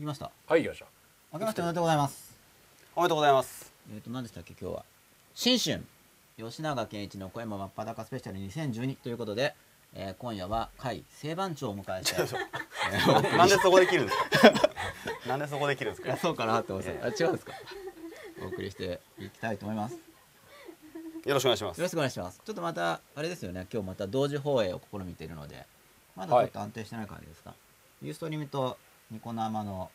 きました？はいよっしゃ明けましておめでとうございます。おめでとうございます。えっ、と何でしたっけ今日は？新春。吉永健一の声も真っ裸スペシャル2012ということで、えー今夜は会正番長をお迎えして。えーなんでそこで切るんですか？なんでそこで切るんですか？そうかなって思ってた。あ違うんですか？お送りしていきたいと思います。よよろしくお願いします。ろしくお願いします。ちょっとまたあれですよね。今日また同時放映を試みているのでまだちょっと安定してない感じですか、ユーストリームとニコ生の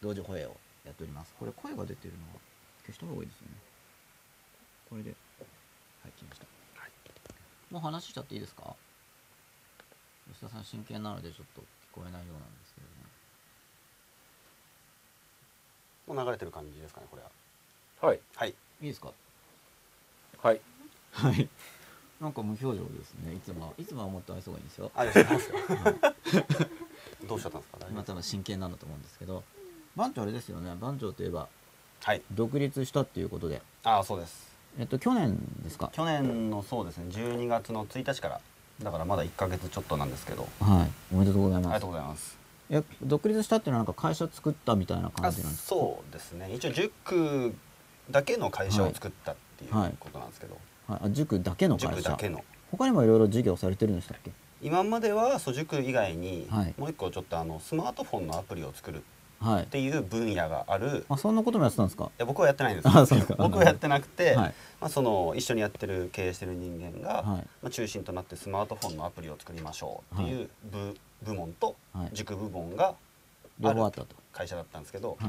同時放映をやっております。これ声が出てるのは消した方がいいですよね。これではい来ました、もう話しちゃっていいですか？吉田さん真剣なのでちょっと聞こえないようなんですけれどももう流れてる感じですかねこれは。はい。はい。いいですか？はい。はい。なんか無表情ですね。いつもいつもはもっと愛想がいいんですよ。ありがとうございますどうしちゃったんですか大丈夫まあ多分真剣なんだと思うんですけど、番長あれですよね。番長といえばはい独立したっていうことで、ああそうですえっと去年ですか？去年のそうですね12月の1日からだからまだ1か月ちょっとなんですけどはい。おめでとうございますありがとう。ございますえ独立したっていうのはなんか会社作ったみたいな感あじなんですか？そうですね一応塾だけの会社を作ったっていうはいことなんですけど、はい。あ塾だけの会社？塾だ。けの他にもいろいろ事業されてるんでしたっけ？今まではそう塾以外にはいもう一個ちょっとあのスマートフォンのアプリを作るっはい。ていう分野があるいあそんなこともやってたんですか？や僕はやってないんですあそうですか僕はやってなくて、はいまあ、その一緒にやってる経営してる人間が、はいまあ、中心となってスマートフォンのアプリを作りましょうっていう部,、部門とはい塾部門があったと。会社だったんですけど、はい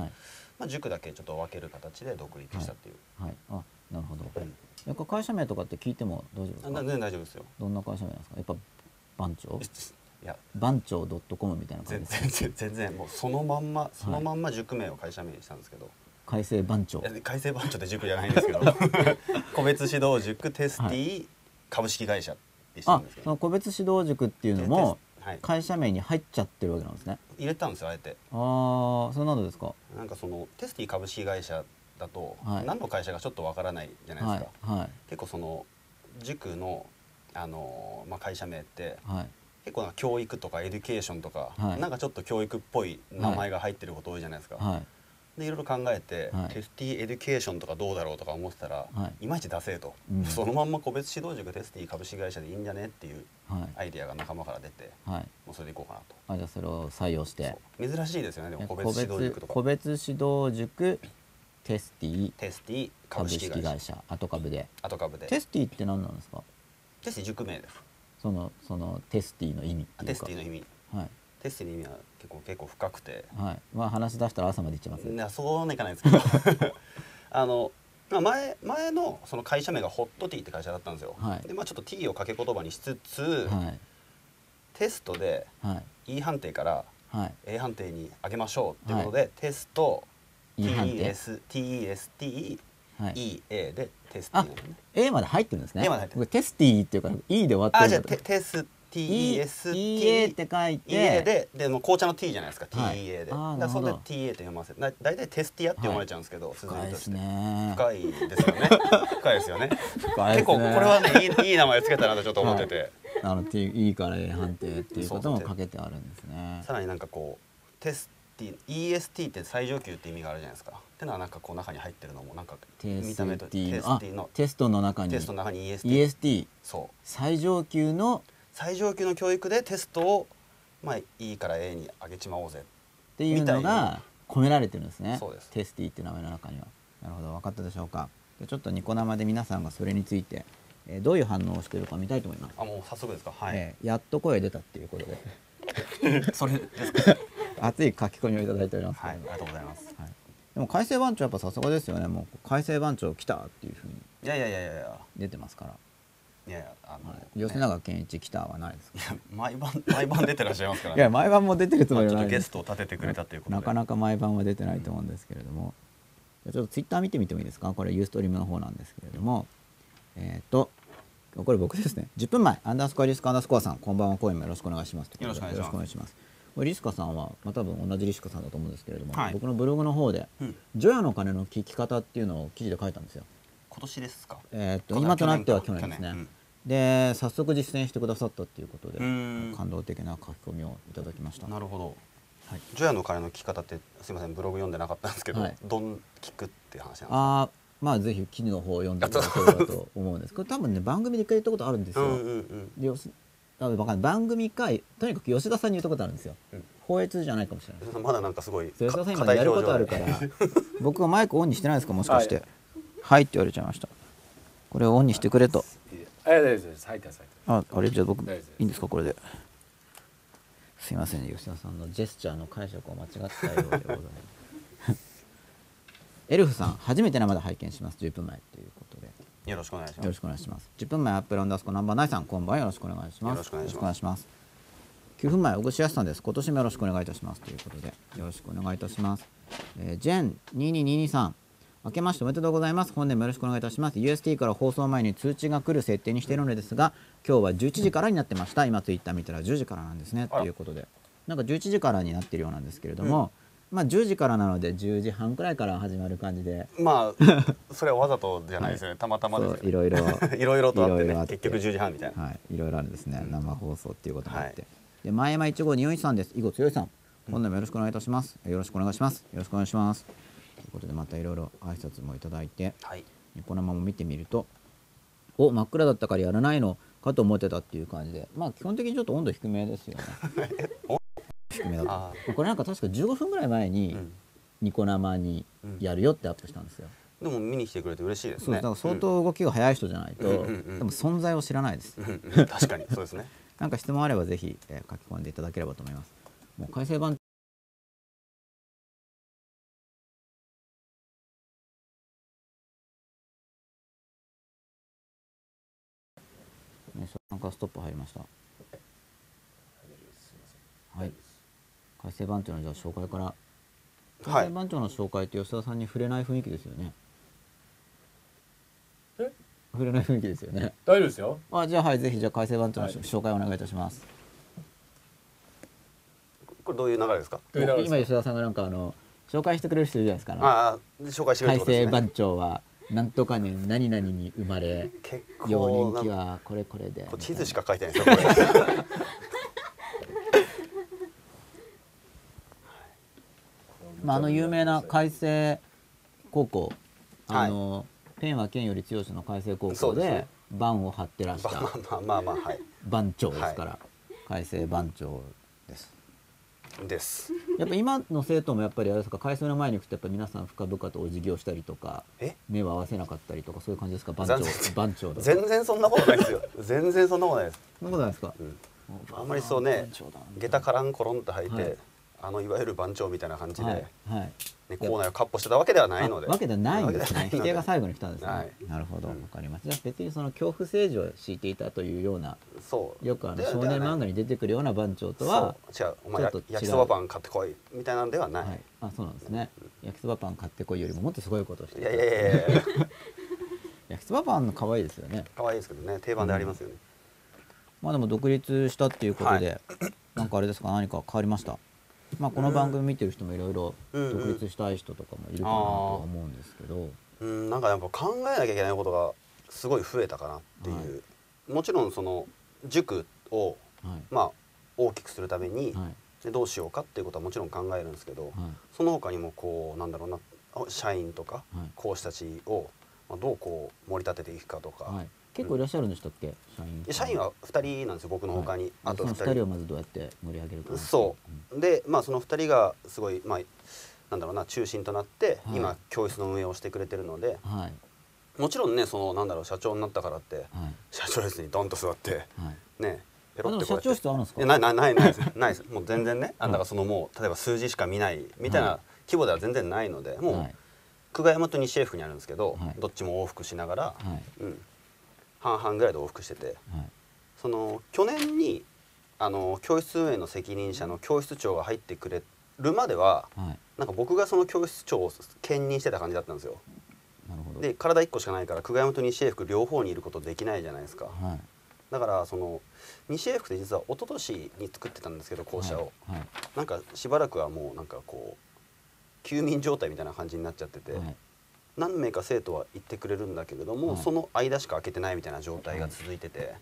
まあ、塾だけちょっと分ける形で独立したっていう、はい。あなるほど。うんやっぱ会社名とかって聞いても大丈夫ですか？あ全。然大丈夫ですよどんな会社名なんですか？やっぱ番長？いや。番長 .com みたいな感じ全然全然もうそのまんまそのまんま塾名を会社名にしたんですけど、改正番長。改正番長って塾じゃないんですけど。個別指導塾テスティ株式会社ってしてるあんですけど、個別指導塾っていうのもはい、会社名に入っちゃってるわけなんですね。入れたんですよあえて。ああそれなんでですか？なんかそのテスティ株式会社だと、はい。何の会社かちょっとわからないじゃないですか、はい。結構その塾のあの、まあ、会社名ってはい。結構教育とか education とか、はい。なんかちょっと教育っぽい名前が入ってること多いじゃないですか、はい。でいろいろ考えて、はい。テスティエデュケーションとかどうだろうとか思ってたら、はい。い、まいちダセえと、うん。そのまんま個別指導塾テスティ株式会社でいいんじゃねっていうはい。アイディアが仲間から出てはい。もうそれでいこうかなと。あじゃあそれを採用して。珍しいですよねでも個別指導塾とか。個別指導塾テスティテスティ株株式会社。式会社。後株で。後株で。テスティって何なんですか？テスティ塾名です。そのそのテスティの意味っていうか。テスティの意味。はい。テスティの意味は結構結構深くて。はい。まあ話し出したら朝までいっちゃいますいやそうはいかないですけど。あの、まあ、前前のその会社名がホットティーって会社だったんですよ、はい。でまあちょっと T を掛け言葉にしつつ、はい。テストではい。E 判定からはい。A 判定に上げましょうっていうことで、テスト E 判定 TESTEA はいでテスティ A まで入ってるんですね。A まで入ってる。僕テスティっていうか E で終わってあるあテテス E TEST EA って書いて。EA ででもう紅茶の T じゃないですか、はい。TEA で。だそれで TA って読ませだ大体テスティアって読まれちゃうんですけど、深い。です綴りとして。ね。深いですよね。深いですよね。結構これはねいいいい名前つけたなとちょっと思ってて、あの T E から A 判定っていうこともかけてあるんですね。さらになんかこうテス EST って最上級って意味があるじゃないですか。ってのはなんかこう中に入ってるのもなんか見た目とティのあテスティの。テストの中に。テストの中に EST, EST そう。最上級の？最上級の教育でテストをまあ E から A に上げちまおうぜ。っていうのが込められてるんですね。そうです。テスティって名前の中には。なるほど。分かったでしょうか。でちょっとニコ生で皆さんがそれについて、えーどういう反応をしているか見たいと思います、あもう早速ですか？はい、えーやっと声出たっていうことで。それですか？熱い書き込みをいただいております。はいありがとうございます。はい。でも改正番長やっぱさすがですよね。もう改正番長来たっていうふうにいやいやいやいや出てますから、いやいやあの、はい、吉永健一来たはないですいや毎晩毎晩出てらっしゃいますからいや毎晩も出てるつもまあちょっとりはないゲストを立ててくれたということで。なかなか毎晩は出てないと思うんですけれども、じゃあちょっとツイッター見てみてもいいですか？これユーストリームの方なんですけれども。えっ、とこれ僕ですね。10分前アンダースコアリスカアンダースコアさんこんばんは公演もよろしくお願いします。よろしくお願いしますリスカさんは、まあ、多分同じリスカさんだと思うんですけれども、はい。僕のブログの方でうん「除夜の鐘の聞き方」っていうのを記事で書いたんですよ。今年ですか？えーっと今となっては去年ですね。で早速実践してくださったっていうことでうん。感動的な書き込みをいただきました。なるほど。はい。除夜の鐘の聞き方ってすいませんブログ読んでなかったんですけど、はい。どん聞くっていう話なんですか？ああまあぜひ記事の方を読んでいただければと思うんです。これ多分ね番組で一回言ったことあるんですよ、うんうんうん。でよし多分わかんない。番組かとにかく吉田さんに言ったことあるんですよ。うん。放越じゃないかもしれない。まだなんかすごい吉田さん今やることあるから僕はマイクオンにしてないですかもしかして。ははいい、って言われちゃいました。これをオンにしてくれと。あああれじゃあ僕いいんですかこれで。すいませんね吉田さんのジェスチャーの解釈を間違ったようでございます。エルフさん初めて生で拝見します。10分前ということでよろしくお願いします。よろしくお願いします。10分前アップランダースコナンバーナイさんこんばんは。よろしくお願いします。よろしくお願いします。します。9分前小串康さんです。今年もよろしくお願いいたします。ということでよろしくお願いいたします、えージェン2222さん。明けましておめでとうございます。本年もよろしくお願いいたします。UST から放送前に通知が来る設定にしているのですが今日は11時からになってました。今ツイッター見たら10時からなんですね。ということで。なんか11時からになってるようなんですけれども、まあ10時からなので10時半くらいから始まる感じで。まあ それはわざとじゃないですよね、たまたまですいろいろいろいろとあってね。結局10時半みたいな、はい、いろいろあるんですね、生放送っていうこともあって、はで前山一号二四一さんです。囲碁強いさん。今度もよろしくお願いいたします、よろしくお願いします。よろしくお願いします。ということでまたいろいろ挨拶もいただいて。はい。ニコ生も見てみるとお真っ暗だったからやらないのかと思ってたっていう感じで。まあ基本的にちょっと温度低めですよね 低めだこれなんか確か15分ぐらい前にうん。ニコ生にやるよってアップしたんですよ、でも見に来てくれて嬉しいですね。そうだから相当動きが速い人じゃないと、でも存在を知らないです。うん、うん。うん確かにそうですね。なんか質問あればぜひ、えー書き込んでいただければと思います。もう改正版。ね、なんかストップ入りました。はい。改正番長のじゃあ紹介から。はい。改正番長の紹介って吉田さんに触れない雰囲気ですよね。え？触れない雰囲気ですよね。大丈夫ですよ。あ、じゃあはい、ぜひじゃあ改正番長のはい。紹介お願いいたします。これどういう流れですか？どういう流れですか？今吉田さんがなんかあの紹介してくれる人いるじゃないですかあのああ紹介して改正番長はなんとか年何々に生まれ結幼構人期はこれこれでこれ地図しか書いてないですよ これまあ、あの有名な海星高校。あの、ペンは剣より強しの海星高校で番を張ってらしまあたまあまあまあはい。番長ですから、海星番長です。です。やっぱ今の生徒もやっぱりあれですか改正の前に行くとやっぱ皆さん深々とお辞儀をしたりとかえ？目を合わせなかったりとかそういう感じですか番長番長全然そんなことないですよ。全然そんなことないです、そんなことないですか、うん、あんまりそうね下駄からんコロンと履いて、はいあのいわゆる番長みたいな感じで、はいはい。ね、校内をかっ歩してたわけではないので。あわけではないんですね。否定が最後に来たんですね、はい。なるほど。わうん。かりました。じゃあ別にその恐怖政治を敷いていたというようなそう。よくあので少年漫画に出てくるような番長とは違う。お前やちょっと違う。焼きそばパン買ってこいみたいなんではない、はい、あそうなんですね。焼きそばパン買ってこいよりももっとすごいことをしてい、やいやいやいや 焼きそばパンの可愛いですよね。可愛いですけどね。定番でありますよね、まあでも独立したっていうことで、なんかあれですか？何か変わりました？まあこの番組見てる人もいろいろ独立したい人とかもいるかなとは思うんですけど、うん、なんかやっぱ考えなきゃいけないことがすごい増えたかなっていう、もちろんその塾をはい。まあ大きくするために、はい。でどうしようかっていうことはもちろん考えるんですけど、はい。その他にもこうなんだろうな社員とかはい。講師たちをまあどうこう盛り立てていくかとか、はい、結構いらっしゃるんでしたっけ？社員で社員は2人なんですよ僕の他に、はい。あと2その2人を人まずどうやって盛り上げるかそう。でまあその2人がすごいまあなんだろうな中心となって、はい。今教室の運営をしてくれてるので。うんはい。もちろんねそのなんだろう社長になったからってはい。社長室にドンと座ってはい。ねペロってこうやって。長室あるんですか？ないないないないです。ないです。もう全然ね。あだからそのもう例えば数字しか見ないみたいはな規模では全然ないのでもう、はい。久我山と西英福にあるんですけど、はい。どっちも往復しながら、はい。うん、半々ぐらいで往復してて。はい。その去年にあの教室運営の責任者の教室長が入ってくれるまでははい。なんか僕がその教室長を兼任してた感じだったんですよ。で体1個しかないから久我山と西英福両方にいることできないじゃないですか。はい。だからその西英福って実は一昨年に作ってたんですけど校舎を、はい。なんかしばらくはもうなんかこう休眠状態みたいな感じになっちゃってて、はいはい何名か生徒は行ってくれるんだけれども、はいその間しか開けてないみたいな状態が続いてて、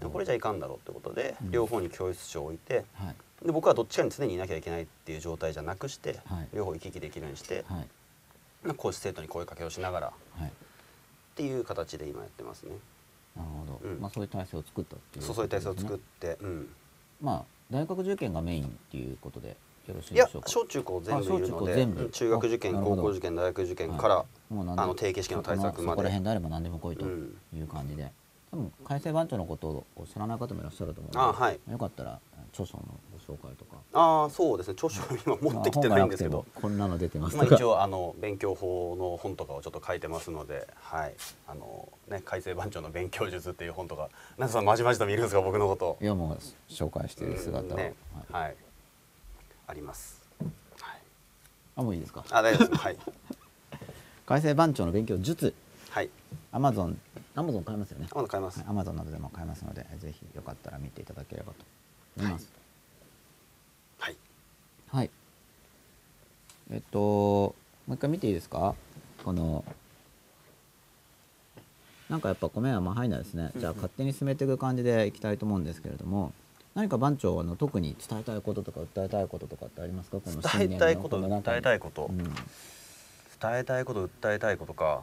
これじゃいかんだろうってことで、うん。両方に教室長を置いてはい。で僕はどっちかに常にいなきゃいけないっていう状態じゃなくして、はい。両方行き来できるようにして、はい。まあ講師生徒に声かけをしながらっはい。ていう形で今やってますね。なるほど、うん。まあそういう体制を作ったっていうそういう体制を作って、うん、まあ大学受験がメインっていうことでよろしいでしょうか？小中高全部いるので中学受験高校受験大学受験から、もうあの定期試験の対策まで。そこら辺であれば何でも来いとうん。いう感じで、多分改正番長のことを知らない方もいらっしゃると思うのであはい。よかったら著書のご紹介とか。ああそうですね。著書を今持ってきてないんですけど。こんなの出てますまあ、とか一応あの勉強法の本とかをちょっと書いてますので、はい、あのね改正番長の勉強術っていう本とか、なんでそんなまじまじと見るんですか僕のこと。いやもう紹介している姿を、ね。はい、はい、あります。はい、あもういいですか？あ大丈夫です。はい、改正番長の勉強術。はい、アマゾンアマゾン買えますよね。まだ買います。アマゾンなどでも買えますのでぜひよかったら見ていただければと思います。はい、はい、えっともう一回見ていいですか？このなんかやっぱ米はまあ入んないですね。じゃあ勝手に進めていく感じでいきたいと思うんですけれども何か番長あの特に伝えたいこととか訴えたいこととかってありますか？この伝えたいこと伝えたいこと、うん。伝えたいこと訴えたいことか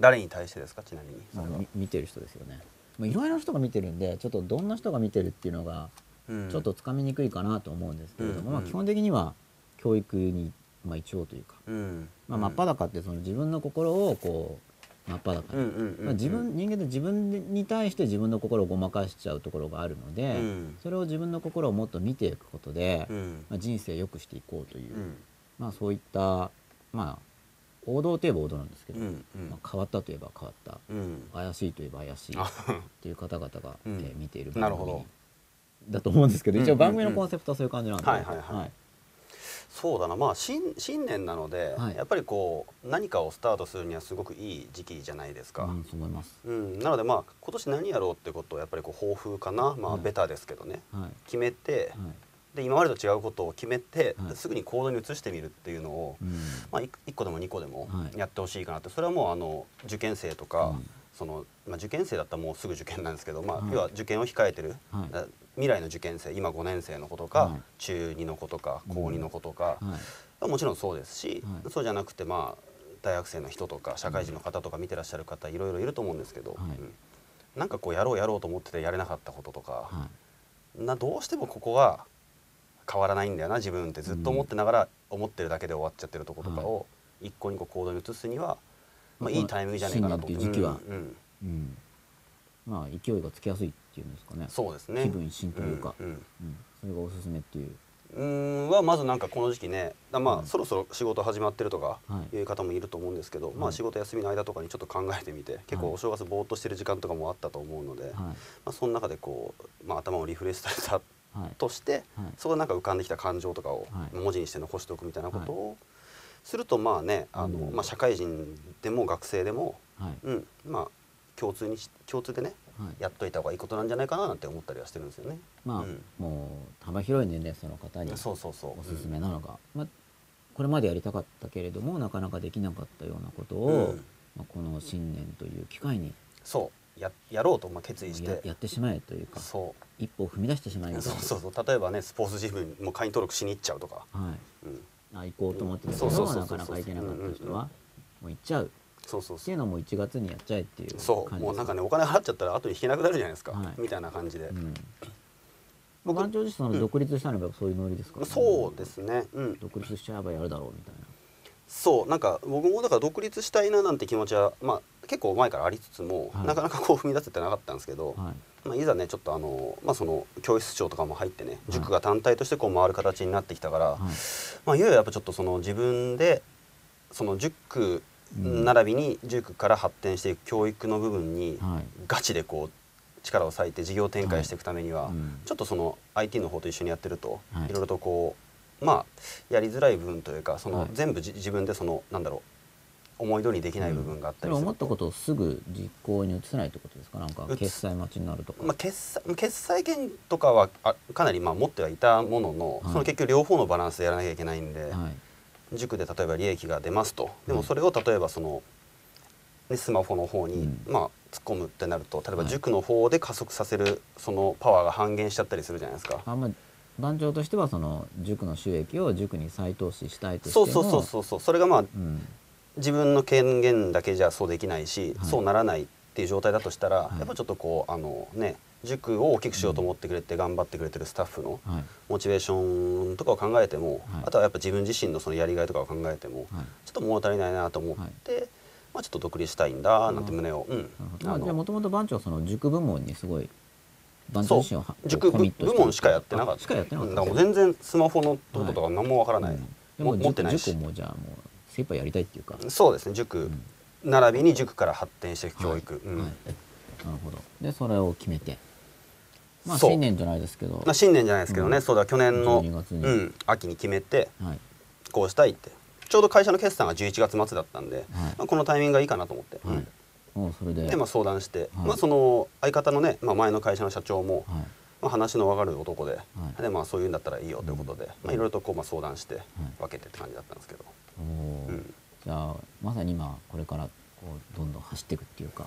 誰に対してですか？ちなみにまあみ見てる人ですよね。まあいろいろな人が見てるんでちょっとどんな人が見てるっていうのがうん。ちょっとつかみにくいかなと思うんですけれども、うん。まあ、基本的には教育に、まあ、一応というか、うん。まあ、真っ裸ってその自分の心をこう真っ裸に、うんうんうんうん。まあ、自分人間って自分に対して自分の心をごまかしちゃうところがあるので、うん。それを自分の心をもっと見ていくことで、うん。まあ、人生を良くしていこうという、うん。まあ、そういった、まあ、王道といえば王道なんですけど、うんうん。まあ、変わったといえば変わった。うん。怪しいといえば怪しいあっていう方々が、うん。えー見ている番組だと思うんですけど、うん一応番組のコンセプトはそういう感じなんで、はいはい。はいそうだな。まあ新新年なので、はい。やっぱりこう何かをスタートするにはすごくいい時期じゃないですか、うん、そう思います。うん。なのでまあ今年何やろうってことをやっぱりこう抱負かなまあはい。ベタですけどね、はい。決めてはい。で今までと違うことを決めて、はい。すぐに行動に移してみるっていうのを、うん。まあ、1個でも2個でもはい。やってほしいかなって。それはもうあの受験生とか、うんそのまあ、受験生だったらもうすぐ受験なんですけど、まあはい。要は受験を控えてる、はい。あ未来の受験生今5年生の子とか、はい。中2の子とかうん。高2の子とか、はい。もちろんそうですし、はい。そうじゃなくてまあ大学生の人とか社会人の方とか見てらっしゃる方いろいろいると思うんですけど、はい。うん。なんかこうやろうやろうと思っててやれなかったこととか、はい。などうしてもここが変わらないんだよな自分ってずっと思ってながら思ってるだけで終わっちゃってるとことかを一個二個行動に移すには、まあ、いいタイミングじゃないかなと。新年って。まあ勢いがつきやすいっていうんですかね。そうですね。気分一新というか。うんうん。うん。それがおすすめっていう。うーん。はまずなん。かこの時期ねだまあ、うん。そろそろ仕事始まってるとかはいいう方もいると思うん。ですけど、まあはい仕事休みの間とかにちょっと考えてみて結構お正月ぼーっとしてる時間とかもあったと思うので、まはい。あ、その中でこう、まあ、頭をリフレッシュされたはい。として、はいそこでなん。か浮かん。できた感情とかをはい文字にして残しておくみたいなことをするとまあねあの、うん。まあ、社会人でも学生でも、はい。うん、まあ共通にし共通でねはい。やっといた方がいいことなんじゃないかななんて思ったりはしてるんですよね。まあ、うん。もう幅広い年齢層の方にそうそうそう。おすすめなのが、まあ、これまでやりたかったけれどもなかなかできなかったようなことを、うん。まあ、この新年という機会にそう。ややろうとまあ決意しやて。やってしまえというかそ一歩を踏み出してしまいまう。す そうそうそう。例えばねスポーツジムにもう会員登録しに行っちゃうとか、はい。うん、あ行こうと思ってたけどなかなか行けなかった人はもう行っちゃう。っそうそうそう。ていうのも1月にやっちゃえっていうそう。もうなんかねお金払っちゃったら後に引けなくなるじゃないですか、はい。みたいな感じで、うん。まあ番長自身その独立したのがそういうノリですか、そうですね。うん。独立しちゃえばやるだろうみたいな。そう。なんか僕もだから独立したいななんて気持ちは、まあ、結構前からありつつも、はい。なかなかこう踏み出せてなかったんですけど、はい。まあ、いざねちょっとあの、まあ、その教室長とかも入ってねい。塾が単体としてこう回る形になってきたから、はい。まあ、いよいよやっぱちょっとその自分でその塾うん並びに塾から発展していく教育の部分にはい。ガチでこう力を割いて事業展開していくためには、うん。ちょっとその IT の方と一緒にやってると、はい。い、ろいろとこうまあやりづらい部分というかその、はい。全部じ自分でそのなんだろう思い通りにできない部分があったりするそれ思ったことをすぐ実行に移せないってことですか？なんか決済待ちになるとか、まあ、決済決済権とかはあかなりまあ持ってはいたものの、はい。その結局両方のバランスでやらなきゃいけないんで、はい塾で例えば利益が出ますと。ではいもそれを例えばその、ね、スマホの方に、うん。まあ突っ込むってなると例えばはい塾の方で加速させるそのパワーが半減しちゃったりするじゃないですか。あんま番長としてはその塾の収益を塾に再投資したいとしてもそうそうそうそうそう。それがまあうん。自分の権限だけじゃそうできないし、はい。そうならないっていう状態だとしたら、はい。やっぱちょっとこうあのね塾を大きくしようと思ってくれて頑張ってくれてるスタッフのはい。モチベーションとかを考えても、はい。あとはやっぱ自分自身のそのやりがいとかを考えても、はい。ちょっと物足りないなと思って、まあ、ちょっと独立したいんだなんて胸を、うん。あ、じゃあもともと番長はその塾部門にすごい番長自身をは塾部門しかやってなかった。あしかやってなかった。うん。だからもう全然スマホのこととか何もわからない、もも持ってないし。塾もじゃあもう精一杯やりたいっていうか、そうですね。塾、ん。並びに塾から発展していく教育、なるほど。でそれを決めてまあ新年じゃないですけど。まあ、新年じゃないですけどね、うん。そうだ去年の、12月に。うん、秋に決めてはい。こうしたいって。ちょうど会社の決算が11月末だったんで、はい。まあ、このタイミングがいいかなと思って、はい。もうそれで。で、まあ、相談して、はい。まあ、その相方のね、まあ、前の会社の社長も、はい。まあ、話の分かる男で,、はい。でまあ、そういうんだったらいいよということで、まあ、いろいろとこう、まあ、相談してい。分けてって感じだったんですけど、じゃあまさに今これからこうどんどん走っていくっていうか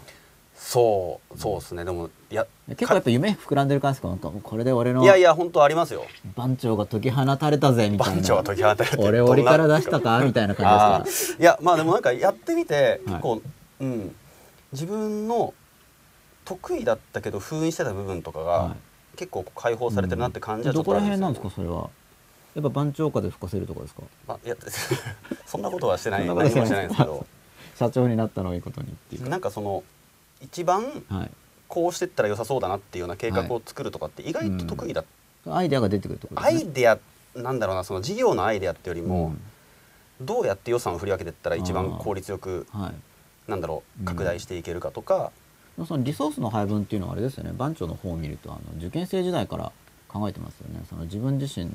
そうそうですね。でもいや結構やっぱ夢膨らんでる感じですかこれで俺のいやいや本当ありますよ。番長が解き放たれたぜみたいな。番長は解き放たれて俺どんな檻から出したかみたいな感じですか？いやまあでもなんかやってみてはい。結構、うん。自分の得意だったけど封印してた部分とかが、は結構解放されてるなって感じはちょどこっとあるんですよら辺なんですかそれは？やっぱ番長下で吹かせるとかですか？まあ、いや そんなことはしてない。何もしてないんですけど。社長になったのをいいことにっていうか。なんかその一番はい。こうしてったら良さそうだなっていうような計画を作るとかって意外と得意だ、アイデアが出てくるってことね。イデアなんだろうなその事業のアイデアってよりも、うん。どうやって予算を振り分けていったら一番効率よくはい。なんだろううん。拡大していけるかとか、そのリソースの配分っていうのはあれですよね。番長の方を見るとあの受験生時代から考えてますよね。その自分自身の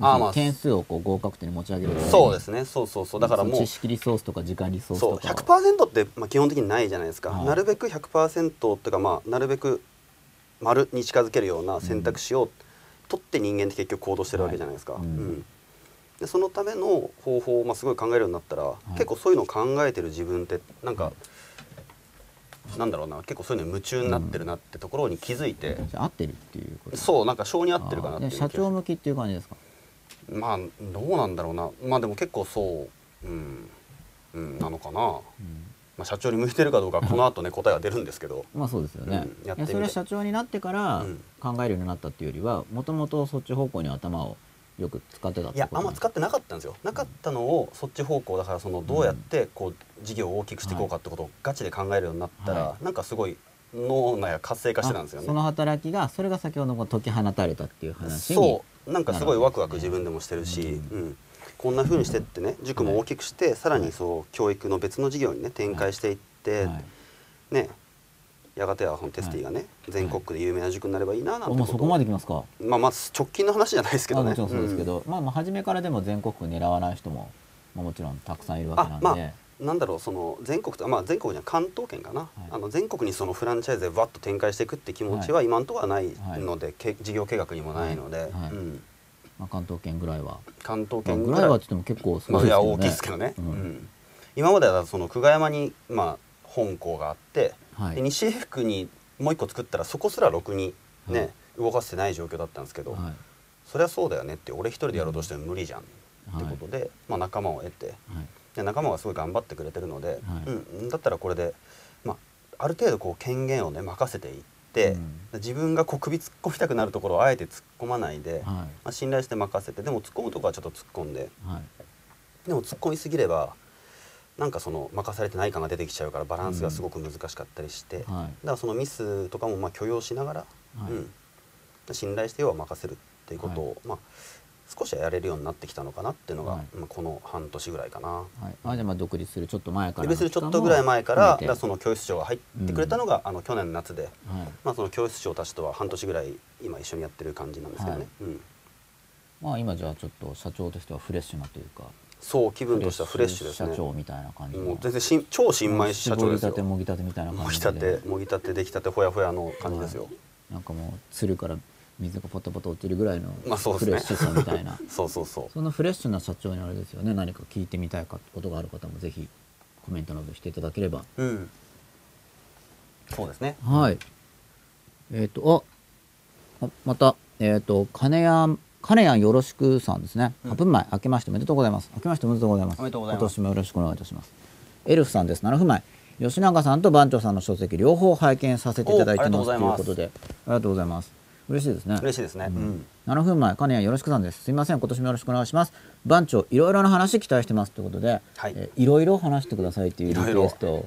あーまあ。点数をこう合格点に持ち上げるために。そうですね。そうそうそう。だからもう。知識リソースとか時間リソースそう。とかを100%ってまあ基本的にないじゃないですか、はい。なるべく100%っていうかまあなるべく丸に近づけるような選択肢を取って人間って結局行動してるわけじゃないですか、はい。うん。でそのための方法をまあすごい考えるようになったら、い。結構そういうのを考えてる自分ってなんか、なんだろうな結構そういうのに夢中になってるなってところに気づいて、合ってるっていうこと。そうなんか性に合ってるかなっていう社長向きっていう感じですか？まあどうなんだろうな。まあでも結構そう、うんうん、なのかな、まあ、社長に向いてるかどうかはこの後ね答えは出るんですけど。まあそうですよね、うんやってそれは社長になってからうん。考えるようになったっていうよりはもともとそっち方向に頭をよく使ってたいやあんま使ってなかったんですよ。なかったのをそっち方向だからそのどうやってこう事業を大きくしていこうかってことをガチで考えるようになったら、はなんかすごい脳内が活性化してたんですよね。あその働きがそれが先ほどの解き放たれたっていう話にそう。なんかすごいワクワク自分でもしてるし、ううん。こんな風にしてってね塾も大きくして、さらにそう教育の別の事業にね展開していって、はい。ねやがてはこのテスティがね、全国区で有名な塾になればいいななんてそこまで来ますか？まあまあ直近の話じゃないですけどね。あもちろんそうですけど、まあまあ初めからでも全国区狙わない人も、まあ、もちろんたくさんいるわけなんで、あまあなんだろうその全国とまあ全国には関東圏かな、あの全国にそのフランチャイズでわっと展開していくって気持ちは今のところはないので、け事業計画にもないので、はい。うん、まあ、関東圏ぐらいは、関東まあ、圏ぐらいはって言っても結構すまあいやごいですけどね。大きいですけどね、うん。うん。今まではその久我山にまあ本校があって、はい。で西江福にもう一個作ったらそこすらろくにね、はい。動かせてない状況だったんですけど、はい。そりゃそうだよねって俺一人でやろうとしても無理じゃんってことで、まあ、仲間を得てはい。で仲間がすごい頑張ってくれてるので、はい。うん、だったらこれで、まあ、ある程度こう権限をね任せていって、うん。自分がこう首突っ込みたくなるところをあえて突っ込まないで、はい。まあ、信頼して任せてでも突っ込むところはちょっと突っ込んではい。でも突っ込みすぎればなんかその任されてない感が出てきちゃうからバランスがすごく難しかったりして、だかはい。らそのミスとかもまあ許容しながら、はい。うん、信頼して要は任せるっていうことを、まあ、少しはやれるようになってきたのかなっていうのが、はい。まあ、この半年ぐらいかな。はい、あじゃあまあ独立するちょっと前からで別にちょっとぐらい前からだその教室長が入ってくれたのが、あの去年の夏で、はい。まあ、その教室長たちとは半年ぐらい今一緒にやってる感じなんですけどね、はい。うん、まあ今じゃあちょっと社長としてはフレッシュなというかそう気分としてはフレッシュですね。社長みたいな感じの。もう全然しん超新米社長ですよ。絞りたてもぎたてみたいなも感じで。ぎたてもぎたて出来たてほやほやの感じですよ、なんかもうつるから水がポタポタ落ちるぐらいのまあそうですね。フレッシュさみたいな。そうそうそう。そのフレッシュな社長にあれですよね。何か聞いてみたいかことがある方もぜひコメントなどしていただければ。うん。そうですね。はい。えっ、とああまた。えっ、と金谷カネヤンよろしくさんですね。8分前、明けましておめでとうございます。明けましておめでとうございます。今年もよろしくお願いいたします。エルフさんです。7分前。吉永さんと番長さんの書籍両方拝見させていただいてますということで、ありがとうございます。嬉しいですね。嬉しいですね、うん7分前、金谷よろしくさんです。すみません、今年もよろしくお願いします。番長、いろいろな話期待してますということで、はいえーいろいろ話してくださいっていうリクエスト、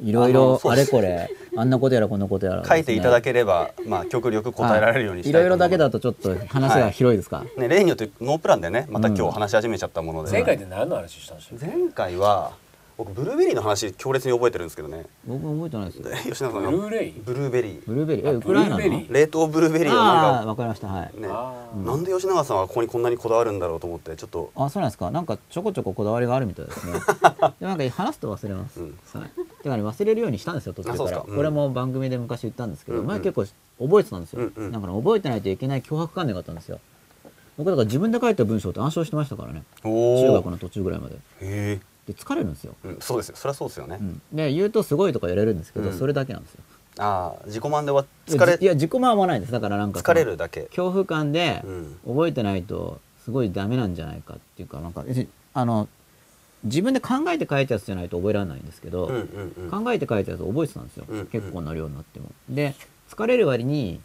いろいろ あれこれ、あんなことやらこんなことやら、書いていただけければ、まあ、極力答えられるようにしたいろい。ろだけだとちょっと話が広いですか？ね、例によってノープランでね。また今日話し始めちゃったもので、前回で何の話したんでしょう前回は僕ブルーベリーの話強烈に覚えてるんですけどね僕も覚えてないです。で 吉永さんブルがーレイブルーベリーブルーベリー、え、あウクライナの？ブルーベリー冷凍ブルーベリーをああ、なんかわかりました。はい。ねなんで吉永さんはここにこんなにこだわるんだろうと思ってちょっとあ、そうなんですか？なんかちょこちょここだわりがあるみたいですね。でなんか話すと忘れます。うんはい。てかね忘れるようにしたんですよ途中から。あそうですかうんこれも番組で昔言ったんですけど、うんうん前結構覚えてたんですよ。うんうんなんかね覚えてないといけない脅迫観念があったんですよ。僕だから自分で書いた文章って暗唱してましたからね。おお中学の途中ぐらいまで。へで疲れるんですよ。え、うん、そうですよ。そりゃそうですよね、うん、で言うとすごいとかやれるんですけど、うん。それだけなんですよ。ああ自己満で終わいや疲れじいや自己満はないです。だからなんか疲れるだけ。恐怖感でうん。覚えてないとすごいダメなんじゃないかっていうかなんかあの自分で考えて書いたやつじゃないと覚えられないんですけど、うんうんうん。考えて書いたやつ覚えてたんですよ、うんうん。結構な量になっても。で疲れる割に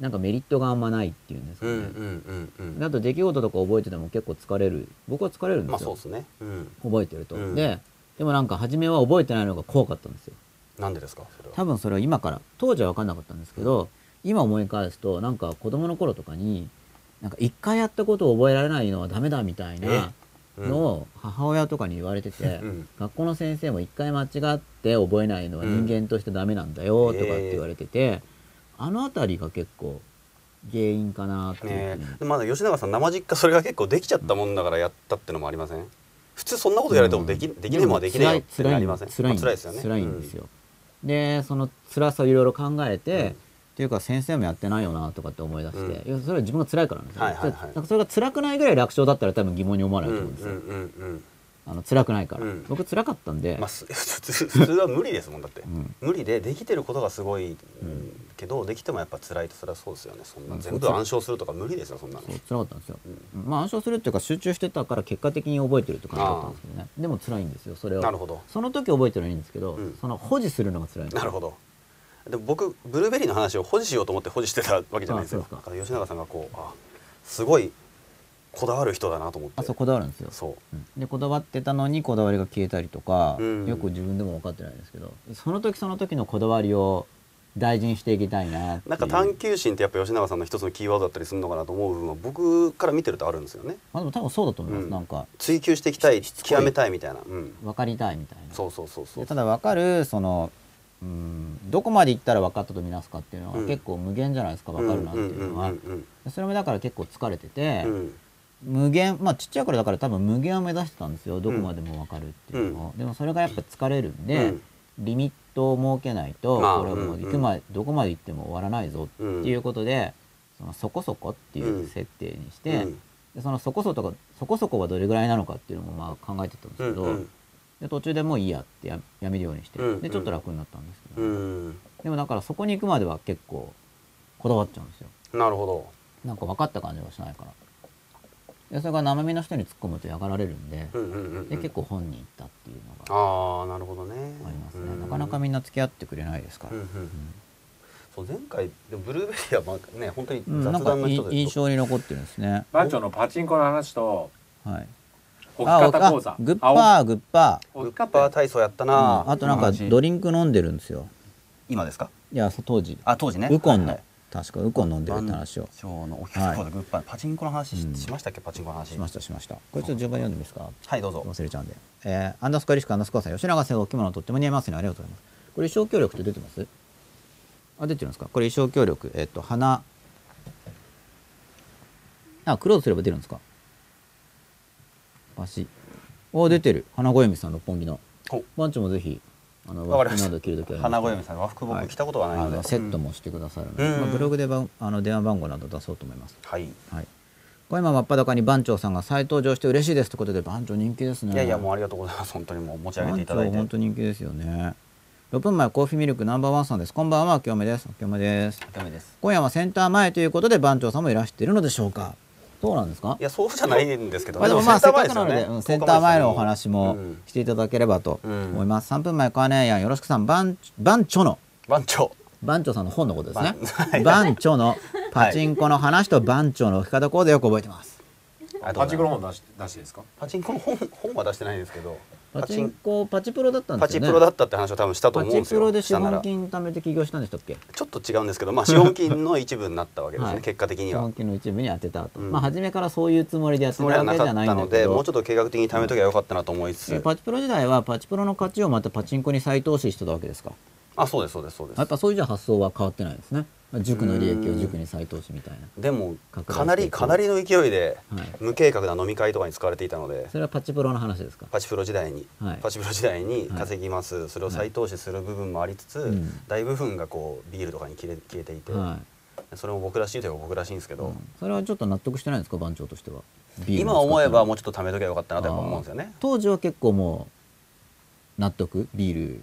なんかメリットがあんまないっていうんですかね。うんうんうんうん。であと出来事とか覚えてても結構疲れる。僕は疲れるんですよ、まあすね。うん。覚えてると、うん。ででもなんか初めは覚えてないのが怖かったんですよ。なんでですか？多分それは今から。当時は分かんなかったんですけど今思い返すとなんか子供の頃とかになんか一回やったことを覚えられないのはダメだみたいなうん。のを母親とかに言われてて、うん。学校の先生も一回間違って覚えないのは人間としてダメなんだよとかって言われてて、あの辺りが結構原因かなっていうふうに、ねまだ吉永さん生実家それが結構できちゃったもんだからやったってのもありません？普通そんなことやられてもでき,、できねえもんはできねえよってなりません？辛いまあ辛いですよね。辛いんですよ、でその辛さをいろいろ考えて、うん。っていうか先生もやってないよなとかって思い出して、うん。いやそれは自分が辛いからなんですよ、はいはいはい。それなんかそれが辛くないぐらい楽勝だったら多分疑問に思わうんないとうんうん思うんですよ、うんあの辛くないから、うん。僕辛かったんで、まあす 普通は無理ですもんだって、ん。無理でできてることがすごい、けどできてもやっぱ辛いとそれはそうですよね。そんなうん全部暗唱するとか無理ですよそんなの。そう辛かったんですよ、まあ暗唱するっていうか集中してたから結果的に覚えてるって感じだったんですけどね。でも辛いんですよそれをなるほど。その時覚えてるのはいいんですけど、うん。その保持するのが辛いなるほど。でも僕ブルーベリーの話を保持しようと思って保持してたわけじゃないですよだから吉永さんがこうあすごいこだわる人だなと思って。あそうこだわるんですよ。そう。うん。でこだわってたのにこだわりが消えたりとか、うん。よく自分でも分かってないんですけどその時その時のこだわりを大事にしていきたいななんか探求心ってやっぱ吉永さんの一つのキーワードだったりするのかなと思う部分は僕から見てるとあるんですよね。まあ、でも多分そうだと思います、うん。なんか追求していきたい極めたいみたいな、うん、分かりたいみたいな。そうそうそうそう。でただ分かるそのうんどこまで行ったら分かったとみなすかっていうのはうん結構無限じゃないですか分かるなっていうのは。それもだから結構疲れてて、うんうん無限まあちっちゃい頃だから多分無限を目指してたんですよ。どこまでも分かるっていうのを、でもそれがやっぱ疲れるんで、うん。リミットを設けないとまあこれはもううん行くまで、どこまで行っても終わらないぞっていうことで、そのそこそこっていう設定にして、うん。でそのそこそこそこそこはどれぐらいなのかっていうのもまあ考えてたんですけど、うんうん。で途中でもういいやってややめるようにして、うん。でちょっと楽になったんですけど、うん。でもだからそこに行くまでは結構こだわっちゃうんですよ。なるほど。なんか分かった感じがしないからでそれが生身の人に突っ込むと嫌がられるんで,、うんうんうんうん。で結構本に行ったっていうのがああなるほどね。ありますね、うん。なかなかみんな付き合ってくれないですから、うんうんそう前回でもブルーベリーはまあね本当にうんな雑んかい談の人で印象に残ってるんですね。番長のパチンコの話とはい。置きあ方講座。あグッパーグッパグッパー体操やったな、ーあとなんかドリンク飲んでるんですよ。今ですか？いや当時。あ当時ね。ウコンの、はい確かウコン飲んでるって話を。番長の置きはい方でグッパーパチンコの話し,、ましたっけ？パチンコの話。しましたしました。これちょっと順番読んでみますか？はいどうぞ。忘れちゃうんで、えー、アンダースコアリスクアンダースコアさん吉永さんお着物とっても似合いますね。ありがとうございます。これ衣装協力って出てます？あ出てるんですか？これ衣装協力えっ、と花あクローズすれば出るんですか？わしお出てる。花小由美さん六本木の。ほ番長もぜひあの和服など着るときは花小由美さん和服僕着たことがないので、あのセットもしてくださるので、うん。まあ、ブログでばあの電話番号など出そうと思います。はい。はい。これ今真っ裸に番長さんが再登場して嬉しいですということで番長人気ですね。いやいやもうありがとうございます。本当にもう持ち上げていただいて。本当人気ですよね。6分前コーヒーミルクナンバーワンさんです。こんばんは清めです。清めです。ダメです。今夜はセンター前ということで番長さんもいらしているのでしょうかそうなんですか？いやそうじゃないんですけどまあでもまあせっかくなの前で、うんセンター前のお話もうん。していただければとうん思います。3分前かねやんよろしくさん番番長の。番長。番長さんの本のことですね。番。番長の パチンコの話と番長の置き方講座よく覚えてます。パチンコの本出し出してですか？パチンコの本本は出してないんですけどパチンコパチプロだったんでパすよね。チプロだったって話を多分したとパ思うんですよチプロで資本金貯めて起業したんでしたっけ？ちょっと違うんですけどまあ資本金の一部になったわけですね、はい結果的には資本金の一部に当てたと。うんまあ初めからそういうつもりでやってたたわけじゃないんだのけど。でもうちょっと計画的に貯めときゃよかったなと思いつつえパチプロ時代はパチプロの勝ちをまたパチンコに再投資してたわけですか？あそうですそうですそうです。やっぱそういうじゃ発想は変わってないですね。塾の利益を塾に再投資みたいな。でもかなりかなりの勢いではい。無計画な飲み会とかに使われていたので。それはパチプロの話ですか？パチプロ時代に、はい。パチプロ時代に稼ぎます、それを再投資する部分もありつつ、うん大部分がこうビールとかに消え消えていて、はそれも僕らしいといえば僕らしいんですけい、ど、うん。それはちょっと納得してないんですか番長としては？ビール今思えばもうちょっと貯めときゃよかったなと思うんですよね。当時は結構もう納得？ビール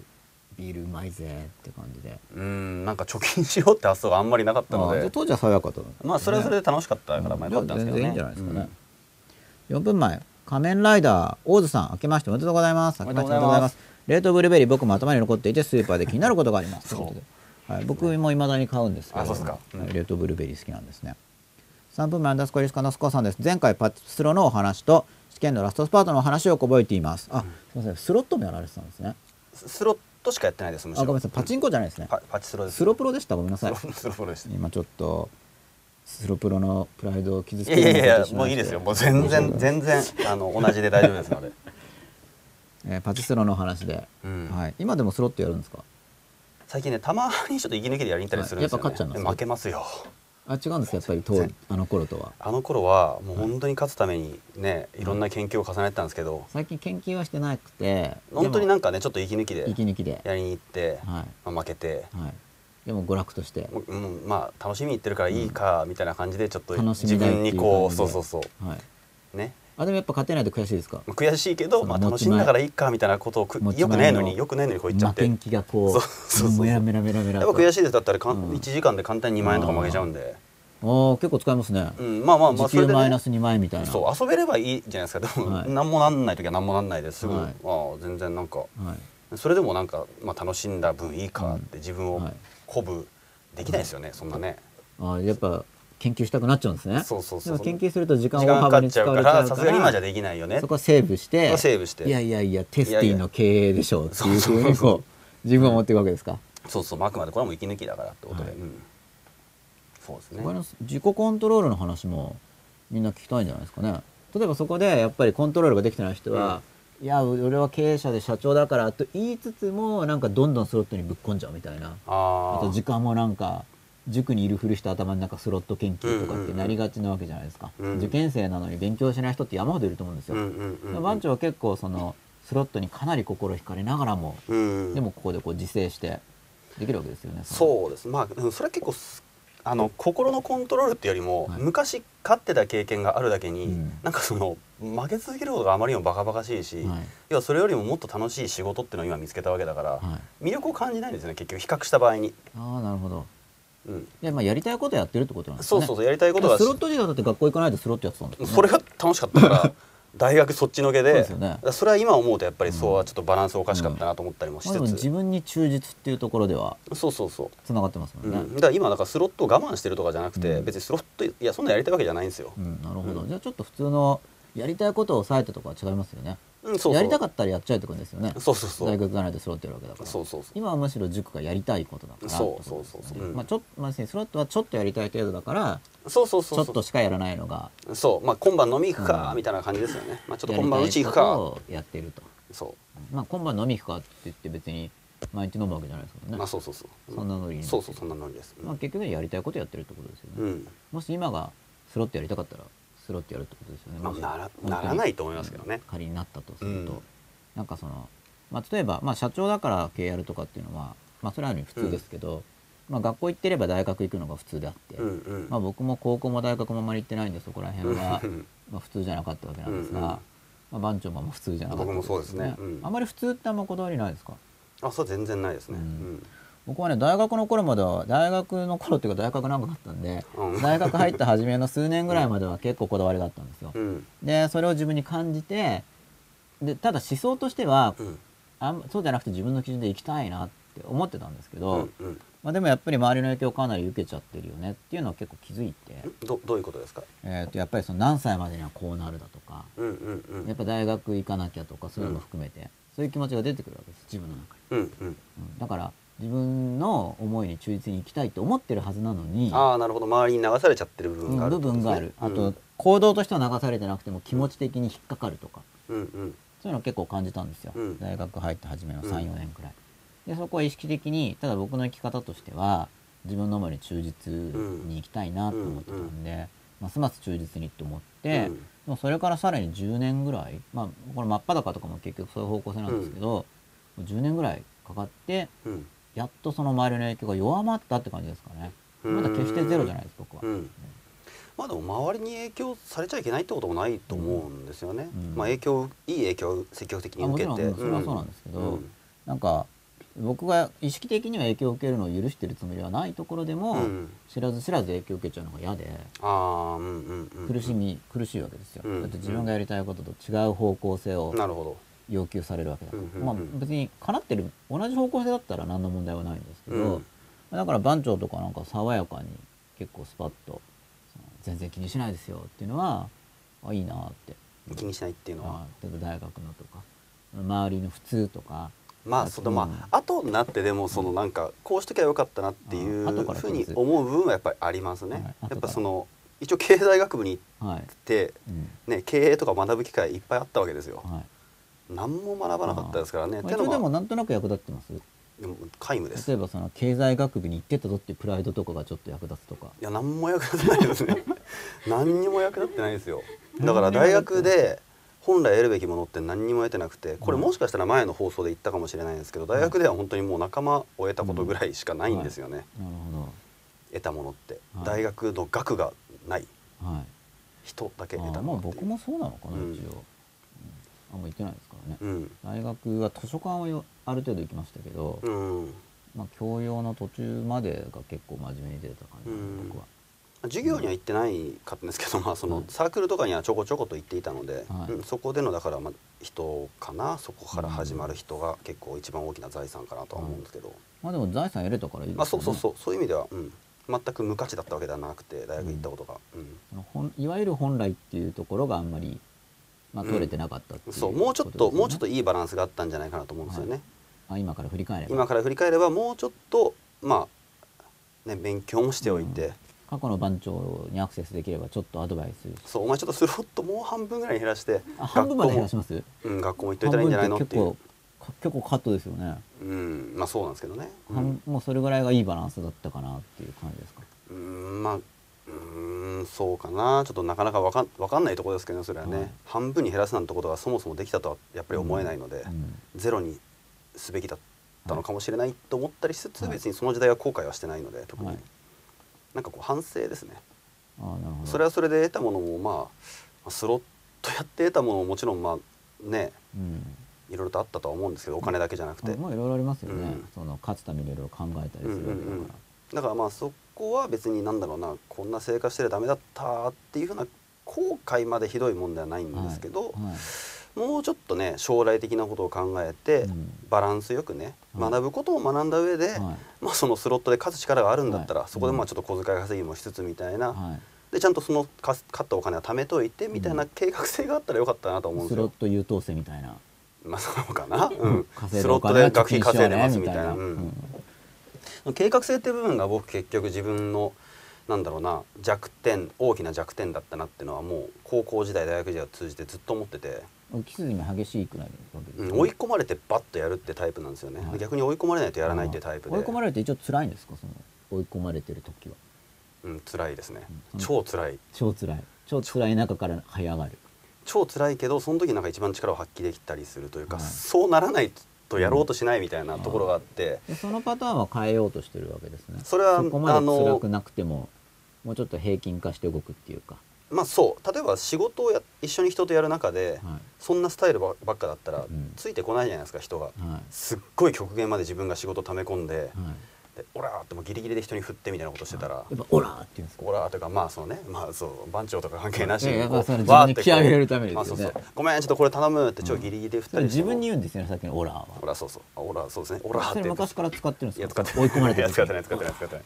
ビールうまいぜって感じで。うんなんか貯金しようって発想があんまりなかったので。当時は爽やかとまあそれはそれで楽しかったからまあじゃあよかったんですけどね。全然いいんじゃないですかね、4分前。仮面ライダーオーズさん明けましておめでとうございます。明けましておめでとうございます。冷凍ブルーベリー僕も頭に残っていてスーパーで気になることがあります。はい、僕も未だに買うんですけど。あそうですか。うん。はい冷凍ブルーベリー好きなんですね。3分前アンダースコリスカのスコさんです。前回パチスロのお話と試験のラストスパートのお話を覚えています。あ、すみません。スロットもやられてたんですね。ススロットしかやってないですむしろ。あごめんなさい。パチンコじゃないですね。パパチスロですスロプロでした？ごめんなさい。スロスロプロです今ちょっとスロプロのプライドを傷ついけるやいやいやようなことをしまして。もういいですよ。もう全然 全然あの同じで大丈夫ですので、えーパチスロのお話で、うん。はい、今でもスロットやるんですか？最近ねたまにちょっと息抜きでやりに行ったりするんですよ、ね。はい。やっぱ勝っちゃいます負けますよあ違うんですかやっぱり当あの頃とは？あの頃はもう本当に勝つためにねいろんな研究を重ねてたんですけど、最近研究はしてなくて本当にななんかねちょっと息抜きで息抜きで。やりに行って、はい。まあ、負けて。はい。でも娯楽として。もううんまあ楽しみに行ってるからいいかみたいな感じでちょっと自分にこうそうそうそう。はい。ねあでもやっぱ勝てないと悔しいですか？悔しいけど、まあ、楽しんだからいいかみたいなことをよくないののによくないのにこう言っちゃって。がこうそうそうそう。メラメラメラメラぱ悔しいです。だったらかん、うん。1時間で簡単に2万円とか負けちゃうんで、おお結構使いますね、うん、まあまあまあ時それで、ね。給マイナ、ス2万円みたいな。そう遊べればいいじゃないですか。でも、はい。何もなんない時は何もなんないです。ぐ、はい。ああ全然なんか。はい。それでもなんか、まあ、楽しんだ分いいかって自分をはい。鼓舞できないですよね、そんなね。あやっぱ研究したくなっちゃうんですね。そうそうそう。研究すると時間を大幅に使われちゃうから今じゃできないよね。そこはセーブしてセーブして。いやいやいやテスティの経営でしょうっていうふうにこう自分は思っていくわけですか？そうそうあくまでこれはもう息抜きだからってことで、はい。うん。そうですね。自己コントロールの話もみんな聞きたいんじゃないですかね。例えばそこでやっぱりコントロールができてない人は、いや俺は経営者で社長だからと言いつつもなんかどんどんスロットにぶっ込んじゃうみたいな。ああと時間もなんか塾にいるふりした頭になんかスロット研究とかってなりがちなわけじゃないですか、うん。受験生なのに勉強しない人って山ほどいると思うんですよ、番長は結構そのスロットにかなり心惹かれながらも、うん。でもここでこう自制してできるわけですよねそうです。まあうんそれは結構すあの心のコントロールっていうよりも、はい。昔勝ってた経験があるだけに、うん。なんかその負け続けることがあまりにもバカバカしいし、はい。要はそれよりももっと楽しい仕事っていうのを今見つけたわけだから、はい。魅力を感じないんですよね結局。比較した場合に、ああなるほどうん、でまあやりたいことやってるってことなんですね。そうそうそうやりたいことがスロット時代だって学校行かないでスロットやってたんですよね。それが楽しかったから 大学そっちのけでそね。れは今思うとやっぱりそうはちょっとバランスおかしかったなと思ったりもしまあでもつつ、自分に忠実っていうところではそうそうそう。つながってますもね、うん。ん、だから今だからスロットを我慢してるとかじゃなくて、うん。別にスロットいやそんなやりたいわけじゃないんですよ、うん。なるほど、うんじゃあちょっと普通のやりたいことを抑えてとかは違いますよねやりたかったらやっちゃえってことですよね。そうそうそう。大学がないとスロットやるわけだから。そうそうそう。今はむしろ塾がやりたいことだからそうそうそうそう。うん。まあちょっとまあ、スロットはちょっとやりたい程度だからそうそうそうちょっとしかやらないのがそう。まあ今晩飲み行くかうん。みたいな感じですよね、まあちょっと今晩うち行くか。をやってると。そまあ今晩飲み行くかって言って別に毎日飲むわけじゃないですもんうね、まあそうそうそうそんなノリにそうそうそんなノリです、まあ結局はやりたいことやってるってことですよね、うん。もし今がスロットやりたかったらスロットやるってことですよね、まあならならないと思いますけどね。仮になったとすると、うん。なんかその、まあ、例えば、まあ、社長だから経営やるとかっていうのは、まあ、それはある意味普通ですけど、まあ、学校行ってれば大学行くのが普通であって、うんうん。まあ、僕も高校も大学もあんまり行ってないんでそこら辺はうんまあ普通じゃなかったわけなんですが、うんうん。まあ、番長も普通じゃなかったわけ僕もそうですね。うん。あんまり普通ってあんまこだわりないですか？あそう全然ないですね、ううんん僕はね大学の頃までは大学の頃っていうか大学長かったんで、うん。大学入った初めの数年ぐらいまでは結構こだわりがあったんですよ。うん。でそれを自分に感じてでただ思想としてはうん。あんそうじゃなくて自分の基準で生きたいなって思ってたんですけうど、んうん。まあ、でもやっぱり周りの影響をかなり受けちゃってるよねっていうのは結構気づいて、どどういうことですか？えー、とやっぱりその何歳までにはこうなるだとかうんうんうん。やっぱ大学行かなきゃとかそういうのも含めて、そういう気持ちが出てくるわけです自分の中に、うんうん。うん。だから自分の思いに忠実に生きたいと思ってるはずなのにああなるほど。周りに流されちゃってる部分がある部分がある、あとうん行動としては流されてなくても気持ち的に引っかかるとか、うんうん。そういうのを結構感じたんですよ、うん。大学入って初めのうん。34年くらい。でそこは意識的にただ僕の生き方としては自分の思いに忠実に生きたいなと思ってたんで、ますます忠実にと思って、うん。もうそれからさらに10年ぐらいまあこれ真っ裸とかも結局そういう方向性なんですけど、もう10年ぐらいかかってうんやっとその周りの影響が弱まったって感じですかね。まだ決してゼロじゃないです僕は、うん。まあでも周りに影響されちゃいけないってこともないと思うんですよね、うん。まあ影響いい影響を積極的に受けて。ろんそれはそうなんですけど、うん。なんか僕が意識的には影響を受けるのを許してるつもりはないところでも、うん。知らず知らず影響を受けちゃうのが嫌で苦しみ、苦しいわけですよ、うん。だって自分がやりたいことと違う方向性をなるほ要求されるわけだ。から、うんうんうん。まあ別にかなってる同じ方向性だったら何の問題はないんですけど、ど、うん。だから番長とかなんか爽やかに結構スパッと全然気にしないですよっていうのはあいいなって。気にしないっていうのは。あ例えば大学のとか周りの普通とかまあそのまあ後になってでもそのなんかこうしときゃよかったなっていうふうに思う部分はやっぱりありますね、やっぱその一応経済学部に行はい、ってうん。ね経営とか学ぶ機会いっぱいあったわけですよ。はい何も学ばなかったですからね。まあ、一応でってのはもなんとなく役立ってます？でも皆無です。例えばその経済学部に行ってたぞっていうプライドとかがちょっと役立つとか。いや何も役立ってないですね。何にも役立ってないですよ。だから大学で本来得るべきものって何にも得てなくてこれもしかしたら前の放送で言ったかもしれないんですけど大学では本当にもう仲間を得たことぐらいしかないんですよね、なるほ得たものって、はい。大学の学がない。どはい。人だけ得たもの僕もそうなのかな、うん一応、うんあんま行ってないですからね、うん。大学は図書館をよある程度行きましたけど、うん。まあ教養の途中までが結構真面目に出てた感じです、うん。僕は。授業には行ってないかったんですけど、まあ、そのはい。サークルとかにはちょこちょこと行っていたので、はい。うんそこでのだからまあ人かなそこから始まる人が結構一番大きな財産かなとは思うんですけど、まあでも財産得れたからいいですよね。まあ、そうそうそう。そういう意味では、うん、全く無価値だったわけではなくて大学行ったことが、うん。いわゆる本来っていうところがあんまり、まあ、取れてなかったっう、そうもうちょっこともうちょっといいバランスがあったんじゃないかなと思うんですよね、あ今から振り返れば。今から振り返ればもうちょっとまあね勉強もしておいて、過去の番長にアクセスできればちょっとアドバイスし。そうお前ちょっとスロットもう半分ぐらいに減らしてあ半分まで減らします？うん、学校も行っといたらいいんじゃないのっていう。結構か結構カットですよね、うんまあそうなんですけどね、うん半もうそれぐらいがいいバランスだったかなっていう感じですか？うーんまあうーんそうかな。ちょっとなかなかわかんわかんないところですけどねそれはね、はい。半分に減らすなんてことがそもそもできたとはやっぱり思えないので、うんゼロにすべきだったのかもしれないと思ったりしつつ、はい別にその時代は後悔はしてないので特に、はいなんかこう反省ですね。それはそれで得たものもまあスロットやって得たものももちろんまあねうん。いろいろとあったとは思うんですけどお金だけじゃなくて、あまあいろいろありますよね、うん。その勝つためにいろいろ考えたりするわけだから、うんうんうん。だからまあそこは別になんだろうなこんな生活してりゃダメだったっていうふうな後悔までひどいもんではないんですけど、はいもうちょっとね将来的なことを考えて、うん。バランスよくねはい。学ぶことを学んだ上で、はい。まあ、そのスロットで勝つ力があるんだったら、はい。そこでまあちょっと小遣い稼ぎもしつつみたいな、はい。でちゃんとそのか勝ったお金は貯めといてみたいな計画性があったらよかったなと思うんですよ。スロット優等生みたいな、まあそうかな、うん、スロットで学費稼いでますみみたいな。ううんん計画性っていう部分が僕結局自分のなんだろうな弱点大きな弱点だったなっていうのはもう高校時代大学時代を通じてずっと思ってて、浮き筋が激しいくらいわけですね、うん追い込まれてバッとやるってタイプなんですよね、はい。逆に追い込まれないとやらないってタイプで。追い込まれると一応辛いんですかその追い込まれてる時は。うん辛いですね、うん超辛い。超辛い。超辛い中から這い上がる。超辛いけどその時なんか一番力を発揮できたりするというか、はい。そうならないとやろうとしないみたいなところがあって、でそのパターンは変えようとしてるわけですね。それはこまであの辛くなくてももうちょっと平均化して動くっていうか、まあそう。例えば仕事をや一緒に人とやる中で、はそんなスタイルばばっかだったら、ん。ついてこないじゃないですか人が。いはい。すっごい極限まで自分が仕事溜め込んで、はいでオラーってもうギリギリで人に振ってみたいなことしてたら。やっぱオラーって言うんですか？オラーというかまあそのねまあそう番長とか関係なしいやいやこう自分にわーってこう気合い入れるためにですよね。まあそうそう。ごめんちょっとこれ頼むって超ギリギリで振ったりしても分に言うんですよねさっきのオラーは。オラそうそう。あオラそうですね。オラーっそてれ昔から使ってるんですか？いや使ってない。追い込まれていや使ってないい使ってない使ってない。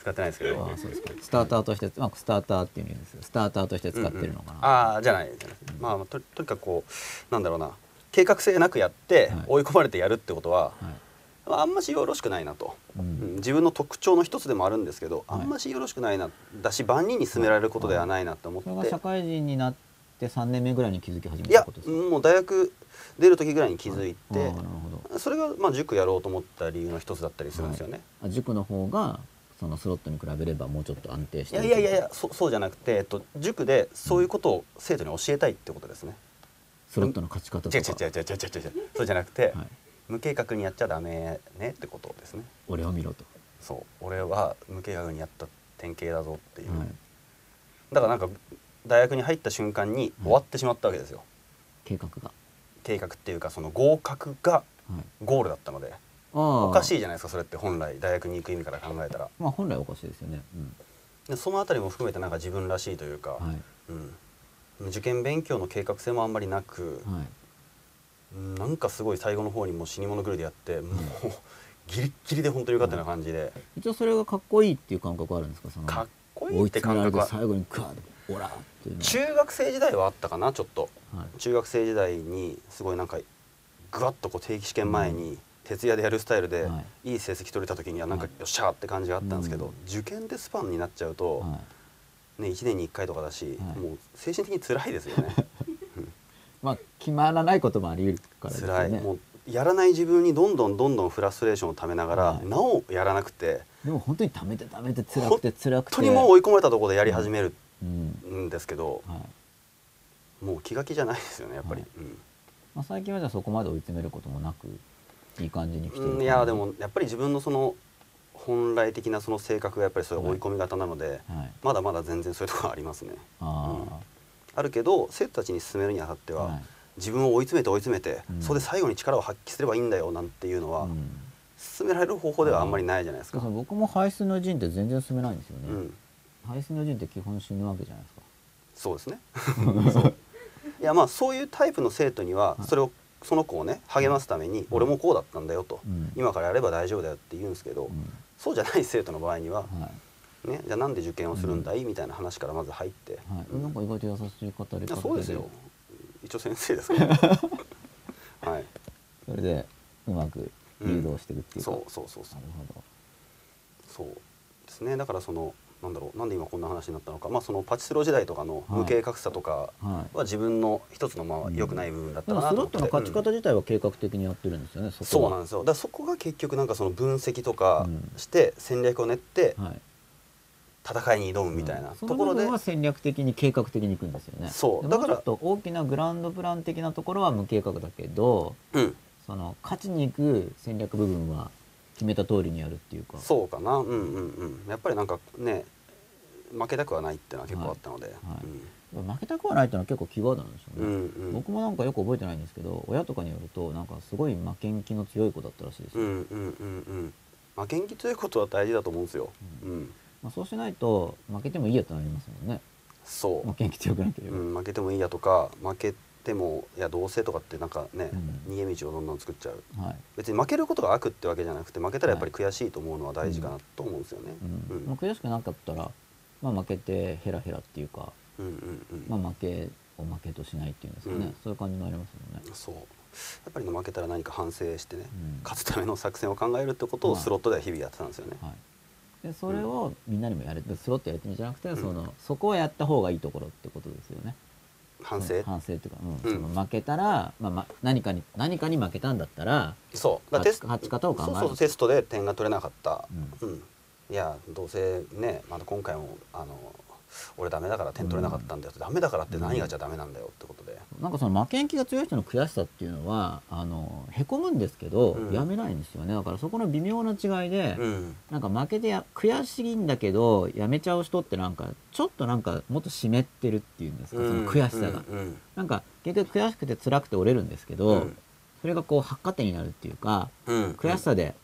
使ってないですけど。ああそうですか。スターターとしてまあスターターっていうんですよ。スターターとして使ってるのかな、ああじゃないじゃないまあまあととにかくこうなんだろうな。計画性なくやってはい。追い込まれてやるってことは、はいあんましよろしくないなと、ううんん自分の特徴の一つでもあるんですけど、はい。あんましよろしくないなだし万人に勧められることではないなと思って、それが社会人になって3年目ぐらいに気づき始めいやたことですか？もう大学出る時ぐらいに気づいて、ああなるほど。それがまあ塾やろうと思った理由の一つだったりするんですよね。あ塾の方がそのスロットに比べればもうちょっと安定してる。いやいやいやいやそそうじゃなくて、えっと、塾でそういうことを生徒に教えたいってことですね。スロットの勝ち方とか。違う違う違う違う違う違う違う。そうじゃなくて、はい、無計画にやっちゃダメねってことですね。俺を見ろと、そう。俺は無計画にやった典型だぞっていう、はい、だからなんか大学に入った瞬間に終わってしまったわけですよ、計画が、計画っていうかその合格がはい、ゴールだったので。ああ。おかしいいじゃないですかそれって本来大学に行く意味から考えたら。まあ本来おかしいですよね、でそのあたりも含めてなんか自分らしいというか、うん、はい。うん、受験勉強の計画性もあんまりなく、はい。うんなんかすごい最後の方にもう死に物狂いでやってもうギリッギリで本当によかったような感じで、一応それがかっこいいっていう感覚はあるんですか？そのかっこいいって感覚は。最後にクワッオラーっていう中学生時代はあったかなちょっと。はい。中学生時代にすごいなんかぐわっとこう定期試験前に徹夜でやるスタイルで、、はい。い成績取れた時にはなんか、はい。よっしゃーって感じがあったんですけど、うん。受験でスパンになっちゃうと、はい。ね、1年に1回とかだし、はい。もう精神的に辛いですよね まあ決まらないこともあり得るからですよね。辛い。もうやらない自分にどんどんどんどんフラストレーションをためながら、はい。なおやらなくて。でも本当に溜めて溜めて辛くて辛くて。本当にもう追い込まれたところでやり始めるうんんですけど、はいもう気が気じゃないですよねやっぱり。はい。うん。まあ、最近はじゃあそこまで追い詰めることもなくいい感じに来てるいやでもやっぱり自分のその本来的なその性格がやっぱりそういう追い込み型なので、はい。まだまだ全然そういうところありますね。ああるけど生徒たちに進めるにあたってあ、は、はい。自分を追い詰めて追い詰めて、うん。それで最後に力を発揮すればいいんだよなんていうのは、うん。進められる方法ではあんまりないじゃないですか。僕も排出の陣って全然進めないんですよね、うん、排出の陣って基本死ぬわけじゃないですか。そうですね。いやまあそういうタイプの生徒にははい。それをその子をね励ますために、俺もこうだったんだよと、うん。今からやれば大丈夫だよって言うんですけど、うん。そうじゃない生徒の場合には、はいね、じゃあなんで受験をするんだい？みたいな話からまず入って、はい、うん。なんか意外と優しい方そうですよ。一応先生ですか？ら、はい、それでうまく誘導していくっていうか、そうそうそうそう。なるほそうですね。だからそのなんだろうなんで今こんな話になったのか。まあそのパチスロ時代とかの無計画さとかどは自分の一つのまあうん。良くない部分だったなと思って。トの勝ち方自体は計画的にやってるんですよね、そそうなんですよ。だそこが結局なんかその分析とかうん。して戦略を練ってはい、戦いに挑むみたいなそところで。の部分は戦略的に計画的にいくんですよね。でそう。だから。ちょっと大きなグランドプラン的なところは無計画だけどうん。その勝ちに行く戦略部分は決めた通りにやるっていうか。そうかな。うんうんうん。やっぱりなんかね負けたくはないっていうのは結構あったので。はい負けたくはないっていうのは結構キーワードなんでしょううんね、うんうん。僕もなんかよく覚えてないんですけど親とかによるとなんかすごい負けん気の強い子だったらしいですよ、うんうんうんうん。負けん気ということは大事だと思うんですよ。うんまあ、そうしないと負けてもいいやとなりますもんね。そう。負けん気強くなければ、うん、負けてもいいやとか負けてもいやどうせとかってなんかね、うん。逃げ道をどんどん作っちゃう。はい。別に負けることが悪ってわけじゃなくて負けたらやっぱり悔しいと思うのは大事かなと思うんですよね。うん。うん。まあ、悔しくなかったら、まあ、負けてヘラヘラっていうか、うんうんうん。まあ、負けを負けとしないっていうんですかね、うん。そういう感じもありますもんね。そう。やっぱりね負けたら何か反省してね、うん。勝つための作戦を考えるってことをはい。スロットでは日々やってたんですよね。はい、でそれをみんなにもやれスロットやれてるんじゃなくて、そのそこをやった方がいいところってことですよね。反省、反省っていうか、うん。うん。その負けたら、まあま、何かに何かに負けたんだったら、そう。勝ち勝ち方を考える。そうそうテストで点が取れなかった、ううん。いやどうせねまだ今回もあの俺ダメだから点取れなかったんだよって、ダメだからって何がじゃあダメなんだよってことで、なんかその負けん気が強い人の悔しさっていうのはあのへこむんですけど、うん。やめないんですよね。だからそこの微妙な違いで、うん。なんか負けてや悔しいんだけどやめちゃう人ってなんかちょっとなんかもっと湿ってるっていうんですか、その悔しさが、うん。うん。なんか結局悔しくて辛くて折れるんですけど、うん。それがこう発火点になるっていうかうん。悔しさで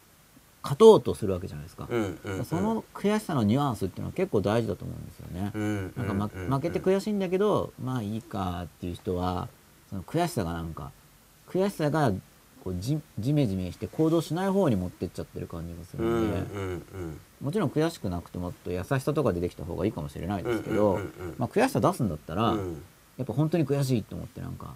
勝とうとするわけじゃないですか、うんうんうん。その悔しさのニュアンスっていうのは結構大事だと思うんですよね、うんなんか、まうん。うん負けて悔しいんだけどまあいいかっていう人はその悔しさがなんか悔しさがこうじじめじめして行動しない方に持ってっちゃってる感じがするうんんで、うんうんもちろん悔しくなくてもっと優しさとか出てきた方がいいかもしれないですけど、うんうんうんうん。まあ、悔しさ出すんだったら、うん。やっぱ本当に悔しいと思ってなんか、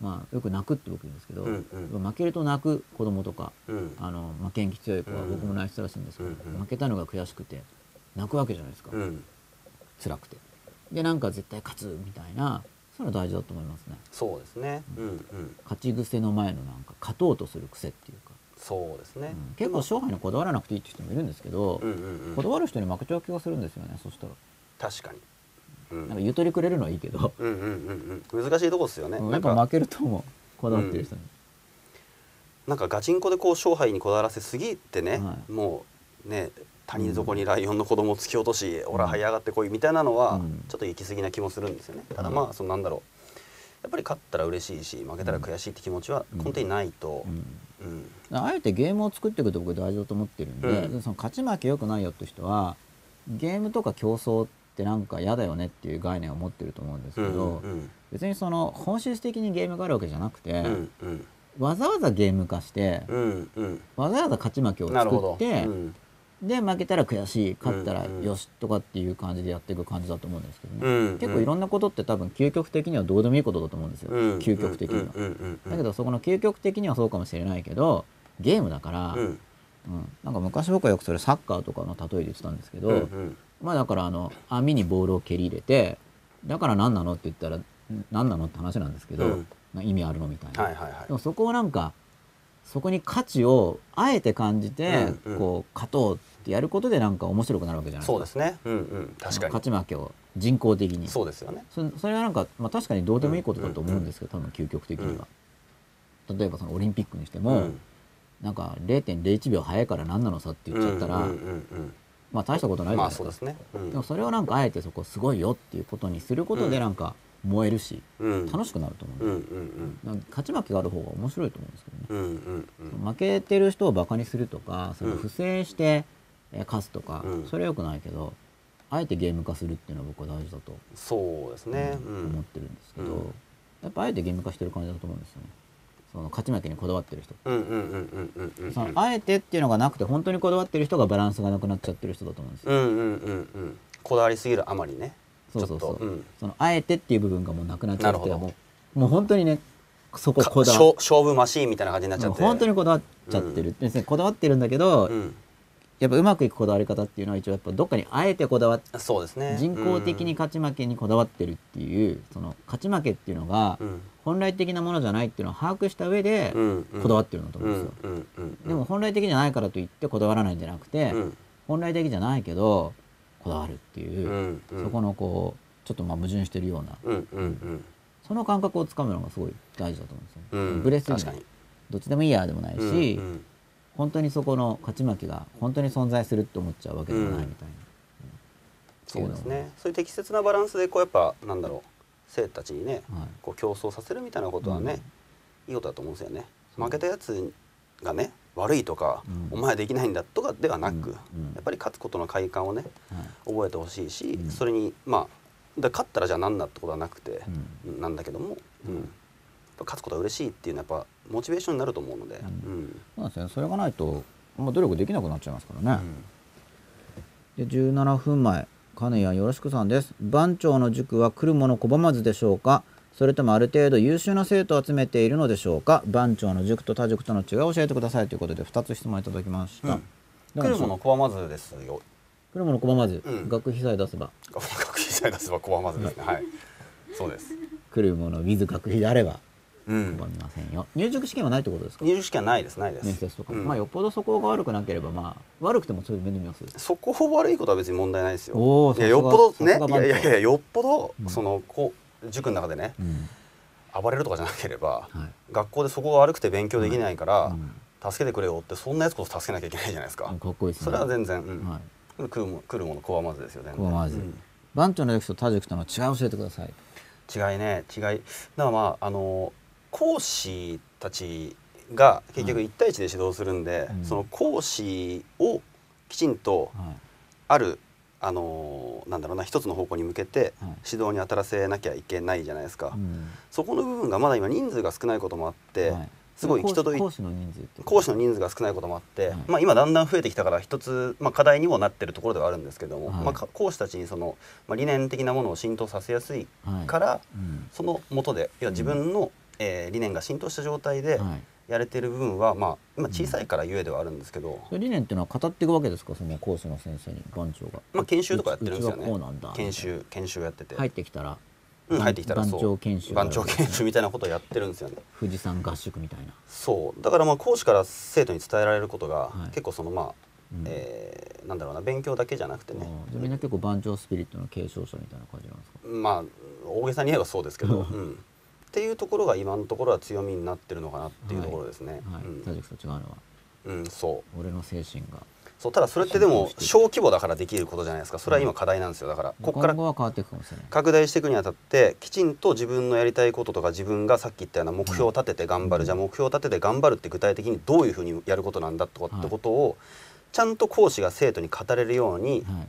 まあ、よく泣くって僕言うんですけど、うんうん。負けると泣く子供とかうん。あの負けん気強い子はうん。僕も泣いてたらしいんですけど、うんうん。負けたのが悔しくて泣くわけじゃないですか、うん。辛くて。でなんか絶対勝つみたいなそういうの大事だと思いますね。そうですね。うん。うん勝ち癖の前のなんか勝とうとする癖っていうか、そうですね。うん。結構勝敗にこだわらなくていいって人もいるんですけど、うんうんうん。こだわる人に負けちゃう気がするんですよねそしたら。確かに。うんなんかゆとりくれるのはいいけど、うんうんうんうん。難しいとこですよね。うんなんか。負けると思うこだわってる人に、なんかガチンコでこう勝敗にこだわらせすぎてね、はい。もうね谷底にライオンの子供を突き落とし、オラ這い上がってこいみたいなのはうん。ちょっと行き過ぎな気もするんですよね、ただうんまあそのなんだろう。やっぱり勝ったら嬉しいし負けたら悔しいって気持ちは根底にないと、うん。うん。あえてゲームを作っていくと僕大事だと思ってるんで、うん。でその勝ち負け良くないよって人はゲームとか競争ってなんか嫌だよねっていう概念を持ってると思うんですけうんど、うん。別にその本質的にゲームがあるわけじゃなくて、うんうん。わざわざゲーム化して、うんうん。わざわざ勝ち負けを作って、うん。で負けたら悔しい勝ったらうんうん。よしとかっていう感じでやっていく感じだと思うんですけどね、うん結構いろんなことって多分究極的にはどうでもいいことだと思うんですよ、うん究極的には、うんうんうん。だけどそこの究極的にはそうかもしれないけどゲームだから、うん。うん。なんか昔僕はよくそれサッカーとかの例えで言ってたんですけど、うんうんまあだからあの網にボールを蹴り入れてだから何なのって言ったらん何なのって話なんですけど、うん。な意味あるのみたいな、はいはいはい。でもそこをなんかそこに価値をあえて感じて、うんうん。こう勝とうってやることでなんか面白くなるわけじゃないですか。そうですね。うんうん。確かに。勝ち負けを人工的に。そうですよね。そそれはなんか、まあ、確かにどうでもいいことだと思うんですけど、多分究極的には、例えばそのオリンピックにしても、うん。なんか0.01秒早いから何なのさって言っちゃったら、うんうんうんまあ大したことないじゃないですか、まあそうですね。うん。でもそれをなんかあえてそこすごいよっていうことにすることでなんか燃えるし、うん。楽しくなると思う、うんうんなんか勝ち負けがある方が面白いと思うんですけどね、うんうんうん。負けてる人をバカにするとかそのうん。不正してえー勝つとか、うん。それはよくないけどあえてゲーム化するっていうのは僕は大事だと、そうですね。うん。思ってるんですけど、うん。やっぱあえてゲーム化してる感じだと思うんですよねその勝ち負けにこだわってる人、うんうんうんうんうんうんそのあえてっていうのがなくて本当にこだわってる人がバランスがなくなっちゃってる人だと思うんですよ、うんうんうんうん。こだわりすぎるあまりね。そうそうそう、うん。そのあえてっていう部分がもうなくなっちゃってもうもう本当にねそこかこだわ勝勝負マシーンみたいな感じになっちゃって。もう本当にこだわっちゃってる、別にこだわってるんだけど、うん。やっぱうまくいくこだわり方っていうのは一応やっぱどっかにあえてこだわってそうですね。人工的に勝ち負けにこだわってるっていうその勝ち負けっていうのがうん本来的なものじゃないっていうのを把握した上でこだわってるんだとうん思うんですよ、でも本来的じゃないからといってこだわらないんじゃなくて、うん。本来的じゃないけどこだわるっていうそこのこうちょっとまあ矛盾してるようなその感覚をつかむのがすごい大事だと思うんですよ、うんブレスに。どっちでもいいやでもないし、本当にそこの勝ち負けが本当に存在するって思っちゃうわけでもないみたいな、そうですね。そういう適切なバランスでこうやっぱなんだろう生徒たちにねはい。こう競争させるみたいなことはね、いいことだと思うんですよね。負けたやつがね悪いとか、うん。お前できないんだとかではなく、うん。うん。やっぱり勝つことの快感をねはい。覚えてほしいし、うん。それにまあだ勝ったらじゃあ何だってことはなくてう、ん。なんだけども、勝つことは嬉しいっていうのはやっぱモチベーションになると思うので、ううん。そうですよね。それがないと、まあ、努力できなくなっちゃいますからね、で17分前金谷よろしくさんです。番長の塾は来るもの拒まずでしょうか？それともある程度優秀な生徒を集めているのでしょうか？番長の塾と他塾との違いを教えてくださいということで2つ質問いただきました、うん。で来るもの拒まずですよ。来るもの拒まず、うん。学費さえ出せば。学費さえ出せば拒まずですね。はい。そうです。来るもの with 学費であれば。うん拒みませんよ。入塾試験はないってことですか？入塾試験はないですないです。面接とか、うん。まあよっぽどそこが悪くなければまあ悪くてもそれで面倒見ます。そこほ悪いことは別に問題ないですよ。おーいやよっぽどねいやいやいやよっぽど、うん。そのこう塾の中でねうん。暴れるとかじゃなければ、はい。学校でそこが悪くて勉強できないから、うん。助けてくれよってそんなやつこそ助けなきゃいけないじゃないですか、かっこいいですね。それは全然、うん。はい。来るも来るもの拒まずですよね拒まずうん番長の塾と他塾との違いを教えてください。違いね違い。だからまああの講師たちが結局はい。1対1で指導するんで、うん。その講師をきちんとはい。あるあのーなんだろうな一つの方向に向けてはい。指導に当たらせなきゃいけないじゃないですか、うん。そこの部分がまだ今人数が少ないこともあって、はい。すごい行き届い講師の人数講師の人数が少ないこともあって、はい。まあ、今だんだん増えてきたから一つ、まあ、課題にもなってるところではあるんですけども、はい。まあか、講師たちにその、まあ、理念的なものを浸透させやすいはい。から、うん。その下で要は自分の、えー理念が浸透した状態ではい。やれてる部分は、まあ、今小さいからゆえではあるんですけど、それ理念っていうのは語っていくわけですか？その講師の先生に番長が、まあ、研修とかやってるんですよね。研修研修やってて、入ってきたら、うん、入ってきたら番長研修。番長研修みたいなことをやってるんですよね。富士山合宿みたいな、そう。だからまあ講師から生徒に伝えられることが、はい。結構そのまあ、うん。えーなんだろうな勉強だけじゃなくてね、みんな結構番長スピリットの継承者みたいな感じなんですか？まあ大げさに言えばそうですけど、うん、っていうところが今のところは強みになってるのかなっていうところですね。はい、うん。うん、そう。俺の精神が。そうただそれってでも小規模だからできることじゃないですか。それは今課題なんですよ。だからここから拡大していくにあたってきちんと自分のやりたいこととか自分がさっき言ったような目標を立てて頑張る、じゃあ目標を立てて頑張るって具体的にどういうふうにやることなんだとかってことを、ちゃんと講師が生徒に語れるようにはい。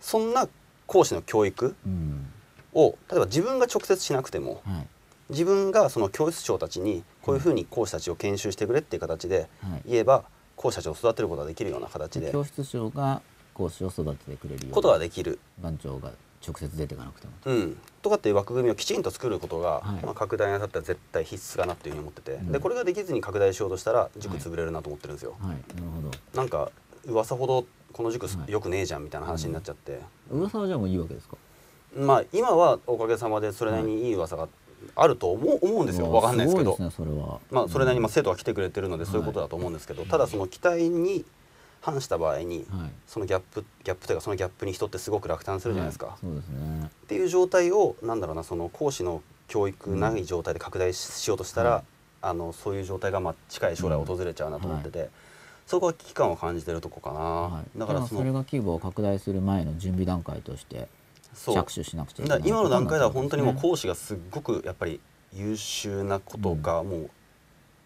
そんな講師の教育うん。を例えば自分が直接しなくてもはい自分がその教室長たちにこういうふうに講師たちを研修してくれっていう形ではい。言えば講師たちを育てることができるような形で教室長が講師を育ててくれるようことができる、番長が直接出ていかなくてもうん、とかっていう枠組みをきちんと作ることが、はい。まあ、拡大にあたっては絶対必須かなっていうふうに思ってて、うん。でこれができずに拡大しようとしたら塾潰れるなと思ってるんですよ。はい。なるほど。なんか噂ほどこの塾はい。よくねえじゃんみたいな話になっちゃって、噂はじゃあもういいわけですか？まあ今はおかげさまでそれなりにいい噂があると思う思うんですよ。わかんないですけど。ねそれは。まあ、それなりにまあは生徒が来てくれてるのでそういうことだと思うんですけど、ただその期待に反した場合にい。そのギャップギャップというかそのギャップに人ってすごく落胆するじゃないですか。はいそうですね。っていう状態をなんだろうなその講師の教育ない状態で拡大ししようとしたら、はい。あのそういう状態がまあ近い将来訪れちゃうなと思ってて、そこは危機感を感じてるとこかな、はい。だからそれが規模を拡大する前の準備段階として着手しなくちゃいけない今の段階では本当にもうこ講師がすっごくやっぱり優秀なことがもう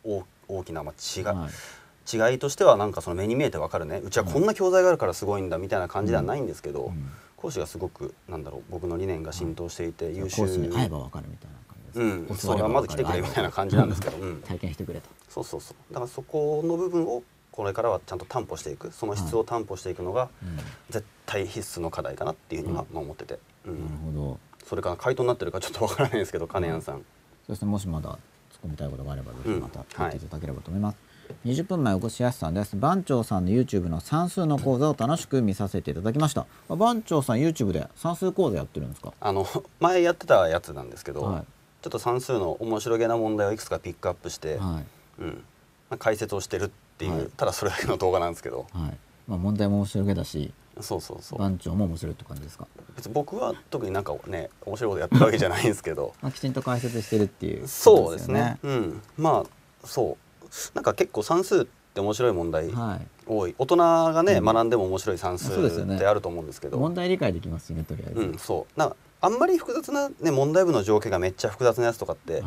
大大きなまあ違,、はい。違いとしてはなんかその目に見えてわかるね。うちはこんな教材があるからすごいんだみたいな感じではないんですけど、うん。講師がすごくなんだろう僕の理念が浸透していて優秀。に会えばわかるみたいな感じですうん、教それはまず来てくれみたいな感じなんですけど、うん、体験してくれと。そうそうそう。だからそこの部分をこれからはちゃんと担保していく。その質を担保していくのがうん絶対必須の課題かなっていうふうには思ってて、うん。なるほど。それから回答になってるかちょっとわからないですけど金谷さん、そしてもしまだ突っ込みたいことがあればぜひまたうん。言っていただければと思います、20分前お越しやすさんです。番長さんの YouTube の算数の講座を楽しく見させていただきました。まあ番長さん YouTube で算数講座やってるんですか？あの 前やってたやつなんですけど、はい。ちょっと算数の面白げな問題をいくつかピックアップして、はい。うん。まあ、解説をしてるっていう、はい。ただそれだけの動画なんですけど。はい。まあ問題も面白げだしそうそうそう。番長も面白いって感じですか、別に僕は特になんかね面白いことやってるわけじゃないんですけど。まあ、きちんと解説してるっていうそうですね。うん、まあそう。なんか結構算数って面白い問題はい。多い。大人がね、うん。学んでも面白い算数ってあると思うんですけど。問題理解できますしねとりあえず、うん、そう。なんかあんまり複雑な、ね、問題文の条件がめっちゃ複雑なやつとかって、はい。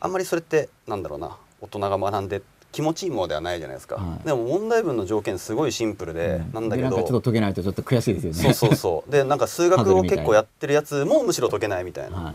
あんまりそれってなんだろうな大人が学んで気持ちいいものではないじゃないですか、はい。でも問題文の条件すごいシンプルで、うん。なんだけど。ちょっと解けないとちょっと悔しいですよね。そうそう。そうでなんか数学を結構やってるやつもむしろ解けないみたいな、はい。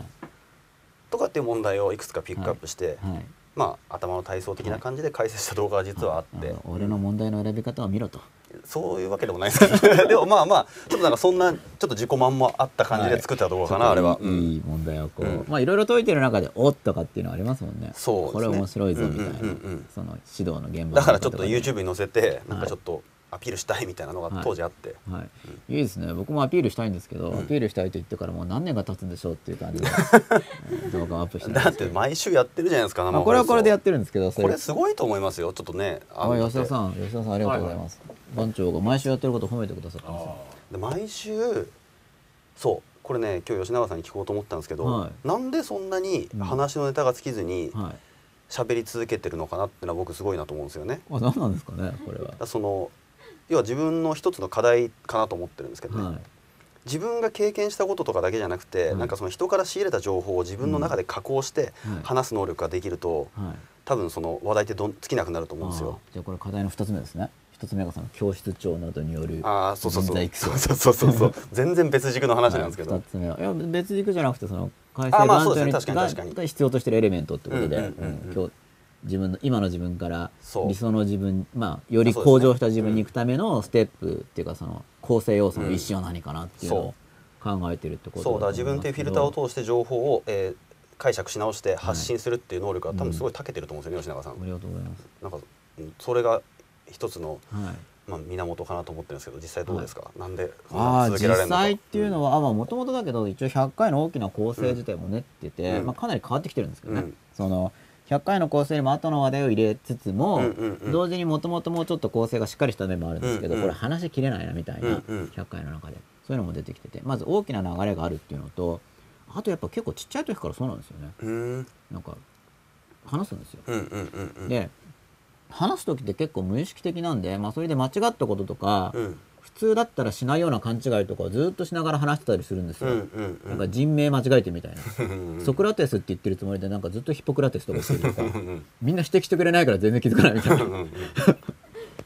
とかっていう問題をいくつかピックアップして、はいまあ頭の体操的な感じで解説した動画が実はあって、俺の問題の選び方を見ろと。そういうわけでもないです。け どでもまあまあちょっとなんかそんなちょっと自己満もあった感じで作った動画かな、あれは、いいいい問題をこう、うん。まあいろいろ解いてる中でおっとかっていうのはありますもんね。そうね。これ面白いぞみたいな、うんうんうんうんその指導の現場だからちょっとの YouTube に載せてなんかちょっとアピールしたいみたいなのが当時あって、はい、いいですね。僕もアピールしたいんですけど、うん。アピールしたいと言ってからもう何年が経つんでしょうっていう感じで うん動画をアップしてだって毎週やってるじゃないですかこれはこれでやってるんですけどそこれすごいと思いますよ。ちょっとねあの吉田さん吉田さんありがとうございます、番長が毎週やってることを褒めてくださってますで毎週そう。これね今日吉永さんに聞こうと思ったんですけど、はい。なんでそんなに話のネタが尽きずにはい。喋り続けてるのかなっていうのは僕すごいなと思うんですよね。あ何なんですかねこれは。その要は自分の一つの課題かなと思ってるんですけどね、はい。自分が経験したこととかだけじゃなくて、はい。なんかその人から仕入れた情報を自分の中で加工してはい。話す能力ができると、はい。多分その話題ってどん尽きなくなると思うんですあよ。ー。じゃあこれ課題の2つ目ですね。1つ目がその教室長などによるああそうそうそう。そうそうそうそう全然別軸の話なんですけど、はい、2つ目は。いや別軸じゃなくてその改正あまあそうですね。団長に確かに確かに。がが必要としてるエレメントってことで、うんうんうんうん自分の今の自分から理想の自分まあより向上した自分に行くためのステップっていうかその構成要素の一種は何かなっていうのを考えてるってことそう。だ自分っていうフィルターをと通して情報を、えー解釈し直して発信するっていう能力が多分すごい長けてると思うんですよね、吉永さん。ありがとうございます。なんかうんそれが一つの、はい。まあ、源かなと思ってるんですけど実際どうですか、なんでそんあなあ実続けられるのか。際っていうのはもともとだけど一応100回の大きな構成自体も練ってて、うん。まあ、かなり変わってきてるんですけどね、うん。その100回の構成にも後の話題を入れつつも、同時にもともともうちょっと構成がしっかりした面もあるんですけど、これ話しきれないなみたいな、うんうん。100回の中でそういうのも出てきててまず大きな流れがあるっていうのとあとやっぱ結構ちっちゃい時からそうなんですよね。なんか話すんですよ。で話す時って結構無意識的なんで、まあ、それで間違ったこととか、うん普通だったらしないような勘違いとかをずっとしながら話してたりするんですよ、なんか人名間違えてるみたいな、うんソクラテスって言ってるつもりでなんかずっとヒポクラテスとか言ってるとかうんみんな指摘してくれないから全然気づかないみたいな。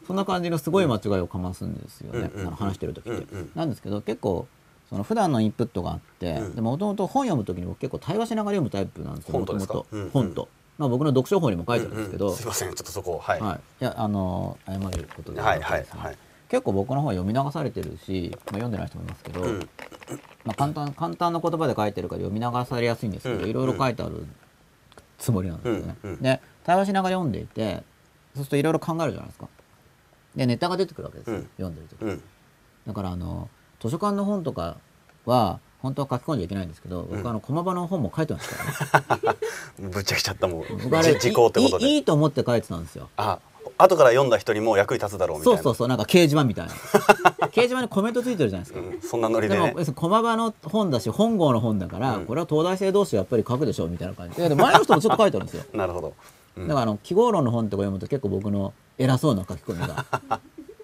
そんな感じのすごい間違いをかますんですよね、うんうん話してる時って、なんですけど結構その普段のインプットがあってうん。もともと本読む時に僕結構対話しながら読むタイプなんですよ本とですか？元々。うんうん。本と、まあ、僕の読書法にも書いてあるんですけど、うんうん。すいませんちょっとそこはい。はい、いやあの謝ることではいはいはい結構僕の方は読み流されてるし、まあ、読んでない人もいますけど、うん。まあ、簡単簡単な言葉で書いてるから読み流されやすいんですけど、うん。いろいろ書いてあるつもりなんですよね。で対話しながら読んでいてそうするといろいろ考えるじゃないですか。でネタが出てくるわけですよ、うん。読んでる時、うん。だからあの図書館の本とかは本当は書き込んじゃいけないんですけど僕、うん。あの駒場の本も書いてましたからね。ぶっちゃけちゃったもう僕あれじ時効ってことで。いいいいと思って書いてたんですよ。あ後から読んだ人にも役に立つだろうみたいな。そうそうそうなんか掲示板みたいな。掲示板にコメントついてるじゃないですか、うんそんなノリでね。でも駒場の本だし本郷の本だから、うん。これは東大生同士やっぱり書くでしょみたいな感じ。でで前の人もちょっと書いてあるんですよ。なるほど。うん。だからあの記号論の本とか読むと結構僕の偉そうな書き込みが。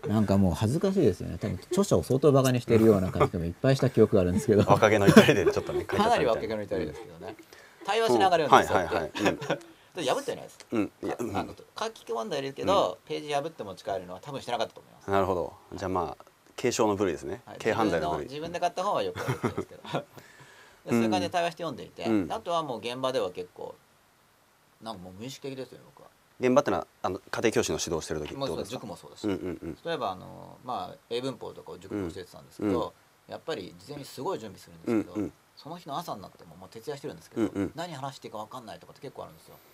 なんかもう恥ずかしいですよね。多分著者を相当バカにしているような書き込みいっぱいした記憶があるんですけど。か若気の至りでちょっとね書いちゃったな。り若気の至りですけどね。対話しうんながら読んではいはいはい。で破ってないです。うん。うんいやうん。あの書き込んではいるけど、ページ破って持ち帰るのは多分してなかったと思います。なるほど。じゃあまあ軽症の部類ですね。はい。軽犯罪の部類自分の自分で買った方はよくやるんですけど。でそういう感じで対話して読んでいて、うん。あとはもう現場では結構なんかもう無意識的ですよね僕は。現場ってのはあの家庭教師の指導してる時ってもうことですか？塾もそうだし、うんうんうん。例えばあの、まあ、英文法とかを塾で教えてたんですけど、やっぱり事前にすごい準備するんですけど、うんうん。その日の朝になってももう徹夜してるんですけど、うんうん。何話していいか分かんないとかって結構あるんですよ、うん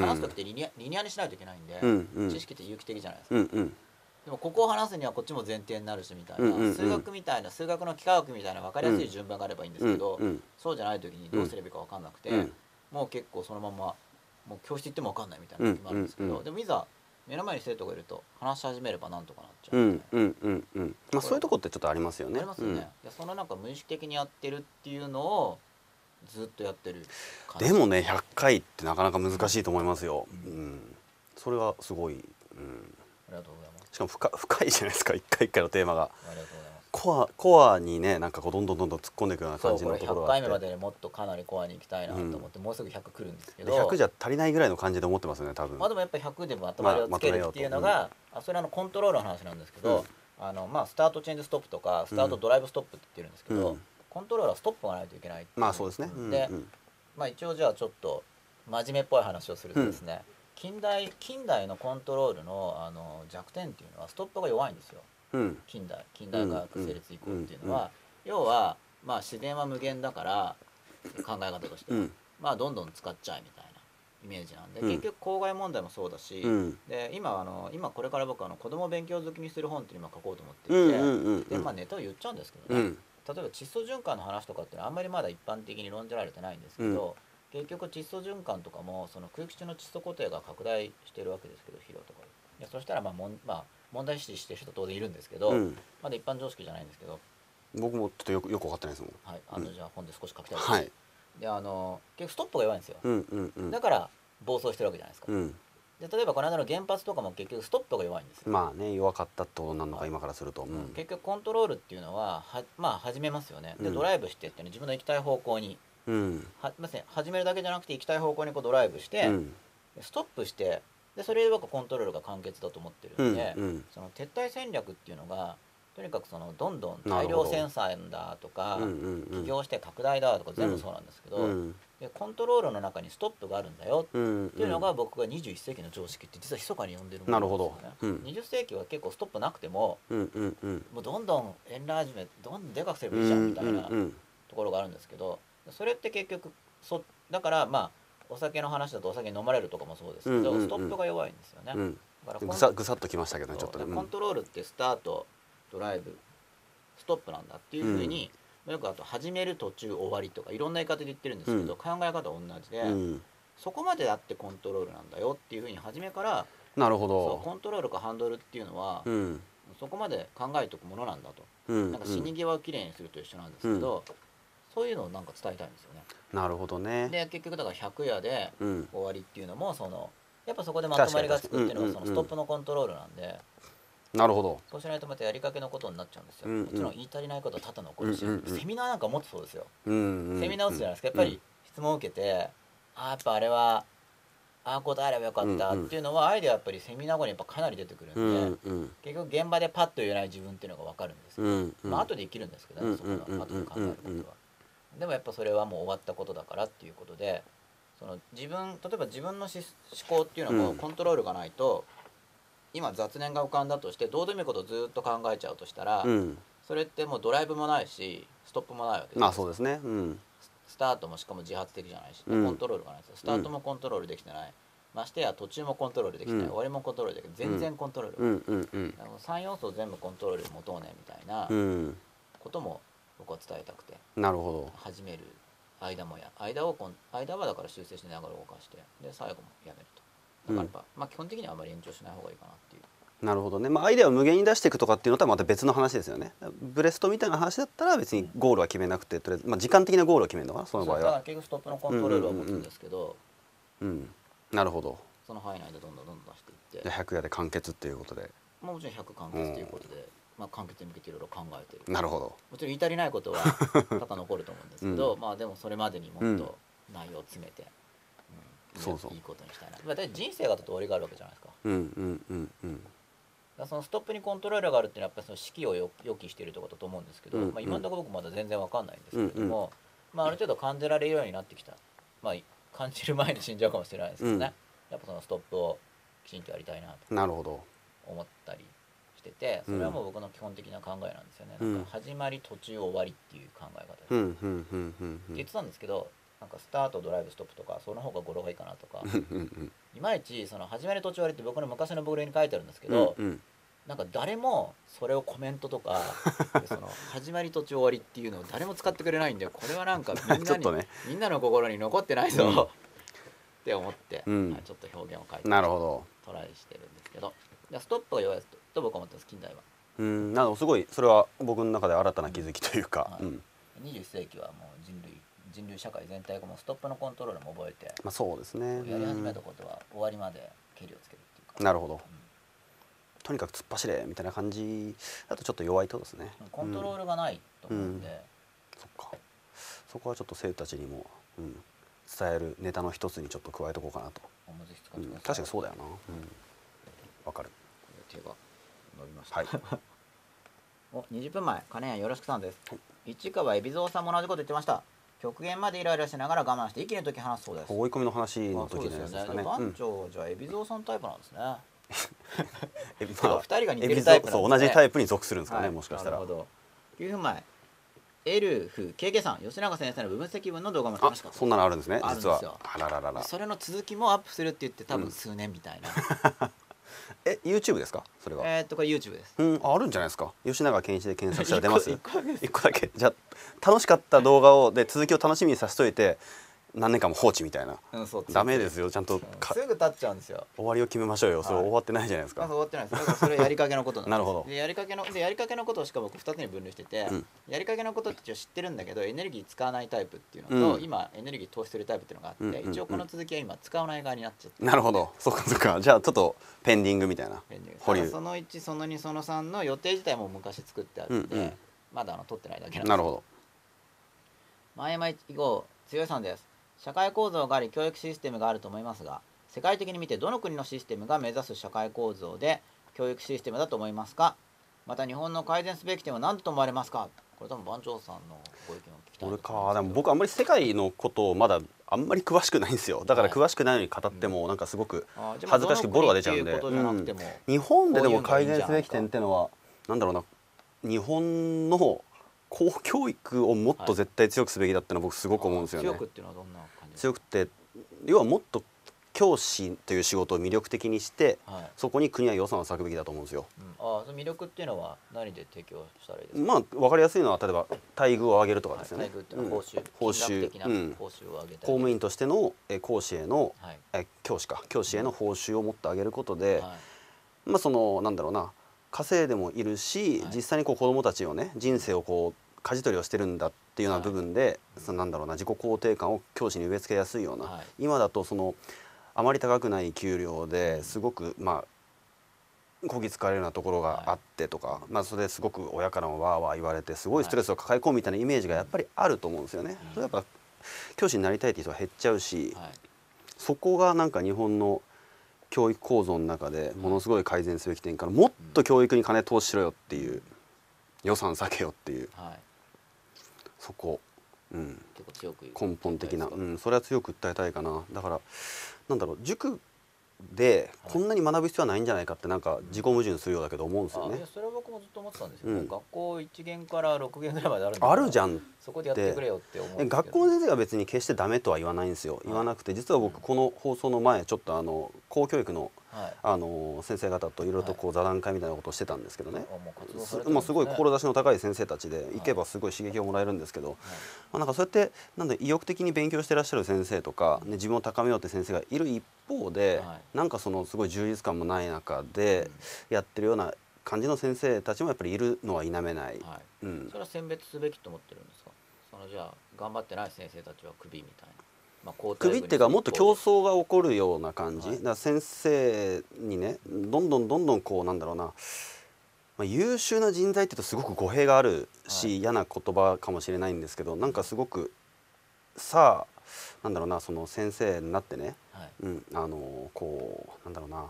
話す時ってリニアリニアにしないといけないんで、うんうん。知識って有機的じゃないですか、うんうん。でもここを話すにはこっちも前提になるしみたいな、うんうんうん。数学みたいな数学の幾何学みたいな分かりやすい順番があればいいんですけど、うんうん。そうじゃない時にどうすればいいか分かんなくて、うん。もう結構そのままもう教室行っても分かんないみたいな時もあるんですけど、うんうん。うんでもいざ目の前に生徒がいると話し始めればなんとかなっちゃうう。んうんうんうん。まあそういうとこってちょっとありますよね。ありますよね、いやそのなんか無意識的にやってるっていうのをずっとやってるでもね100回ってなかなか難しいと思いますよ。うん。それはすごい。うん。ありがとうございます。しかも深深いじゃないですか一回一回のテーマが。ありがとうございます。コアコアにねなんかこうどんどんどんどん突っ込んでいくような感じ100のところがあって。回目までにもっとかなりコアに行きたいなと思って、もうすぐ100来るんですけでど100じゃ足りないぐらいの感じで思ってますよね多分。まあでもやっぱり100でまとまりをつけるっていうのが、あそれはあのコントロールの話なんですけど、あのまあスタートチェンジストップとかスタートドライブストップって言ってるんですけど、うんコントロールはストップがないといけないまあそうですね。うんで、うん。まあ一応じゃあちょっと真面目っぽい話をするとですね、近代近代のコントロールのあの弱点っていうのはストップが弱いんですよ。うん。近代近代科学成立以降っていうのは、要はまあ自然は無限だから考え方として。は、うん。まあどんどん使っちゃえみたいな。イメージなんで、うん。結局公害問題もそうだし、うん。で今あの今これから僕あの子供を勉強好きにする本っていうのを今書こうと思っていて、うんうんうん。でまあネタを言っちゃうんですけどね、うん例えば窒素循環の話とかってあんまりまだ一般的に論じられてないんですけど、結局窒素循環とかもその空気中の窒素固定が拡大してるわけですけど肥料とか。でいやそしたらまあもん、まあ、問題視してる人当然いるんですけど、うん。まだ一般常識じゃないんですけど、僕もちょっとよくよく分かってないですもん。はい、あのじゃあ本で少し書きたいです、はい。であの結局ストップが弱いんですよ、うんうんうん。だから暴走してるわけじゃないですか、うんで例えばこの間の原発とかも結局ストップが弱いんですよ、まあね弱かったとなのかはい。今からすると、うん。結局コントロールっていうのははまあ始めますよね。でうん。ドライブしてって、ね、自分の行きたい方向に。うん。はません。始めるだけじゃなくて行きたい方向にこうドライブして、うん。でストップしてでそれで僕はコントロールが完結だと思ってるうん。んで、うん。その撤退戦略っていうのがとにかくそのどんどん大量生産だとか、起業して拡大だとか全部そうなんですけど、うん。でコントロールの中にストップがあるんだようんっていうのが僕が21世紀の常識って実は密かに呼んでるものですよね、うん。20世紀は結構ストップなくてももうどんどんエンラージメントどんどんでかくすればいいじゃんみたいなところがあるんですけどそれって結局そだからまあお酒の話だとお酒飲まれるとかもそうですけど、ストップが弱いんですよね、うん。だからぐさぐさっときましたけどねちょっとね。でコントロールってスタートドライブストップなんだっていうふうに、よくあと始める途中終わりとかいろんな言い方で言ってるんですけど、うん。考え方は同じで、うん。そこまでやってコントロールなんだよっていうふうに初めからなるほそうコどントロールかハンドルっていうのは、うん。そこまで考えておくものなんだと、うん。なんか死に際をきれいにすると一緒なんですけど、そういうのをなんか伝えたいんですよね。なるほどね。で結局だから100夜でうん。終わりっていうのもそのやっぱそこでまとまりがつくっていうのが確かにそのストップのコントロールなんで。なるほど。そうしないとまたやりかけのことになっちゃうんですよ、うんうん。もちろん言い足りないことは多々残るし、うんうんうん。セミナーなんかもっとそうですよ、うんうん。セミナー打つじゃないですか。やっぱり質問を受けて、ああやっぱあれはああ答えればよかったうんうん。っていうのはアイデアやっぱりセミナー後にやっぱかなり出てくるうんんで、んうん。結局現場でパッと言えない自分っていうのが分かるんですよ、うんうん。まあ後で生きるんですけどね、うんそこはうん後で考えることは、うんうんでもやっぱそれはもう終わったことだからっていうことでその自分例えば自分のし思考っていうのもうん。コントロールがないと、今雑念が浮かんだとしてどうでもいいことをずっと考えちゃうとしたら、うん。それってもうドライブもないしストップもないわけですまあそうですね。うん。スタートもしかも自発的じゃないし、うん。コントロールがないですよ。スタートもコントロールできてない、ましてや途中もコントロールできてない、うん。終わりもコントロールできない。全然コントロールうんうんうん。あの3要素を全部コントロールで持とうねみたいなうん。ことも僕は伝えたくてなるほ始める間もや間をこん間はだから修正しながら動かしてで最後もやめるとだからやっぱ、まあ基本的にはあまり延長しない方がいいかなっていう。どなるほどね。まあアイデアを無限に出していくとかっていうのとはまた別の話ですよね。ブレストみたいな話だったら別にゴールは決めなくてとりあえずまあ時間的なゴールを決めるのかなその場合そうだからは結局ストップのコントロールは持つんですけど、うんなるほどその範囲内でどんどんどんどん出していって。じゃあ100夜で完結っていうことで。まあもちろん100完結ということで、まあ、完結に向けていろいろ考えてる。なるほど。もちろん言い足りないことは多々残ると思うんですけど、まあでもそれまでにもっと内容を詰めて、うんそうそう。いいことにしたいな、まあ、だって人生があと終わりがあるわけじゃないですか。うんうんうんうん。らそのストップにコントロールがあるっていうのはやっぱりその士気をよ予期しているところだと思うんですけど、うんうん。まあ、今のところ僕まだ全然わかんないんですけれども、まあ、ある程度感じられるようになってきた、まあ、感じる前に死んじゃうかもしれないですけどね、うん。やっぱそのストップをきちんとやりたいなとなるほど。思ったりしててそれはもう僕の基本的な考えなんですよね、うんなん。か始まり途中終わりっていう考え方です、うってんうんうんうん。うん言ってたんですけどなんかスタートドライブストップとかその方が語呂がいいかなとか。いまいちその始まり途中終わりって僕の昔のブログに書いてあるんですけうんど、うん。なんか誰もそれをコメントとか でその始まり途中終わりっていうのを誰も使ってくれないんでこれはなんかみんなに、ね。みんなの心に残ってないぞ、うん。って思って、うん。はいちょっと表現を書いてなるほど。トライしてるんですけど。でストップが弱いと僕は思ってます近代は。うん。なのすごいそれは僕の中で新たな気づきというか、はい。うん。21世紀はもう人類人類社会全体がもうストップのコントロールも覚えてまあそうですね。やり始めたことは終わりまでけりをつけるっていうか。なるほど。とにかく突っ走れみたいな感じだとちょっと弱いとですね。うんコントロール、ルがないと思うんで、そっか。そこはちょっと生徒たちにも、うん、伝えるネタの一つにちょっと加えとこうかなと、確かにそうだよな。うん。わ、かる。手が伸びました、はい。お20分前金谷よろしくさんです、はい。市川海老蔵さんも同じこと言ってました極限までイライラしながら我慢して息の時話すそうです。追い込みの話の時ですよね。のやつですかね。番長じゃあ海老蔵さんタイプなんですね。えてか二人が似てるタイプね。そう同じタイプに属するんですかね、はい。もしかしたら。なるほど。9分前。エルフ KK さん吉永先生の部分積分の動画も楽あしかったそんなのあるんですね実は。あらららら。それの続きもアップするって言って多分うん数年みたいな、え YouTube ですか？それは、えーっとこれ YouTube です。うんああるんじゃないですか？吉永健一で検索したら出ます。一個一個だけ。じゃあ楽しかった動画をで続きを楽しみにさせといて何年間も放置みたいな。ダメですよ。ちゃんとかすぐ立っちゃうんですよ。終わりを決めましょうよ。それはい。終わってないじゃないですか。終わってないです。だからそれやりかけのことなるほど。でやりかけのでやりかけのことをしかも僕2つに分類してて、うん。やりかけのことって一応知ってるんだけどエネルギー使わないタイプっていうのと、うん。今エネルギー投資するタイプっていうのがあって、一応この続きは今使わない側になっちゃってなるほど。そっかそっか。じゃあちょっとペンディングみたいな。ペンディング。保留。その1その2その3の予定自体も昔作ってあって、まだあの取ってないだけなんですなるほど。前々以後強いさんです社会構造があり教育システムがあると思いますが世界的に見てどの国のシステムが目指す社会構造で教育システムだと思いますか？また日本の改善すべき点は何だと思われますか？これ多分番長さんのご意見を聞きたい俺か。でも僕あんまり世界のことをまだあんまり詳しくないんですよ。だからはい詳しくないのに語ってもなんかすごく恥ずかしくボロが出ちゃうんで。うことじゃなくても、日本ででも改善すべき点ってのはなんだろうな。日本の公教育をもっと絶対強くすべきだってのは僕すごく思うんですよね。強くっていうのはどんな強くって要はもっと教師という仕事を魅力的にしてか、はい。そこに国は予算を割くべきだと思うんですよ。うん、あその魅力っていうのは何で提供したらいいですか、まあ分かりやすいのは例えば待遇を上げるとかですよね。待遇っていうのは報酬、うん報酬。うん。報酬を上げたり。公務員としてのえ講師へのはい。え教師か。教師への報酬をもっと上げることで、はい。まあそのなんだろうな。稼いでもいるし、はい。実際にこう子どもたちをね人生をこう舵取りをしてるんだっていうような部分で、そのなんだろうな自己肯定感を教師に植え付けやすいような、はい。今だとそのあまり高くない給料ですごくまあこき使われるようなところがあってとか、まあそれですごく親からもわーわー言われてすごいストレスを抱え込むみたいなイメージがやっぱりあると思うんですよね。それやっぱ教師になりたいっていう人は減っちゃうし、はい。そこがなんか日本の教育構造の中でものすごい改善すべき点からもっと教育に金投資しろよっていう予算避けよっていう。はいそこ、うん、結構強く根本的な、うん、それは強く訴えたいかな。だからなんだろう。塾でこんなに学ぶ必要はないんじゃないかってなんか自己矛盾するようだけど思うんですよね。それは僕もずっと思ってたんですよ、うん。学校1限から6限ぐらいまであるあるじゃんそこでやってくれよって思う学校の先生が別に決してダメとは言わないんですよ。言わなくて実は僕この放送の前ちょっとあの公教育のはい。あの先生方といろいろとこう座談会みたいなことをしてたんですけどね、あもう活動さすれてるんですね。まあ、すごい志の高い先生たちで行けばすごい刺激をもらえるんですけど、まあ、なんかそうやってなんだ意欲的に勉強してらっしゃる先生とか、ね、自分を高めようって先生がいる一方で、はい。なんかそのすごい充実感もない中でやってるような感じの先生たちもやっぱりいるのは否めない。はい、うん。それは選別すべきと思ってるんですか？そのじゃあ頑張ってない先生たちはクビみたいな、まあ、首っていうかもっと競争争が起こるような感じ、はい。だから先生にねどんどんどんどんこうなんだろうな、まあ、優秀な人材って言うとすごく語弊があるし、はい。嫌な言葉かもしれないんですけどなんかすごくさあなんだろうなその先生になってね、はい。うん、あのこうなんだろうな、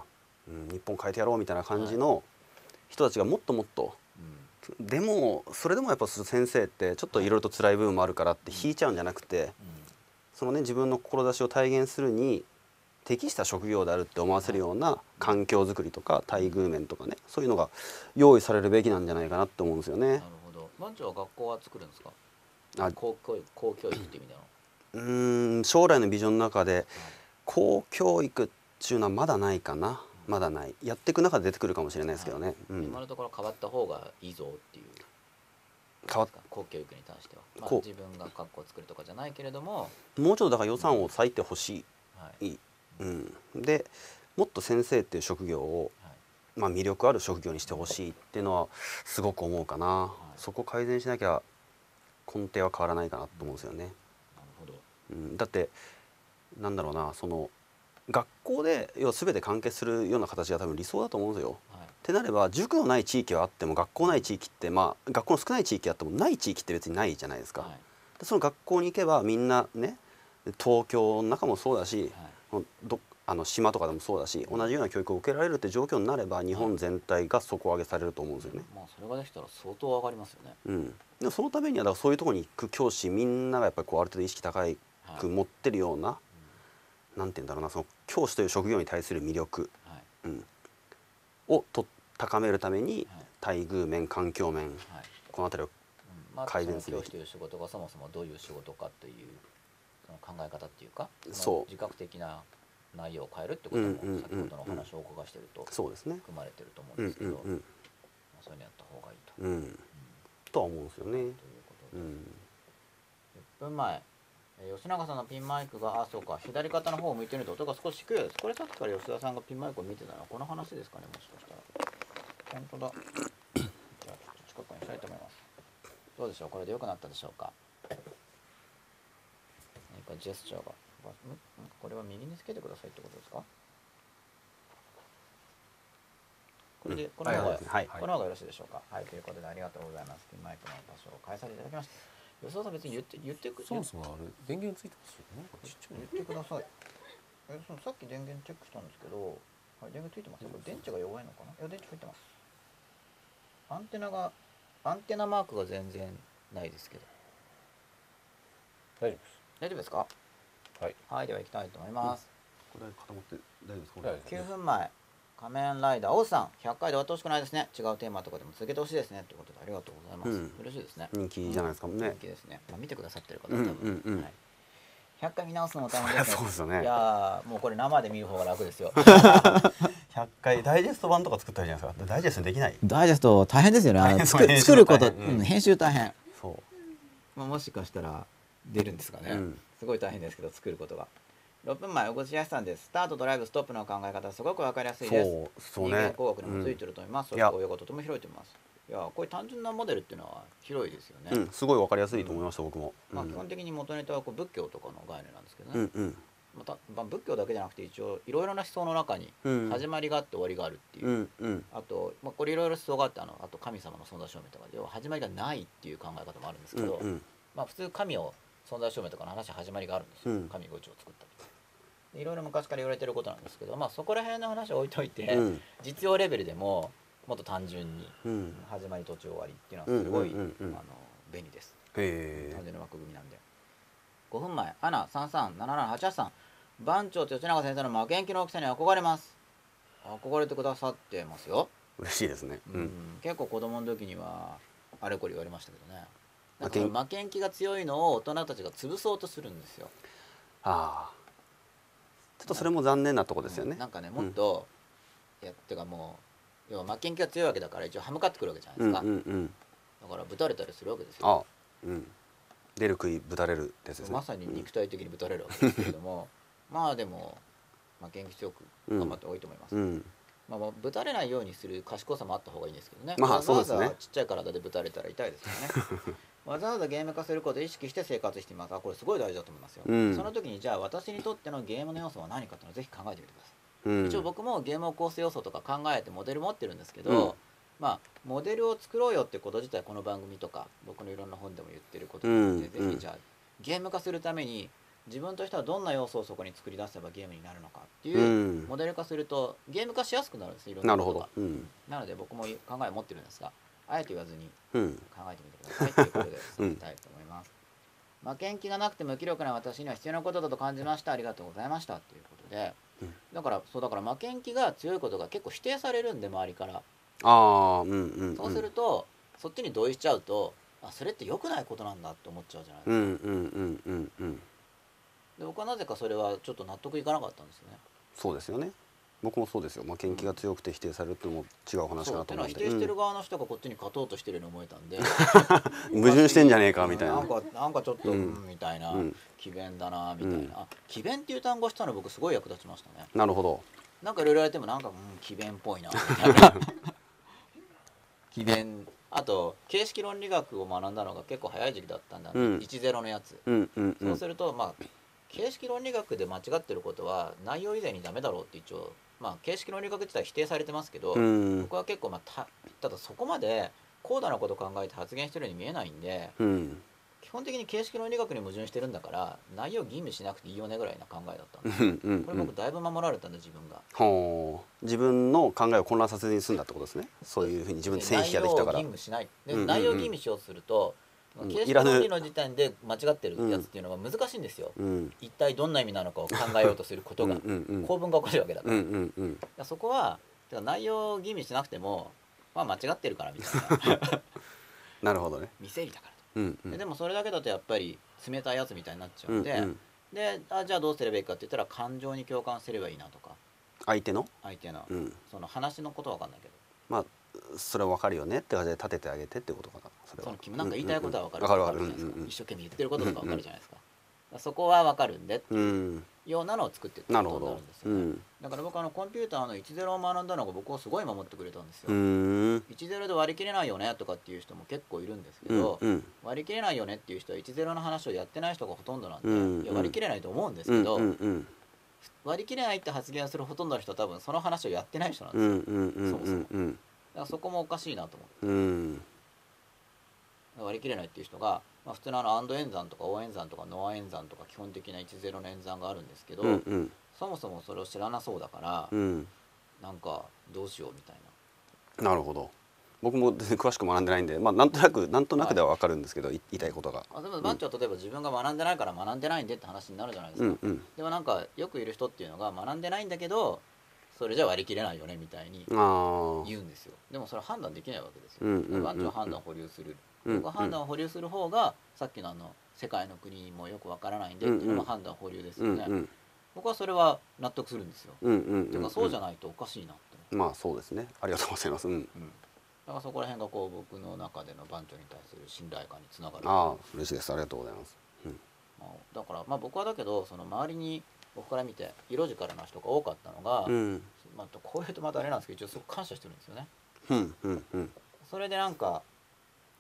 うん、日本変えてやろうみたいな感じの人たちがもっともっとうん。でもそれでもやっぱ先生ってちょっといろいろと辛い部分もあるからって引いちゃうんじゃなくて。そのね自分の志を体現するに適した職業であるって思わせるような環境づくりとか待遇面とかねそういうのが用意されるべきなんじゃないかなって思うんですよね。なる。ほど。番長は学校は作るんですか？あ。公教育公教育って意味での、うーん将来のビジョンの中で公教育っていうのはまだないかな。まだない。やっていく中で出てくるかもしれないですけどね、うん。今のところ変わった方がいいぞっていう変わっ公教育に関しては、まあ、こう。自分が学校を作るとかじゃないけれども、もうちょっとだから予算を割いてほしはい。い、うん、でもっと先生っていう職業をはい。まあ、魅力ある職業にしてほしいっていうのはすごく思うかな、い。そこ改善しなきゃ根底は変わらないかなと思うんですよね、なるほど。うん、だってなんだろうなその学校で要は全て完結するような形が多分理想だと思うんですよ。はいってなれば塾のない地域はあっても学校ない地域ってまあ学校の少ない地域あってもない地域って別にないじゃないですか。はい。でその学校に行けばみんなね東京の中もそうだし、どあの島とかでもそうだし同じような教育を受けられるって状況になれば日本全体が底上げされると思うんですよね。まあそれができたら相当上がりますよね。うん、でもそのためにはだからそういうところに行く教師みんながやっぱりこうある程度意識高いはいく持ってるような、なんて言うんだろうなその教師という職業に対する魅力、はい。うん、をと高めるためにはい。待遇面環境面はい。この辺りをうん。まあ、改善すべきその教師という仕事がそもそもどういう仕事かというその考え方っていうかそう。の自覚的な内容を変えるってこともうんうんうん先ほどのお話をお伺いしてるとそうですね。含まれてると思ううんんですけど、うんうんまあ、そういうのやった方がいいと。うん。とは思うんですよね。ということで、うん。10分前、えー吉永さんのピンマイクがあそうか左肩の方を向いてると音が少し低いです。これさっきから吉田さんがピンマイクを見てたのはこの話ですかねもしかしたら。本当だ。じゃあちょっと近くにしたいと思います。どうでしょう？これで良くなったでしょうか？何かジェスチャーが。これは右につけてくださいってことですか？これで、この方が、はい。はい。この方がよろしいでしょうか？はい。ということでありがとうございます。ピンマイクの場所を変えさせていただきました吉田さん別に言って言ってくそもそもあれ電源ついてますよね。ちっちゃい言ってください。えそのさっき電源チェックしたんですけど、はい、電源ついてますこれ電池が弱いのかな？いや電池入ってます。アンテナがアンテナマークが全然ないですけど。大丈夫です。大丈夫ですか？はい。はいでは行きたいと思います、これ固まって大丈夫ですか？大丈夫です9分前仮面ライダー王さん。100回で終わってほしくないですね。違うテーマとかでも続けてほしいですね。ということでありがとうございます、うん。嬉しいですね。人気じゃないですかもね。人気ですね、まあ、見てくださってる方うんは多分、うんうんはい、100回見直すのも大変です そうですよね。いやーもうこれ生で見る方が楽ですよ。100回ダイジェスト版とか作ったらいいじゃないですか。ダイジェストできない？ダイジェスト大変ですよね。作作ること、うんうん。編集大変、そう。まあ、もしかしたら出るんですかね、うん。すごい大変ですけど作ることが6分前小口康さんです。スタートドライブストップの考え方すごく分かりやすいです。そうそうね。工学にもついてると思います、うん。いやそういうこととても広いと思います。いやこういう単純なモデルっていうのは広いですよね、うんすごいわかりやすいと思いました僕も。まあ、うん。基本的に元ネタはこう仏教とかの概念なんですけどね、うんうん。また、まあ、仏教だけじゃなくて一応いろいろな思想の中にうん。始まりがあって終わりがあるっていう、うんうん。あと、まあ、これいろいろ思想があってあのあと神様の存在証明とかで要は始まりがないっていう考え方もあるんですけど、うんうん。まあ、普通神を存在証明とかの話は始まりがあるんですよ、うん。神が宇宙を作ったとでいろいろ昔から言われてることなんですけど、まあ、そこら辺の話は置いといて、うん。実用レベルでももっと単純にうん。始まり途中終わりっていうのはすごい、あの便利です。単純な枠組みなんで。5分前。アナ337788さん。番長と吉永先生の負けん気の大きさに憧れます。憧れてくださってますよ、嬉しいですね。ううん。ん結構子供の時にはあれこれ言われましたけどね。負け負けん気が強いのを大人たちが潰そうとするんですよ。ああちょっとそれも残念なとこですよね。なんかねもっと、いやってかもう要は負けん気が強いわけだから一応歯向かってくるわけじゃないですか、うんうんうん。だからぶたれたりするわけですよ。あうん。出る杭ぶたれるですね。まさに肉体的にぶたれるわけですけれどもまあでも、まあ、元気強く頑張っておいいと思います、うん。まあ、まあぶたれないようにする賢さもあった方がいいんですけどね、まあそうですね。ちっちゃい体でぶたれたら痛いですよね わざわざゲーム化することを意識して生活しています。あこれすごい大事だと思いますよ、うん。その時にじゃあ私にとってのゲームの要素は何かっていうのをぜひ考えてみてください。うん。一応僕もゲームを構成要素とか考えてモデル持ってるんですけど、うん。まあモデルを作ろうよってこと自体この番組とか僕のいろんな本でも言ってることなので、うん。ぜひじゃあゲーム化するために自分としてはどんな要素をそこに作り出せばゲームになるのかっていう、うん。モデル化するとゲーム化しやすくなるんですいろんなことが。ななので僕も考えを持ってるんですがあえて言わずにうん。考えてみてくださいということで進みたいと思います、負けん気がなくて無気力な私には必要なことだと感じました。ありがとうございましたということで、うん。だからそうだから負けん気が強いことが結構否定されるんで周りから、ああうんうんうん。そうするとそっちに同意しちゃうとあそれって良くないことなんだって思っちゃうじゃないですか、うんうんうんうんうん。で僕はなぜかそれはちょっと納得いかなかったんですよね。そうですよね僕もそうですよ。まあ研究が強くて否定されるっても違う話かそうっていうのは否なと思うんで定してる側の人がこっちに勝とうとしてるように思えたんで。う ん矛盾してんじゃねえかみたいな。なんかなんかちょっと、うん。うんみたいな、うん。詭弁だなみたいな、うん。あ詭弁っていう単語したの僕すごい役立ちましたね。なるほど。なんかいろいろ言われてもなんかうん詭弁っぽいな。みたいな詭弁。あと形式論理学を学んだのが結構早い時期だったんだ、うん。10のやつ、うんうんうそうんするとまあ形式論理学で間違ってることは内容以前にダメだろうって一応まあ形式論理学自体否定されてますけど、うん。僕は結構まあたただそこまで高度なこと考えて発言してるように見えないんでうん。基本的に形式論理学に矛盾してるんだから内容吟味しなくていいよねぐらいな考えだったんうですんうんこれ僕だいぶ守られたんで自分が。自分の考えを混乱させずに済んだってことですね。そういうふうに自分で線引きができたから。内容を吟味しない。で、内容を吟味しようとすると、いらぬ。論理の時点で間違ってるやつっていうのは難しいんですよ、うん。一体どんな意味なのかを考えようとすることが、うんうんうん構文が起こるわけだから,、うんうんうん。そこは内容を吟味しなくてもまあ間違ってるからみたいな。なるほどね。見せりだからうんうん。ででもそれだけだとやっぱり冷たいやつみたいになっちゃうんで、うんうん。であじゃあどうすればいいかって言ったら感情に共感すればいいなとか。相手の？相手の、うん。その話のことは分かんないけど。まあそれは分かるよねって感じで立ててあげてってことかなそれは。その君なんか言いたいことは分かる。分かる分かる。わじゃないですか。うんうんうん。一生懸命言ってることとか分かるじゃないですか、そこは分かるんでってうんようなのを作っていったことになるんですよ、ね。うん。だから僕あのコンピューターの10を学んだのが僕をすごい守ってくれたんですよ、うーん10で割り切れないよねとかっていう人も結構いるんですけうんど、うん。割り切れないよねっていう人は10の話をやってない人がほとんどなんで、うんいや割り切れないと思うんですうんけど、うんうん割り切れないって発言をするほとんどの人は多分その話をやってない人なんですよ、うんうんうんそもそもうん。だからそこもおかしいなと思って。うん。割り切れないっていう人が、まあ、普通のあのアンド演算とか応演算とかノア演算とか基本的な10の演算があるんですけど、うんうん。そもそもそれを知らなそうだから、うん。なんかどうしようみたいな。なるほど。僕も全然詳しく学んでないんでまあなんとなくなんとなくでは分かるんですけど、い言いたいことが。あでも番長は例えば自分が学んでないから学んでないんでって話になるじゃないですか、うんうん。でもなんかよくいる人っていうのが学んでないんだけどそれじゃ割り切れないよねみたいに言うんですよ。でもそれは判断できないわけですよ、番長は判断を保留する、うん僕は判断を保留する方がさっきのあの世界の国もよくわからないんでっていうのも判断保留ですよね、うんうん。僕はそれは納得するんですよ、うんうんていうかそうじゃないとおかしいなって思まあそうですね。ありがとうございます。だからそこら辺がこう僕の中での番長に対する信頼感につながる。ああ嬉しいです。ありがとうございます。うん。まあだからまあ僕はだけどその周りに僕から見て色力な人が多かったのが、うん。まあ、こういうとまたあれなんですけど一応すごく感謝してるんですよね。うんうんうん。それでなんか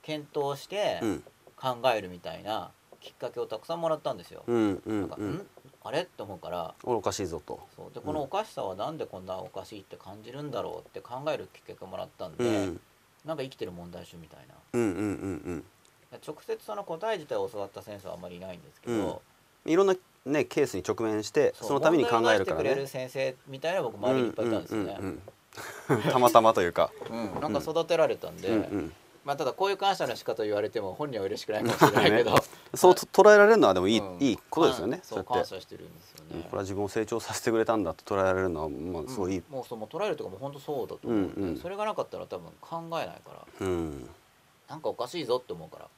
検討してうん。考えるみたいなきっかけをたくさんもらったんですよ、うんうんなんか、うん？んあれ？って思うから。俺おかしいぞと。そう。でこのおかしさはなんでこんなおかしいって感じるんだろうって考えるきっかけをもらったんで、うん。なんか生きてる問題集みたいな。うんうんうん直接その答え自体を教わった先生はあんまりいないんですけど、うん。いろんなねケースに直面してそのために考えるからね。先生みたいな僕周りにいっぱいいたんですよね、うんうんうんたまたまというか。うん。なんか育てられたんで、うんうん。まあ、ただこういう感謝の仕方を言われても本人は嬉しくないかもしれないけど、そうと捉えられるのはでもいいうん。いいことですよねそうそう感謝してるんですよね。うんこれは自分を成長させてくれたんだと捉えられるのはまあすごいもうそうもう捉えるとかも本当そうだと思ううんうん。それがなかったら多分考えないからうん。なんかおかしいぞって思うから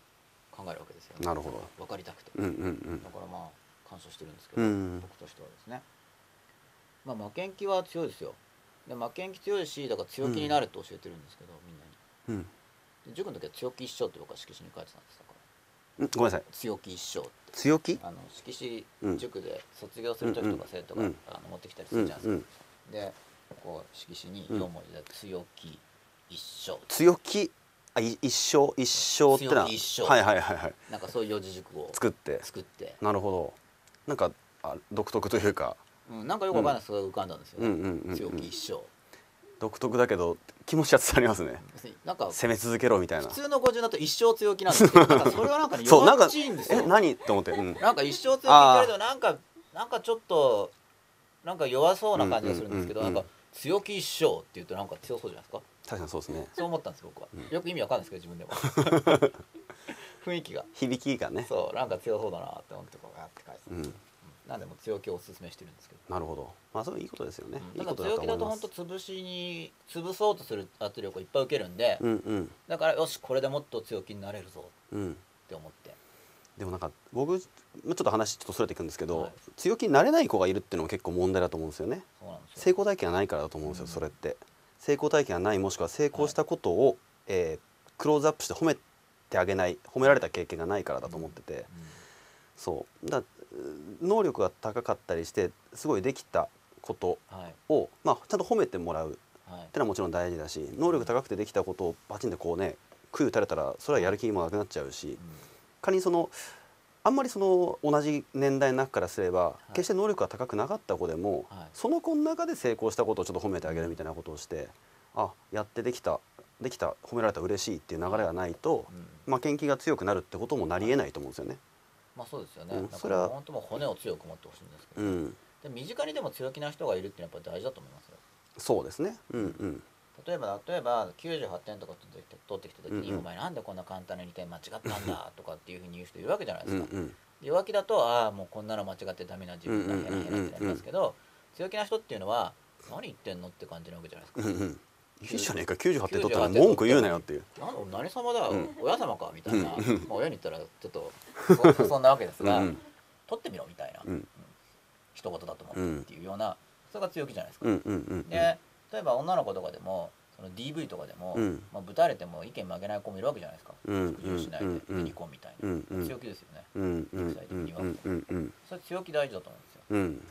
考えるわけですよ。ねなるほど。分かりたくて、うんうん。だからまあ感謝してるんですけど、うん。僕としてはですね。まあ負けん気は強いですよ。で負けん気強いしだから強気になるって教えてるんですけど、みんなに。うん。塾の時は強気一生って僕は色紙に書いてたんですだから。ん。ごめんなさい。強気一生って。強気？あの色うん。紙塾で卒業する時とか生徒が、うんあの持ってきたりすうんるじゃないですか、うんでこう色紙にうん4文字で「強気一生」強気？あい一生？一生ってのは。強気一生。はいはいはいはい。なんかそういう四字熟語を作って。作って、なるほどなんかあ独特というか。うん、なんかよくわかんないですけど浮かんだんですよね、うん。うんうんうん強気一生。独特だけど気持ちは伝わりますね。なんか攻め続けろみたいな。普通の語順だと一生強気なんですけど それはなんかね弱っちいんですよ。え何？と思って。うん。なんか一生強気って言われるとなんかなんかちょっとなんか弱そうな感じがするんですけど、なんか強気一生って言うとなんか強そうじゃないですか？確かにそうですね。そう思ったんです僕は、うん。よく意味わかんないですけど自分でも 雰囲気が。響きがね。そうなんか強そうだなって思ってこうやって書いてた、うん。なんでも強気をおすすめしてるんですけど。なるほど。まあそれいいことですよね。いいただことだ強気だと本当潰しに潰そうとする圧力をいっぱい受けるんで、うんうん。だからよしこれでもっと強気になれるぞうん。って思って。でもなんか僕ちょっと話ちょっとそれていくんですけど、はい。強気になれない子がいるっていうのも結構問題だと思うんですよね。そうなんですよ。成功体験がないからだと思うんですよ、うん。それって。成功体験がないもしくは成功したことを、えークローズアップして褒めてあげない褒められた経験がないからだと思ってて、そう。だう能力が高かったりしてすごいできたことうんはい。を、まあ、ちゃんと褒めてもらう。っはい。てのはもちろん大事だし能力高くてできたことをバチンでこうね杭打たれたらそれはやる気もなくなっちゃうし仮にそのあんまりその同じ年代の中からすれば、い。決して能力が高くなかった子でも、はい。その子の中で成功したことをちょっと褒めてあげるみたいなことをしてあやってできたできた褒められたら嬉しいっていう流れがないと、うん。負けん気が強くなるってこともなりえないと思うんですよね。まあそうですよね、うん。それはら本当もう骨を強く持ってほしいんですけど、うん、で身近にでも強気な人がいるっていうのはやっぱり大事だと思いますよ。そうですね。うんうん。例えば例えば98点とか取ってきた時に、うんうん。お前なんでこんな簡単に2点間違ったんだとかっていうふうに言う人いるわけじゃないでうんすか、うん弱気だとああもうこんなの間違ってダメな自分だってなりますけど強気な人っていうのは何言ってんのって感じなわけじゃないですか、うんうん。いいじゃねえか98点取ったら98点。文句言うなよっていう。何様だ、うん。親様かみたいな、うん。まあ親に言ったらちょっとそそんなわけですが、取ってみろみたいな、うん。一言だと思うっていうようなそれが強気じゃないですか、うんうんうんで例えば女の子とかでもその DV とかでも、うん。まあ、ぶたれても意見曲げない子もいるわけじゃないですか。うん服従しないでうんうん。ユニコーンみたいな、強気ですよね。うんうんうんうんうん。うんそれ強気大事だと思うんですよ。うん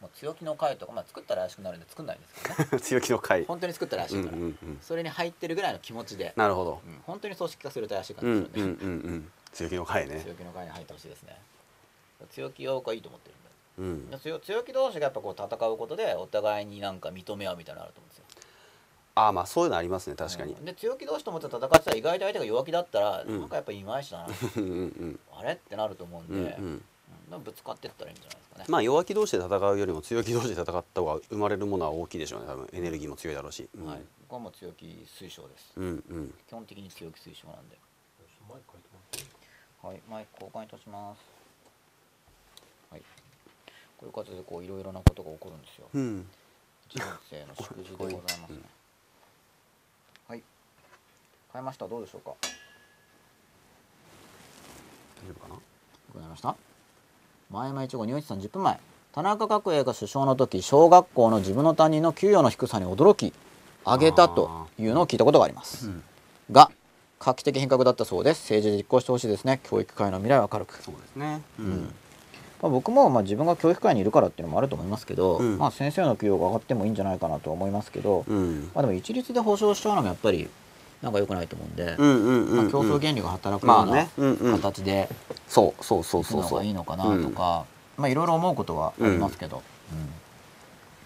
もう強気の会とか、まあ、作ったら怪しくなるんで作んないんですけどね。強気の回本当に作ったら怪しいから、うんうんうん。それに入ってるぐらいの気持ちで、なるほど。うん。本当に組織化すると怪しいかうらするんうんうんんで、うん。強気の回ね。強気の会に入ってほしいですね。強気用がいいと思ってるんで。うん。強強気同士がやっぱこう戦うことでお互いになんか認め合うみたいなのあると思うんですよ。ああまあそういうのありますね確かに。うん。で強気同士と思って戦ってたら意外と相手が弱気だったら、うん。なんかやっぱいまいちだな。うんうんうん。あれ？ってなると思うんで、うんうんぶつかってったらいいんじゃないですかね、まあ弱気同士で戦うよりも強気同士で戦った方が生まれるものは大きいでしょうね多分。エネルギーも強いだろうし。うん。はい、僕はもう強気推奨です。うんうん。基本的に強気推奨なんで。はい。マイク交換いたします。はい。こういう形でこういろいろなことが起こるんですよ。うん。人生の祝辞でございますね。はい。変えました。どうでしょうか？大丈夫かな？ございました前山一号入一さん10分前田中角栄が首相の時小学校の自分の担任の給与の低さに驚き上げたというのを聞いたことがあります、うん。が画期的変革だったそうです。政治で実行してほしいですね。教育界の未来は明るく。そうですね。ううん。まあ、僕もまあ自分が教育界にいるからっていうのもあると思いますけど、うん。まあ、先生の給与が上がってもいいんじゃないかなとは思いますけど、うん。まあ、でも一律で保証しちゃうのもやっぱりなんか良くないと思うんで、まあ、競争原理が働くような形でそうそうそうそう。そうがいいのかなとか、まあいろいろ思うことはありますけど、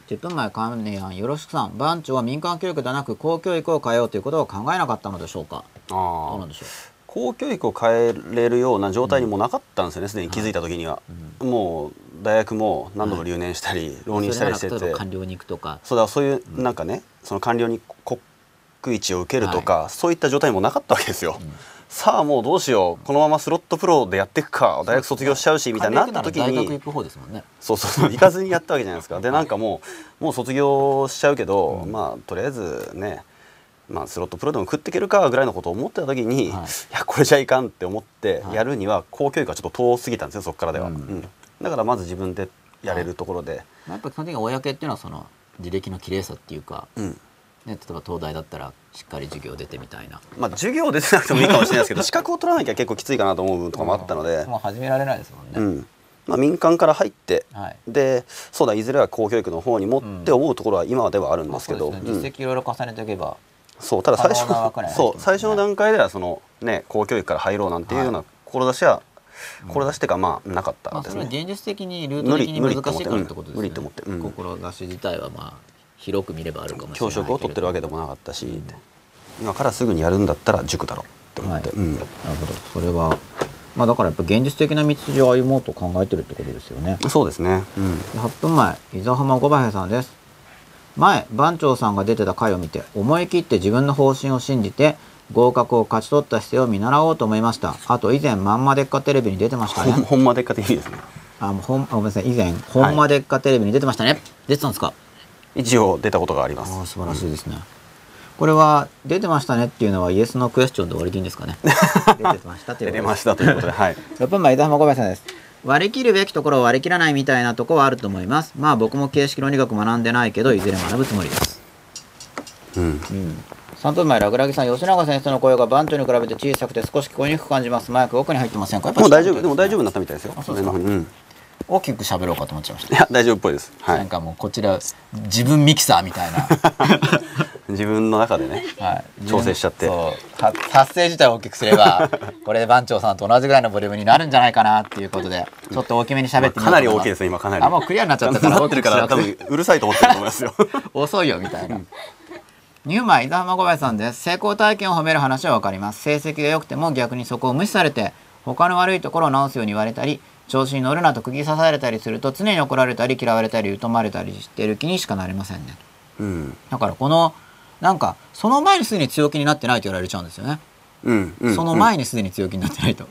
10分前関連案よろしくさん番長は民間教育ではなく公教育を変えようということを考えなかったのでしょうか。どうなんでしょ公教育を変えれるような状態にもうなかったんですよねすでに気づいた時には、もう大学も何度も留年したり、浪う人したりしてて。官僚に行くとか。そうだそういうなんかね、その官僚に国一を受けるとか、そういった状態にもなかったわけですよ、さあもうどうしよう。このままスロットプロでやっていくか。大学卒業しちゃうしみたいになった時に大学行く方ですもんね。そうそうそう行かずにやったわけじゃないですか。でなんかもうもう卒業しちゃうけど、まあとりあえずねまあ、スロットプロでも食っていけるかぐらいのことを思ってた時に、はい。い、やこれじゃいかんって思ってはい。やるには公教育がちょっと遠すぎたんですよそこからでは、うん。うん。だからまず自分でやれるところで、まあやっぱ基本的に公っていうのはその履歴の綺麗さっていうか、うんね、例えば東大だったらしっかり授業出てみたいな。まあ、授業出てなくてもいいかもしれないですけど 資格を取らなきゃ結構きついかなと思う部分とかもあったので、もう始められないですもんね、うん。まあ、民間から入ってはい。でそうだいずれは公教育の方にもって思うところは今ではあるんですけど、まあそうですね、実績いろいろ重ねていけば、そうただ最初可能な枠には入ってそう最初の段階ではそのね公教育から入ろうなんていうような志は、志っていうかまあなかったまあ、ですね、それは現実的にルート的に難しいからってことですね。無理って思ってうん。志自体はまあ広く見ればあるかもしれない教職を取ってるわけでもなかったし、今からすぐにやるんだったら塾だろうって思って、うん。はいなるほど。それはまあだからやっぱ現実的な道筋を歩もうと考えてるってことですよね。そうですね、うん、で8分前伊沢浜小林さんです。前番長さんが出てた回を見て思い切って自分の方針を信じて合格を勝ち取った姿勢を見習おうと思いました。あと以前まんまでっかテレビに出てましたね。ほんまでっか的にですね。あもうほんあごめんなさい。以前ほんまでっかテレビに出てましたね、出てたんですか？一応出たことがあります素晴らしいですね、これは出てましたねっていうのはイエスのクエスチョンで終わりでいいんですかね 出てましたということです出てましたということではい 6分前、伊沢浜小林さんです。割り切るべきところを割り切らないみたいなところはあると思います。まあ僕も形式論理学学んでないけど、いずれ学ぶつもりです。うんうん。3分前、ラグラギさん、吉永先生の声が番長に比べて小さくて少し聞こえにくく感じます。マイク奥に入ってませんか？もう大丈夫でも大丈夫になったみたいですよあそうですかうん大きく喋ろうかと思っちゃいました。いや大丈夫っぽいですはいなんかもうこちら、自分ミキサーみたいな。自分の中でねはい、調整しちゃって発声自体を大きくすれば これで番長さんと同じぐらいのボリュームになるんじゃないかなっていうことでちょっと大きめに喋ってみようかなり大きいいですね今かなりあもうクリアになっちゃったから なってるから多分うるさいと思ってると思いますよ遅いよみたいな。ニューマン伊沢浜小林さんです。成功体験を褒める話はわかります。成績が良くても逆にそこを無視されて、他の悪いところを直すように言われたり、調子に乗るなと釘刺されたりすると常に怒られたり嫌われたり疎まれたりしている気にしかなりませんね。うんだからこの、なんか、その前にすでに強気になってないと言われちゃうんですよね。うんうんその前にすでに強気になってないと。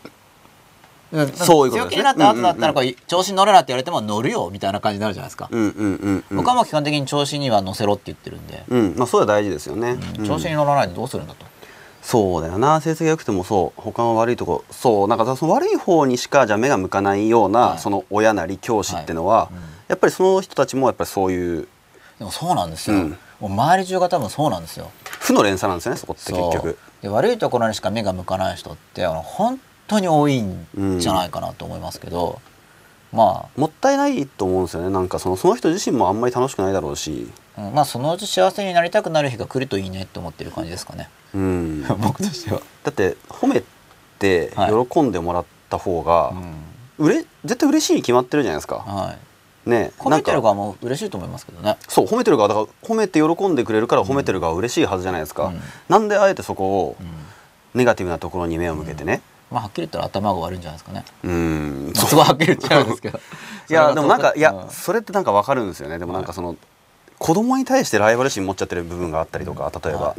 そういうことですね強気になった後だったらこう、調子に乗るなって言われても乗るよみたいな感じになるじゃないですか。うんうんうんうん僕はもう基本的に調子には乗せろって言ってるんで、うんまあそれは大事ですよね、うん調子に乗らないでどうするんだと。そうだよな。成績が良くてもそう。他の悪いとこそう。なんかその悪い方にしかじゃあ目が向かないような、はい。その親なり教師ってのは、い。うん。やっぱりその人たちもやっぱりそういうでもそうなんですよ、うん。もう周り中が多分そうなんですよ。負の連鎖なんですよねそこって結局。で悪いところにしか目が向かない人ってあの本当に多いんじゃないかなと思いますけど、まもったいないと思うんですよね。なんかそのその人自身もあんまり楽しくないだろうし。あ、うん。まあそのうち幸せになりたくなる日が来るといいねって思ってる感じですかね。うん。僕としては、だって褒めてはい。喜んでもらった方が、うん。うれ絶対嬉しいに決まってるじゃないですか。はい、ね褒めてる側も嬉しいと思いますけどね。そう褒めてる側だから褒めて喜んでくれるから褒めてる側は嬉しいはずじゃないですか、うん。なんであえてそこをうん。ネガティブなところに目を向けてね。まあはっきり言ったら頭が悪いんじゃないですかね。うん。まあすごいはっきり言っちゃうんですけど。いやでもなんかいやうん。それってなんかわかるんですよね。でもなんかその子供に対してライバル心持っちゃってる部分があったりとか例えば、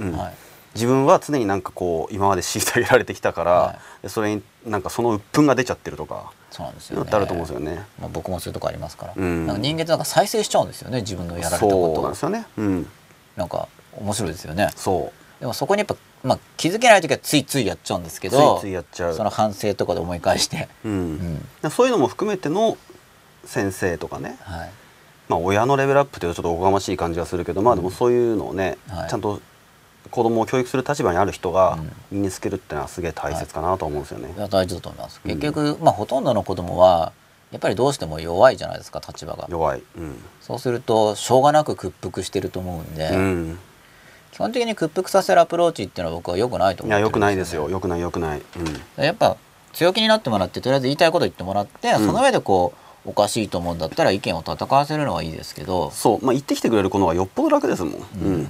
自分は常になんかこう今まで虐げられてきたから、はでそれになんかその鬱憤が出ちゃってるとかそうなんですよね。あると思うんですよね。まあ、僕もそういうとこありますから、うん。なんか人間ってなんか再生しちゃうんですよね自分のやられたそうこと。をなんですよね。うん、なんか面白いですよね。そでもそこにやっぱ、まあ、気づけない時はついついやっちゃうんですけうどついついやっちゃう。その反省とかで思い返して、うん。うん。でそういうのも含めての先生とかね、はい、まあ、親のレベルアップというとちょっとおこがましい感じがするけど、まあでもそういうのをね、はいちゃんと子供を教育する立場にある人がうん身につけるってのはすげえ大切かなと思うんですよね。いや大事だと思いますうん結局、まあ、ほとんどの子供はやっぱりどうしても弱いじゃないですか立場が弱い。うん。そうするとしょうがなく屈服してると思うんで、うん。基本的に屈服させるアプローチっていうのは僕は良くないと思ってるんいや良くないですよよ。良くない良くない。うん。やっぱ強気になってもらってとりあえず言いたいこと言ってもらって、んその上でこうおかしいと思うんだったら意見を戦わせるのはいいですけど、そう、まあ言ってきてくれる子の方がよっぽど楽ですもん。うん。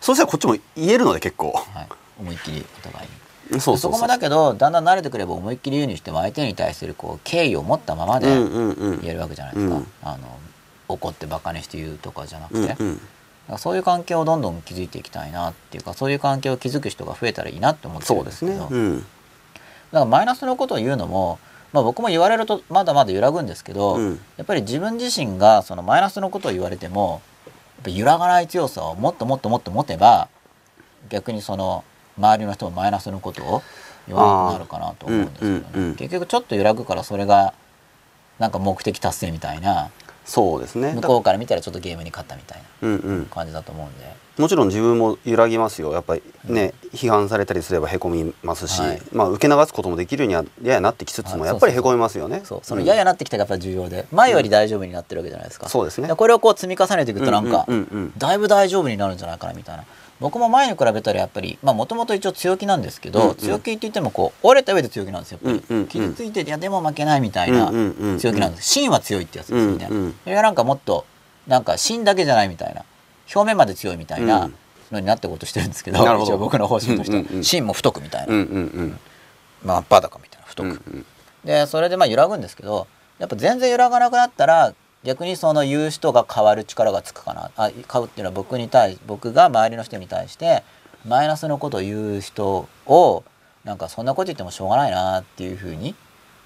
そうしたらこっちも言えるので結構。はい、思いっきりお互いにそうそうそう。こもだけどだんだん慣れてくれば思いっきり言うにしても相手に対するこう敬意を持ったままでうんうんうん。言えるわけじゃないですか、うんあの怒ってバカにして言うとかじゃなくて、うんうん。そういう関係をどんどん築いていきたいなっていうかそういう関係を築く人が増えたらいいなって思ってるそうんですすけど。うん。だからマイナスのことを言うのも、まあ、僕も言われるとまだまだ揺らぐんですけど、うんやっぱり自分自身がそのマイナスのことを言われても揺らがない強さをもっともっともっと持てば逆にその周りの人もマイナスのことを言わなくなるかなと思うんですけどね、うんうんうん結局ちょっと揺らぐからそれがなんか目的達成みたいなそうですね。向こうから見たらちょっとゲームに勝ったみたいなうんうん。感じだと思うんで。もちろん自分も揺らぎますよ。やっぱりね、批判されたりすればへこみますし、はい。まあ受け流すこともできるにはややなってきつつもあやっぱりへこみますよね。そう。そのんややなってきたがやっぱり重要で。前より大丈夫になってるわけじゃないですか、そうですね。でこれをこう積み重ねていくとなんか、うんうんうんうん。だいぶ大丈夫になるんじゃないかなみたいな。僕も前に比べたらやっぱりまあもともと一応強気なんですけど、うんうん。強気って言ってもこう折れた上で強気なんですよ傷ついていやでも負けないみたいなうんうんうんうん強気なん。です芯は強いってやつですよね、うんうんそれがなんかもっとなんか芯だけじゃないみたいな表面まで強いみたいなのになっていこうとしてるんですけど,、なるほど。一応僕の方針としては、うんうんうん。芯も太くみたいな、うんうんうん。まあバダカみたいな太く、うんうん。でそれでまあ揺らぐんですけどやっぱ全然揺らがなくなったら逆にその言う人が変わる力がつくかな。あ買うっていうのは僕に対僕が周りの人に対してマイナスのことを言う人をなんかそんなこと言ってもしょうがないなっていうふうに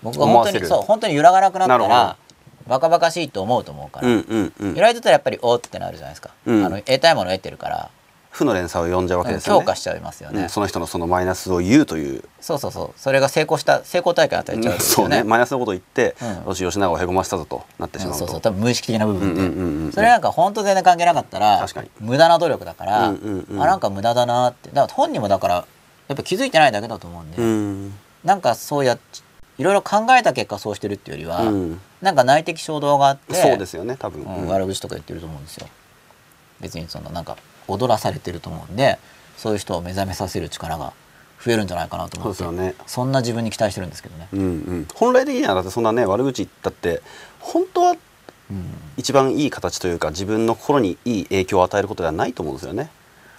僕が本当にそう本当に揺らがなくなったらバカバカしいと思うと思うから、うんうんうん。揺らいでたらやっぱりおーってなるじゃないですか、うん。あの得たいものを得てるから、負の連鎖を呼んじゃうわけですよね。強化しちゃいますよね、うんその人のそのマイナスを言うという、そうそうそう。それが成功した成功体験を与えちゃうんですそうよね、ね。マイナスのことを言って、うん。吉永をへこましたぞとなってしまうと、そうそう。多分無意識的な部分で、それなんか本当全然関係なかったら確かに。無駄な努力だから、うんうんうん。あなんか無駄だなって。だから本人もだからやっぱ気づいてないだけだと思うんで、うん。なんかそうやっいろいろ考えた結果そうしてるっていうよりは、うん。なんか内的衝動があってそうですよね多分、うんうん。悪口とか言ってると思うんですよ。別にそのなんか踊らされてると思うんでそういう人を目覚めさせる力が増えるんじゃないかなとそう思ってですよね。そんな自分に期待してるんですけどね、うんうん、本来的にはだってそんなね悪口言ったって本当はうん。一番いい形というか自分の心にいい影響を与えることではないと思うんですよね。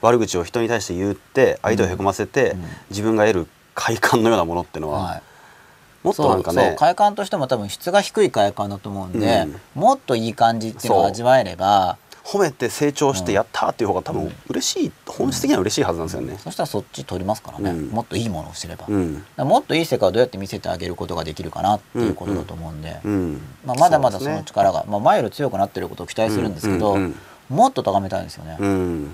悪口を人に対して言って相手をへこませて、うん。自分が得る快感のようなものっていうのは、はいもっとなんかね。快感としても多分質が低い快感だと思うんで、うん。もっといい感じっていうのを味わえれば褒めて成長してやったーっていう方が多分嬉しい、本質的には嬉しいはずなんですよね。そしたらそっち取りますからね、うん。もっといいものを知れば、もっといい世界をどうやって見せてあげることができるかなっていうことだと思うんで、うん。まあ、まだまだその力が、まあ、前より強くなってることを期待するんですけど、もっと高めたいんですよね、うん、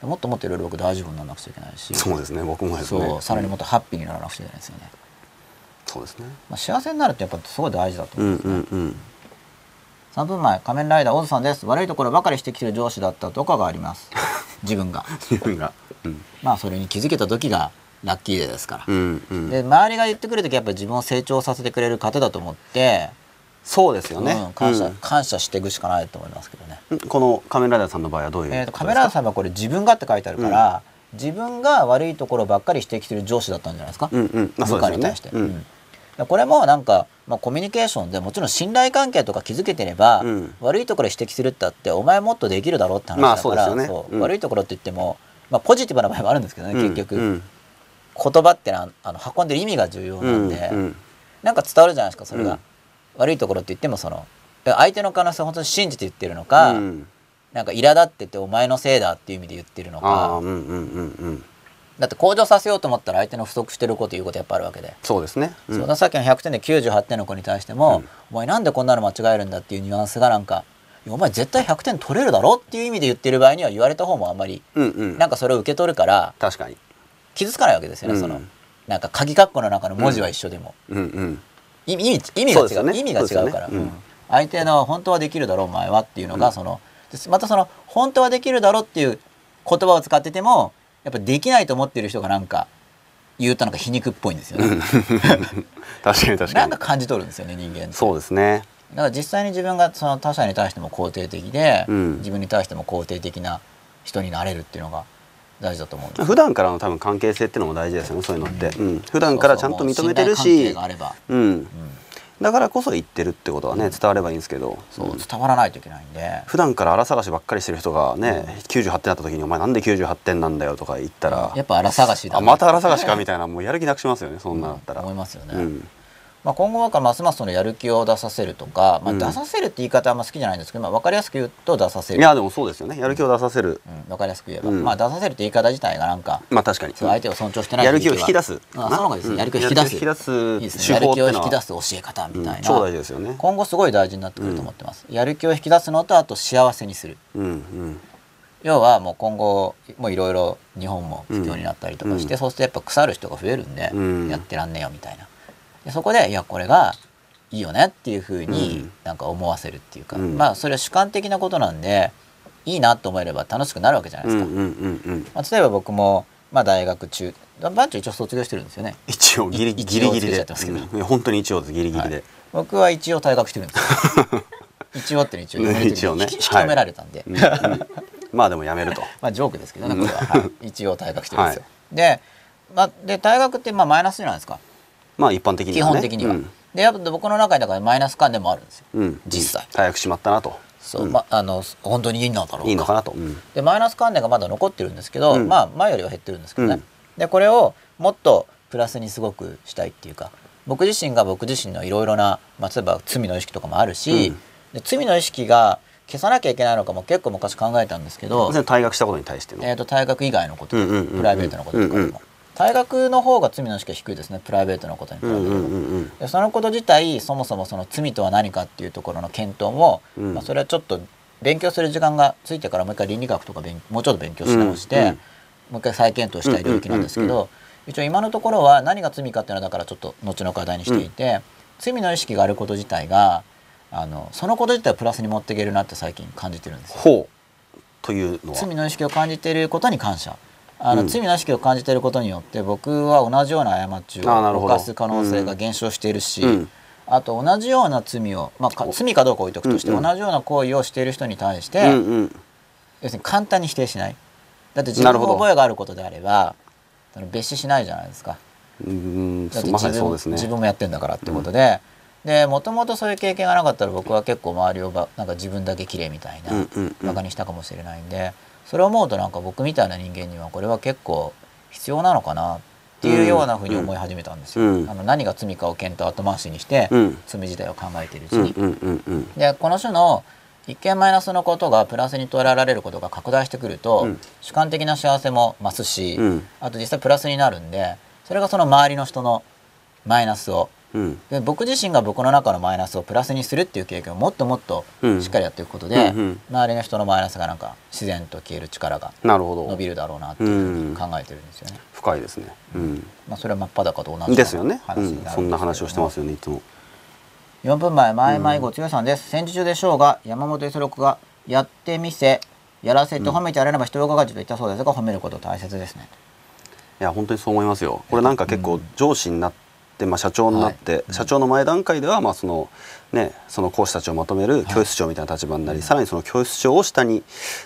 もっともっといろいろ僕大丈夫にならなくちゃいけないし。そうですね僕もですね。そうさらにもっとハッピーにならなくちゃいけないですよね、そうですね。まあ、幸せになるってやっぱすごい大事だとう思うんですね、んうんうん。3分前仮面ライダーオズさんです。悪いところばかりしてきてる上司だったとかがあります。自分が。自分が。うん。まあそれに気づけた時がラッキーデーですから、うんうん。で周りが言ってくる時やっぱり自分を成長させてくれる方だと思って、そうですよね、うん感謝、うん。感謝していくしかないと思いますけどね、この仮面ライダーさんの場合はどういうえー、とカメことですかラさんはこれ自分がって書いてあるから、自分が悪いところばっかり指摘する上司だったんじゃないですか、うんうん。部下に対して、これもなんか、まあ、コミュニケーションでもちろん信頼関係とか築けてれば、うん。悪いところ指摘するってあってお前もっとできるだろうって話まあだから、そうですよね。そううん。悪いところって言っても、まあ、ポジティブな場合もあるんですけどね、うん。結局、うん。言葉ってのはあの運んでる意味が重要なんで、うん。うん。なんか伝わるじゃないですかそれが、うん。悪いところって言ってもその相手の可能性を本当に信じて言ってるのか、うん。なんか苛立っててお前のせいだっていう意味で言ってるのかだって向上させようと思ったら相手の不足してること言うことやっぱあるわけで、そうですね、うん。そのさっきの100点で98点の子に対しても、うん。お前なんでこんなの間違えるんだっていうニュアンスがなんかお前絶対100点取れるだろっていう意味で言ってる場合には言われた方もあんまりうんうん。なんかそれを受け取るから確かに。傷つかないわけですよね、うん。その。なんか鍵括弧の中の文字は一緒でも、うんうん。意味意味意味が違う、ね。意味が違うから、ねうんうん。相手の本当はできるだろうお前はっていうのが、うん。そのでまたその本当はできるだろうっていう言葉を使っててもやっぱできないと思ってる人がなんか言うとなんか皮肉っぽいんですよね、確かに確かに。なんか感じ取るんですよね人間そうですね。だから実際に自分がその他者に対しても肯定的で、うん。自分に対しても肯定的な人になれるっていうのが大事だと思うんです普段からの多分関係性っていうのも大事ですよねそういうのって、うん。普段からちゃんと認めてるし。うん。うんだからこそ言ってるってことはね伝わればいいんですけど。そううん。伝わらないといけないんで、普段から荒探しばっかりしてる人がね98点だった時に「お前なんで98点なんだよ」とか言ったら。やっぱ荒探しだあまた荒探しかみたいなもうやる気なくしますよねそんなだったら、思いますよね、うんまあ、今後はますますそのやる気を出させるとか、まあ、うん。出させるって言い方はあんま好きじゃないんですけど、まあ、分かりやすく言うと出させる。いやでもそうですよね。やる気を出させる。うん、分かりやすく言えば、うん。まあ出させるって言い方自体がなんかまあ確かに。相手を尊重してないやる気を引き出す。あその方がですね、うん。やる気を引き出す。引き出すいいですね。やる気を引き出すす教え方みたいな、超大事ですよね。今後すごい大事になってくると思ってます、やる気を引き出すのとあと幸せにする。うん。うん。要はもう今後もういろいろ日本も不況になったりとかして、うん。そうするとやっぱ腐る人が増えるんで、うん。やってらんねえよみたいなでそこでいやこれがいいよねっていうふううにん。なんか思わせるっていうか、うん。まあそれは主観的なことなんでいいなと思えれば楽しくなるわけじゃないですか、例えば僕も、まあ、大学中バンチョ一応卒業してるんですよね。一応ギリいギリギリで。うん。本当に一応ギリギリで、はい。僕は一応退学してるんです。よ 一応っての一応一応ね。引き止められたんで、うんうん。まあでもやめると。まあジョークですけどねこれは、はい。一応退学してるんですよ、はで,、まあ、で退学ってまあマイナスじゃないですかまあ一般的に基はね。本的には、うん。でやっぱ僕の中にだからマイナス感でもあるんですよ。うん。実際。早くしまったなと。そう、うん。まあの本当にいいのだろうか。いいのかなと、うん。でマイナス関連がまだ残ってるんですけど、うん。まあ前よりは減ってるんですけどね、うん。でこれをもっとプラスにすごくしたいっていうか僕自身が僕自身のいろいろな、まあ、例えば罪の意識とかもあるし、で罪の意識が消さなきゃいけないのかも結構昔考えたんですけど、全退学したことに対しての、えー、と退学以外のこと、プライベートのこととかでも、うんうん退学の方が罪の意識が低いですねプライベートのことに比べると。うんうんうんそのこと自体そもそもその罪とは何かっていうところの検討も、うん。まあ、それはちょっと勉強する時間がついてからもう一回倫理学とか勉もうちょっと勉強し直して、うんうんもう一回再検討したい領域なんですけど、一応今のところは何が罪かっていうのはだからちょっと後の課題にしていて、罪の意識があること自体があのそのこと自体をプラスに持っていけるなって最近感じてるんですよ。ほう。というのは。罪の意識を感じていることに感謝あの、うん。罪の意識を感じていることによって僕は同じような過ちを犯す可能性が減少しているし、うん。あと同じような罪を、まあか、罪かどうか置いとくとして、うんうん。同じような行為をしている人に対して、うんうん。要するに簡単に否定しない。だって自分の覚えがあることであればその別視しないじゃないですか。うんだって自分,、自分もやってんだからってことで、でもともとそういう経験がなかったら僕は結構周りをばなんか自分だけ綺麗みたいな、うんうんうん。バカにしたかもしれないんでそれを思うとなんか僕みたいな人間にはこれは結構必要なのかなっていうようなふうに思い始めたんですよ。うん。あの何が罪かを検討後回しにして、うん。罪自体を考えているうちに。でこの種の一見マイナスのことがプラスに捉えられることが拡大してくると、うん。主観的な幸せも増すし、うん。あと実際プラスになるんでそれがその周りの人のマイナスをうん。で僕自身が僕の中のマイナスをプラスにするっていう経験をもっともっとうん。しっかりやっていくことで、うんうん。周りの人のマイナスがなんか自然と消える力がなるほど。伸びるだろうなっていうふうに考えてるんですよね。深いですね。うん。まあ、それは真っ裸と同じですよね、話うんそんな話をしてますよねいつも。4分前前迷子剛さんです、戦時中でしょうが山本五十六がやってみせやらせて褒めてやれれば人がかると言ったそうですが褒めること大切ですね。いや本当にそう思いますよ。これなんか結構上司になって、まあ、社長になって、社長の前段階ではまあそのねその講師たちをまとめる教室長みたいな立場になり、さらにその教室長を下に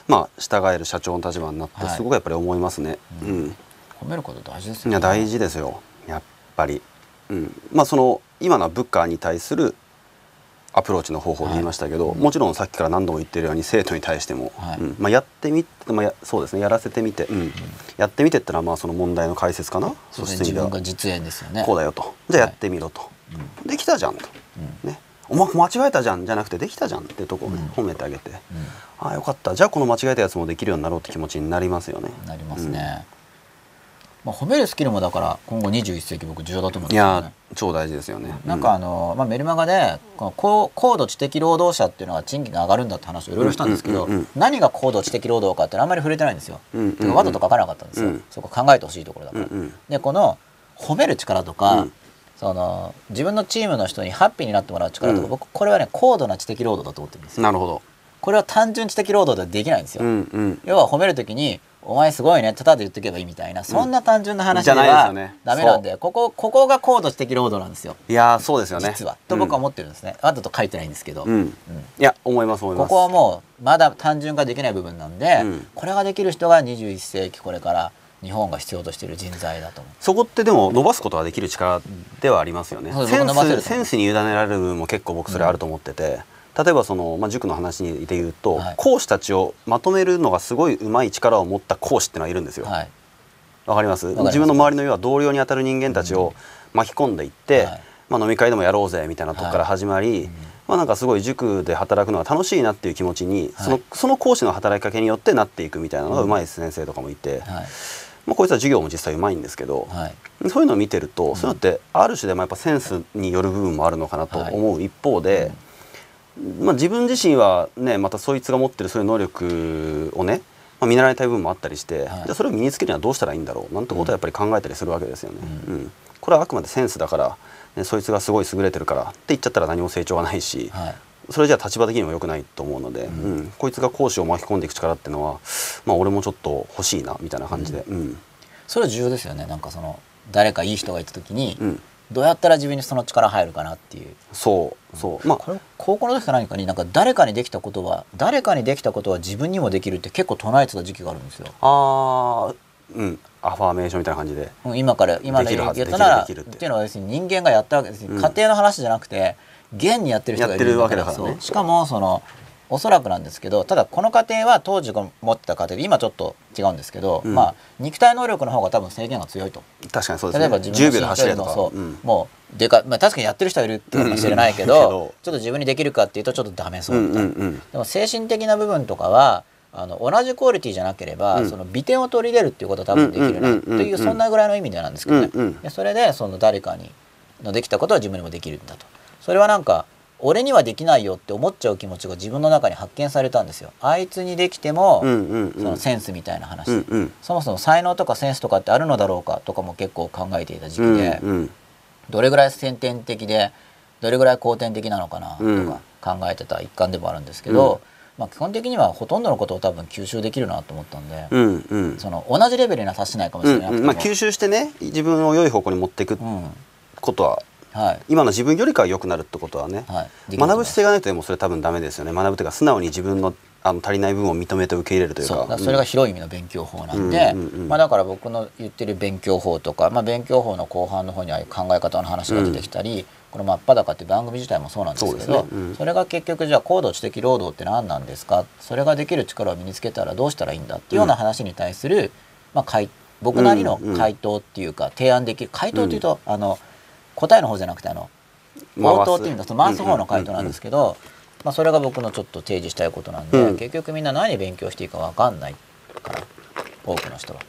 まあ従える社長の立場になってはい。すごくやっぱり思いますね。うん。褒めること大事ですよいや大事ですよ。やっぱり、うん、まあその今のは部下に対するアプローチの方法で言いましたけど、もちろんさっきから何度も言ってるように生徒に対しても、はい。うん。まあ、やってみて、まあ、やそうですねやらせてみて、うん。やってみてってのはまあその問題の解説かな？そうですね自分が実演ですよね。こうだよと。じゃあやってみろと、できたじゃんと、ね。お前間違えたじゃんじゃなくてできたじゃんっていうところをね、褒めてあげて、ああよかった。じゃあこの間違えたやつもできるようになろうって気持ちになりますよね。なりますね、まあ、褒めるスキルもだから今後21世紀僕重要だと思うんいですよね。や超大事ですよね。なんかあの、まあ、メルマガでこの高高度知的労働者っていうのが賃金が上がるんだって話をいろいろしたんですけど、うん。うん。うん。うん何が高度知的労働かってあんまり触れてないんですよ、うん。うん。わざと書かなかったんですよ、うん。そこ考えてほしいところだから、うん。うん。でこの褒める力とか、うん。その自分のチームの人にハッピーになってもらう力とか、うん。僕これはね高度な知的労働だと思ってるんですよ。なるほど。これは単純知的労働ではできないんですよ、うん。うん。要は褒めるときに「お前すごいね」ただ言っておけばいいみたいな。そんな単純な話でじゃないですはダメなんでここここが高度知的労働なんですよ。いやーそうですよね。実は。と僕は思ってるんですね。わざと書いてないんですけど。いや思います思います。ここはもうまだ単純化できない部分なんで、うん。これができる人が21世紀これから日本が必要としている人材だとそこってでも伸ばすことができる力ではありますよね。センスに委ねられる部分も結構僕それあると思ってて。例えばその、まあ、塾の話で言うと、はい。講師たちをまとめるのがすごい上手い力を持った講師ってのはいるんですよ。わ、はい。かります？自分の周りの要は同僚に当たる人間たちを巻き込んでいって、はい。まあ、飲み会でもやろうぜみたいなとこから始まり、まあ、なんかすごい塾で働くのが楽しいなっていう気持ちに、そのその講師の働きかけによってなっていくみたいなのが上手い先生とかもいて、はい。まあ、こいつは授業も実際上手いんですけど、はい。そういうのを見てると、そういうのってある種でもやっぱセンスによる部分もあるのかなと思う一方で、まあ、自分自身はねまたそいつが持ってるそういう能力をね、まあ、見習いたい部分もあったりして、はい。じゃあそれを身につけるにはどうしたらいいんだろうなんてことはやっぱり考えたりするわけですよね。うん。これはあくまでセンスだから、ね、そいつがすごい優れてるからって言っちゃったら何も成長がないし、はい。それじゃあ立場的にも良くないと思うので、うん。こいつが講師を巻き込んでいく力っていうのは、まあ、俺もちょっと欲しいなみたいな感じで。うん。それは重要ですよね。なんかその誰かいい人がいた時に、うんどうやったら自分にその力入るかなっていう。そうそう。まあこれ高校の時か何かになんか誰かにできたことは誰かにできたことは自分にもできるって結構唱えてた時期があるんですよ。あーうん。アファーメーションみたいな感じで。うん今から今のできるはず言ったならって。いうのは別に人間がやったわけです、うん。家庭の話じゃなくて現にやってる人がいるんやってるわけだからね。しかもそのおそらくなんですけどただこの家庭は当時持ってた家庭で今ちょっと違うんですけど、うん。まあ肉体能力の方が多分制限が強いと。確かにそうですね。例えば自分10秒で走れとか。そう、うん。もうでか、まあ、確かにやってる人はいるかもしれないけど,、ちょっと自分にできるかっていうとちょっとダメそううんみたいな、うんうんでも精神的な部分とかはあの同じクオリティじゃなければ、うん。その美点を取り入れるっていうことは多分できるなうんうんうんうん。というそんなぐらいの意味でなんですけどね、うんうんでそれでその誰かにのできたことは自分にもできるんだと。それはなんか俺にはできないよって思っちゃう気持ちが自分の中に発見されたんですよ。あいつにできても、うんうんうん。そのセンスみたいな話、うんうん。そもそも才能とかセンスとかってあるのだろうかとかも結構考えていた時期で、うんうん。どれぐらい先天的でどれぐらい後天的なのかなとうん。か考えてた一環でもあるんですけど、まあ、基本的にはほとんどのことを多分吸収できるなと思ったんで、うんうん。その同じレベルには達しないかもしうんれなくても、うん。まあ吸収してね自分を良い方向に持っていくうん。ことははい。今の自分よりかは良くなるってことはねはい、学ぶ姿勢ががないとでもそれ多分ダメですよね。学ぶというか素直に自分のあの足りない部分を認めて受け入れるというか。そう。だからそれが広い意味の勉強法なんで、うん。うんうんまあ、だから僕の言ってる勉強法とか、まあ、勉強法の後半の方には考え方の話が出てきたり、この「真っ裸」って番組自体もそうなんですけどね。うん。それが結局じゃあ高度知的労働って何なんですか？それができる力を身につけたらどうしたらいいんだっていうような話に対する、まあ、回僕なりの回答っていうか提案できる。回答っていうと、あの答えの方じゃなくてあの応答っていう意味だと回す方の回答なんですけど、まあ、それが僕のちょっと提示したいことなんで、うん。結局みんな何勉強していいか分かんないから多くの人は。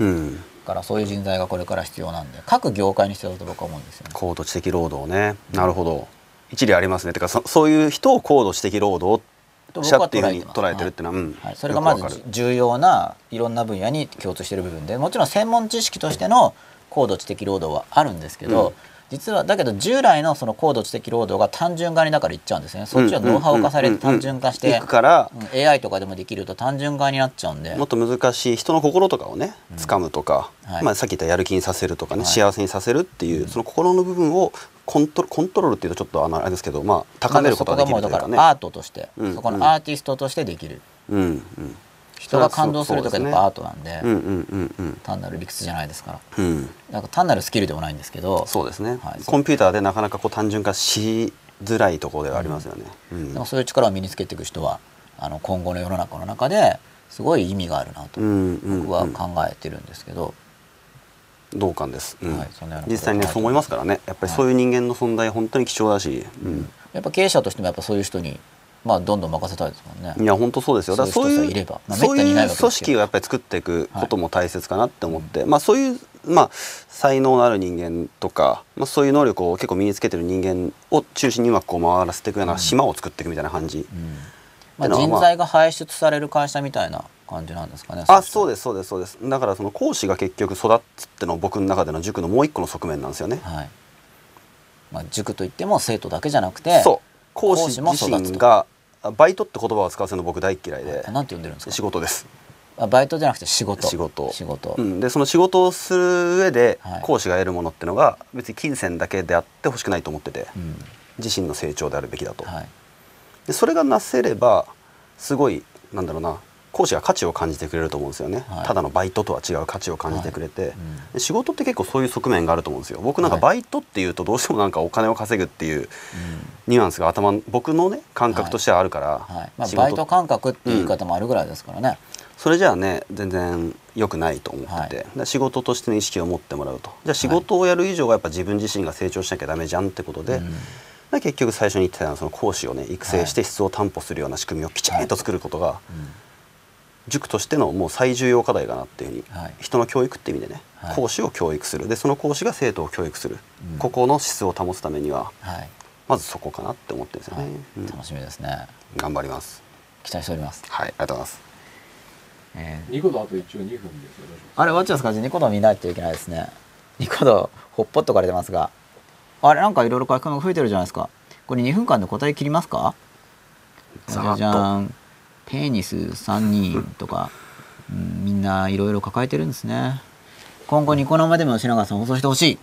うん。だからそういう人材がこれから必要なんで各業界に必要だと僕は思うんですよね。高度知的労働ね。なるほど。一理ありますね。てかそそういう人を高度知的労働と者っていうふうに捉えてるっていうのは、うん。はい、それがまず重要ないろんな分野に共通している部分でもちろん専門知識としての高度知的労働はあるんですけど、実はだけど従来のその高度知的労働が単純化にだからいっちゃうんですよねそっちはノウハウ化されて単純化してからうん。AI とかでもできると単純化になっちゃうんで。もっと難しい人の心とかをね掴むとか、はい。まあ、さっき言ったやる気にさせるとかね、はい。幸せにさせるっていうその心の部分をコントロコントロールっていうとちょっとあのあれですけど、まあ、高めることができるというかね。だからアートとして、うん。そこのアーティストとしてできる、うん。うん人が感動するとかやっぱアートなんで、うんうんうんうん。単なる理屈じゃないですから。うん。なんか単なるスキルでもないんですけど。そうですね、はい。コンピューターでなかなかこう単純化しづらいところではありますよね。うん。でもそういう力を身につけていく人はあの今後の世の中の中ですごい意味があるなと僕は考えてるんですけど、同感です、うん。はいそんなようなこと実際にねそう思いますからね。やっぱりそういう人間の存在本当に貴重だし、うん。やっぱ経営者としてもやっぱそういう人にまあどんどん任せたいですもんね。いや本当そうですよ。だからそいういうそういう組織をやっぱり作っていくことも大切かなって思って、まあそういうまあ才能のある人間とか、まあ、そういう能力を結構身につけてる人間を中心にうまくこう回らせていくような島を作っていくみたいな感じ、うん。まあ、ってのはまあ人材が輩出される会社みたいな感じなんですかね。あそうでですそうですそうです。だからその講師が結局育つってのは僕の中での塾のもう一個の側面なんですよね、はい。まあ塾といっても生徒だけじゃなくて、そう。講講師師も育つと。自身があバイトって言葉を使わせるの僕大っ嫌いであなんて呼んでるんですか？仕事ですあバイトじゃなくて仕事。仕事仕事。うん、でその仕事をする上ではい講師が得るものってのが別に金銭だけであってほしくないと思っててうん。自身の成長であるべきだと、はい。でそれがなせればすごいなんだろうな講師が価値を感じてくれると思うんですよね、はい。ただのバイトとは違う価値を感じてくれて、うん。で仕事って結構そういう側面があると思うんですよ。僕なんかはい。バイトっていうとどうしてもなんかお金を稼ぐっていうニュアンスが頭僕のね感覚としてはあるから、はい。まあバイト感覚っていう言い方もあるぐらいですからね。それじゃあね全然良くないと思ってて、仕事としての意識を持ってもらうと。じゃあ仕事をやる以上はやっぱ自分自身が成長しなきゃダメじゃんってことで、うん。で結局最初に言ってたようなその講師をね育成して質を担保するような仕組みをきちんと作ることが、塾としてのもう最重要課題かなっていうふうに、はい人の教育って意味でね、はい講師を教育するでその講師が生徒を教育する、うんここの質を保つためにははい。まずそこかなって思ってるんですよはいね、うん楽しみですね。頑張ります期待しております。はいありがとうございますえーニコ動あと一応2分です。あれ、ワッチですかニコ動見ないといけないですね。ニコ動、ほっぽっとかれてますが。あれ、なんかいろいろ書き込みが増えてるじゃないですか。これ2分間で答え切りますか？じゃじゃん。ペニス3人とか、うん、みんないろいろ抱えてるんですね。今後ニコ生でも品川さん放送してほしい。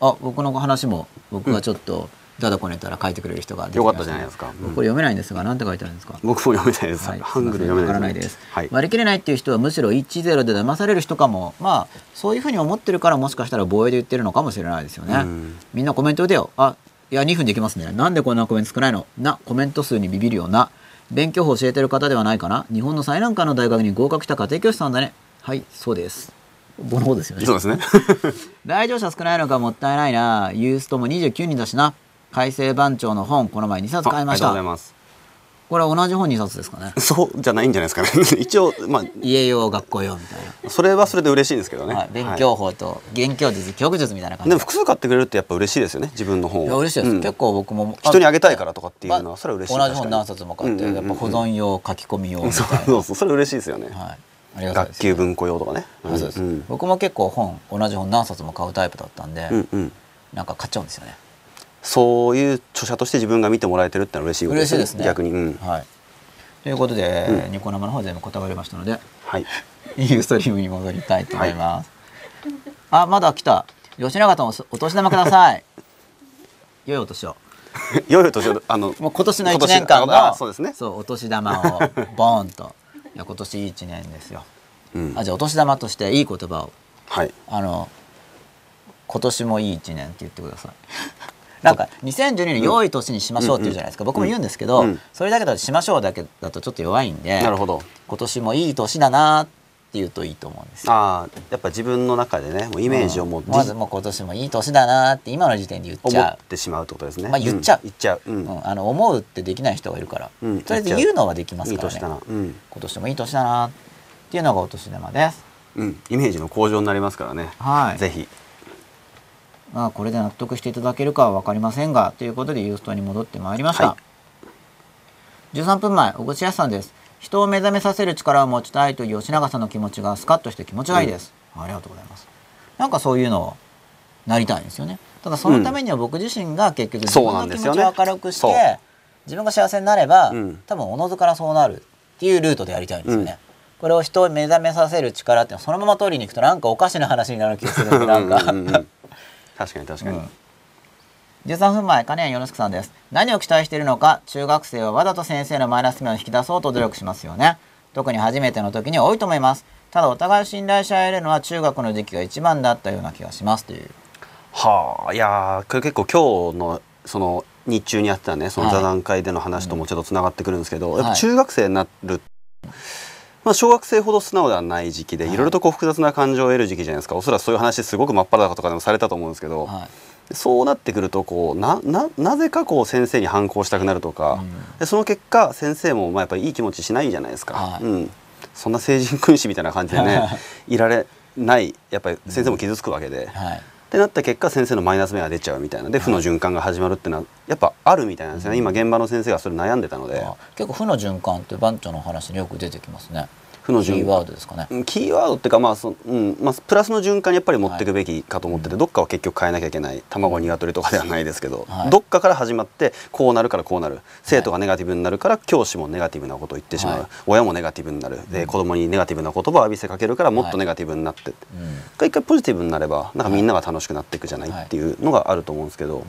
あ、僕の話も、僕がちょっと、だだこねたら書いてくれる人が出てきよかましたったじゃないですか、うん。これ読めないんですが、なんて書いてあるんですか？僕も読めないです、はい、ハングル読めなないいです、はい、割り切れないっていう人はむしろ1-0で騙される人かも。まあそういうふうに思ってるからもしかしたら防衛で言ってるのかもしれないですよね、うん。みんなコメント打てよ。あいや2分できますね。なんでこんなコメント少ないの？なコメント数にビビるような勉強法教えてる方ではないかな？日本の最難関の大学に合格した家庭教師さんだね。はいそうです。ボの方ですよね。そうですね。来場者少ないのかもったいないな。ユーストも29人だしな。改正番長の本この前2冊買いましあありがとうございたますこれは同じ本2冊ですかね。そうじゃないんじゃないですかね。一応まあ。家用学校用みたいな。それはそれで嬉しいんですけどね、はい、勉強法と元教術教育術みたいな感じ。でも複数買ってくれるってやっぱ嬉しいですよね。自分の本をいや嬉しいです、うん。結構僕も人にあげたいからとかっていうのはまそれは嬉しい同じ本何冊も買って、うんうんうんうん。やっぱ保存用書き込み用みたいそうな、そうそう。それ嬉しいですよね、はい、学級文庫用とかね、うです、ん。僕も結構本同じ本何冊も買うタイプだったんで、うんうん。なんか買っちゃうんですよねそういう著者として自分が見てもらえてるってのは嬉しいこと嬉しいですね。逆に、うん、はい。ということで、うん。ニコ生の方全部答えれましたのではい。ユーストリームに戻りたいと思います、あまだ来た。吉永さんおお年玉ください。良いお年を。良いお年を。あのもう今年の1今年間のあそうですね。そうお年玉をボーンと。いや今年いい1年ですよ。うん。あじゃあお年玉としていい言葉を。はい。あの今年もいい1年って言ってくださいなんか2012年良い年にしましょうって言うじゃないですか、僕も言うんですけど、うん。それだけだとしましょうだけだとちょっと弱いんでなるほど。今年もいい年だなって言うといいと思うんですよ。ああやっぱ自分の中でねもうイメージをもう、ん。まずもう今年もいい年だなって今の時点で言っち思ゃってしまうってことですね、まあ言っちゃう。ん。言っちゃう、うん。う、うん、あの思うってできない人がいるから、うん。とりあえず言うのはできますいいからね。年だな。うん、今年もいい年だなっていうのがお年玉です。うん、イメージの向上になりますからね、はい。ぜひまあこれで納得していただけるかは分かりませんがということでユーストに戻ってまいりました、は13分前小口康さんです。人を目覚めさせる力を持ちたいという吉永さんの気持ちがスカッとして気持ちがいいです、ありがとうございます。なんかそういうのをなりたいんですよね。ただそのためには僕自身が結局自分の気持ちを明るくして、そう。自分が幸せになれば、うん。多分おのずからそうなるっていうルートでやりたいんですよね、これを人を目覚めさせる力っていうのはそのまま通りに行くとなんかおかしな話になる気がするんでなんか。うんうんうん確かに確かに、うん。13分前金谷よろしくさんです。何を期待しているのか中学生はわざと先生のマイナス面を引き出そうと努力しますよね。特に初めての時に多いと思います。ただお互いを信頼し合えるのは中学の時期が一番だったような気がしますという。はあいやーこれ結構今日のその日中にやってたねそのはい。座談会での話ともちょっとつながってくるんですけど、はいやっぱ中学生になる、まあ、小学生ほど素直ではない時期で、はい。いろいろとこう複雑な感情を得る時期じゃないですか。おそらくそういう話すごく真っ裸とかでもされたと思うんですけど、はい。そうなってくるとこうなななぜかこう先生に反抗したくなるとか、うん。でその結果先生もまあやっぱりいい気持ちしないじゃないですか、はい。うん、そんな成人君子みたいな感じでね いられない。やっぱり先生も傷つくわけで。はいってなった結果先生のマイナス面が出ちゃうみたいな。で負の循環が始まるっていうのはやっぱあるみたいなんですよね、今現場の先生がそれ悩んでたので。あ結構負の循環って番長の話によく出てきますね負のキー循ワードですかね。環キーワードっていうかまあそ、うんまあ、プラスの循環にやっぱり持っていくべきかと思ってて、どっかは結局変えなきゃいけない卵鶏とかではないですけど、はい。どっかから始まってこうなるからこうなる生徒がネガティブになるから教師もネガティブなことを言ってしまう、はい。親もネガティブになるで子供にネガティブな言葉を浴びせかけるからもっとネガティブになってって、うん一回ポジティブになればなんかみんなが楽しくなっていくじゃないっていうのがあると思うんですけど、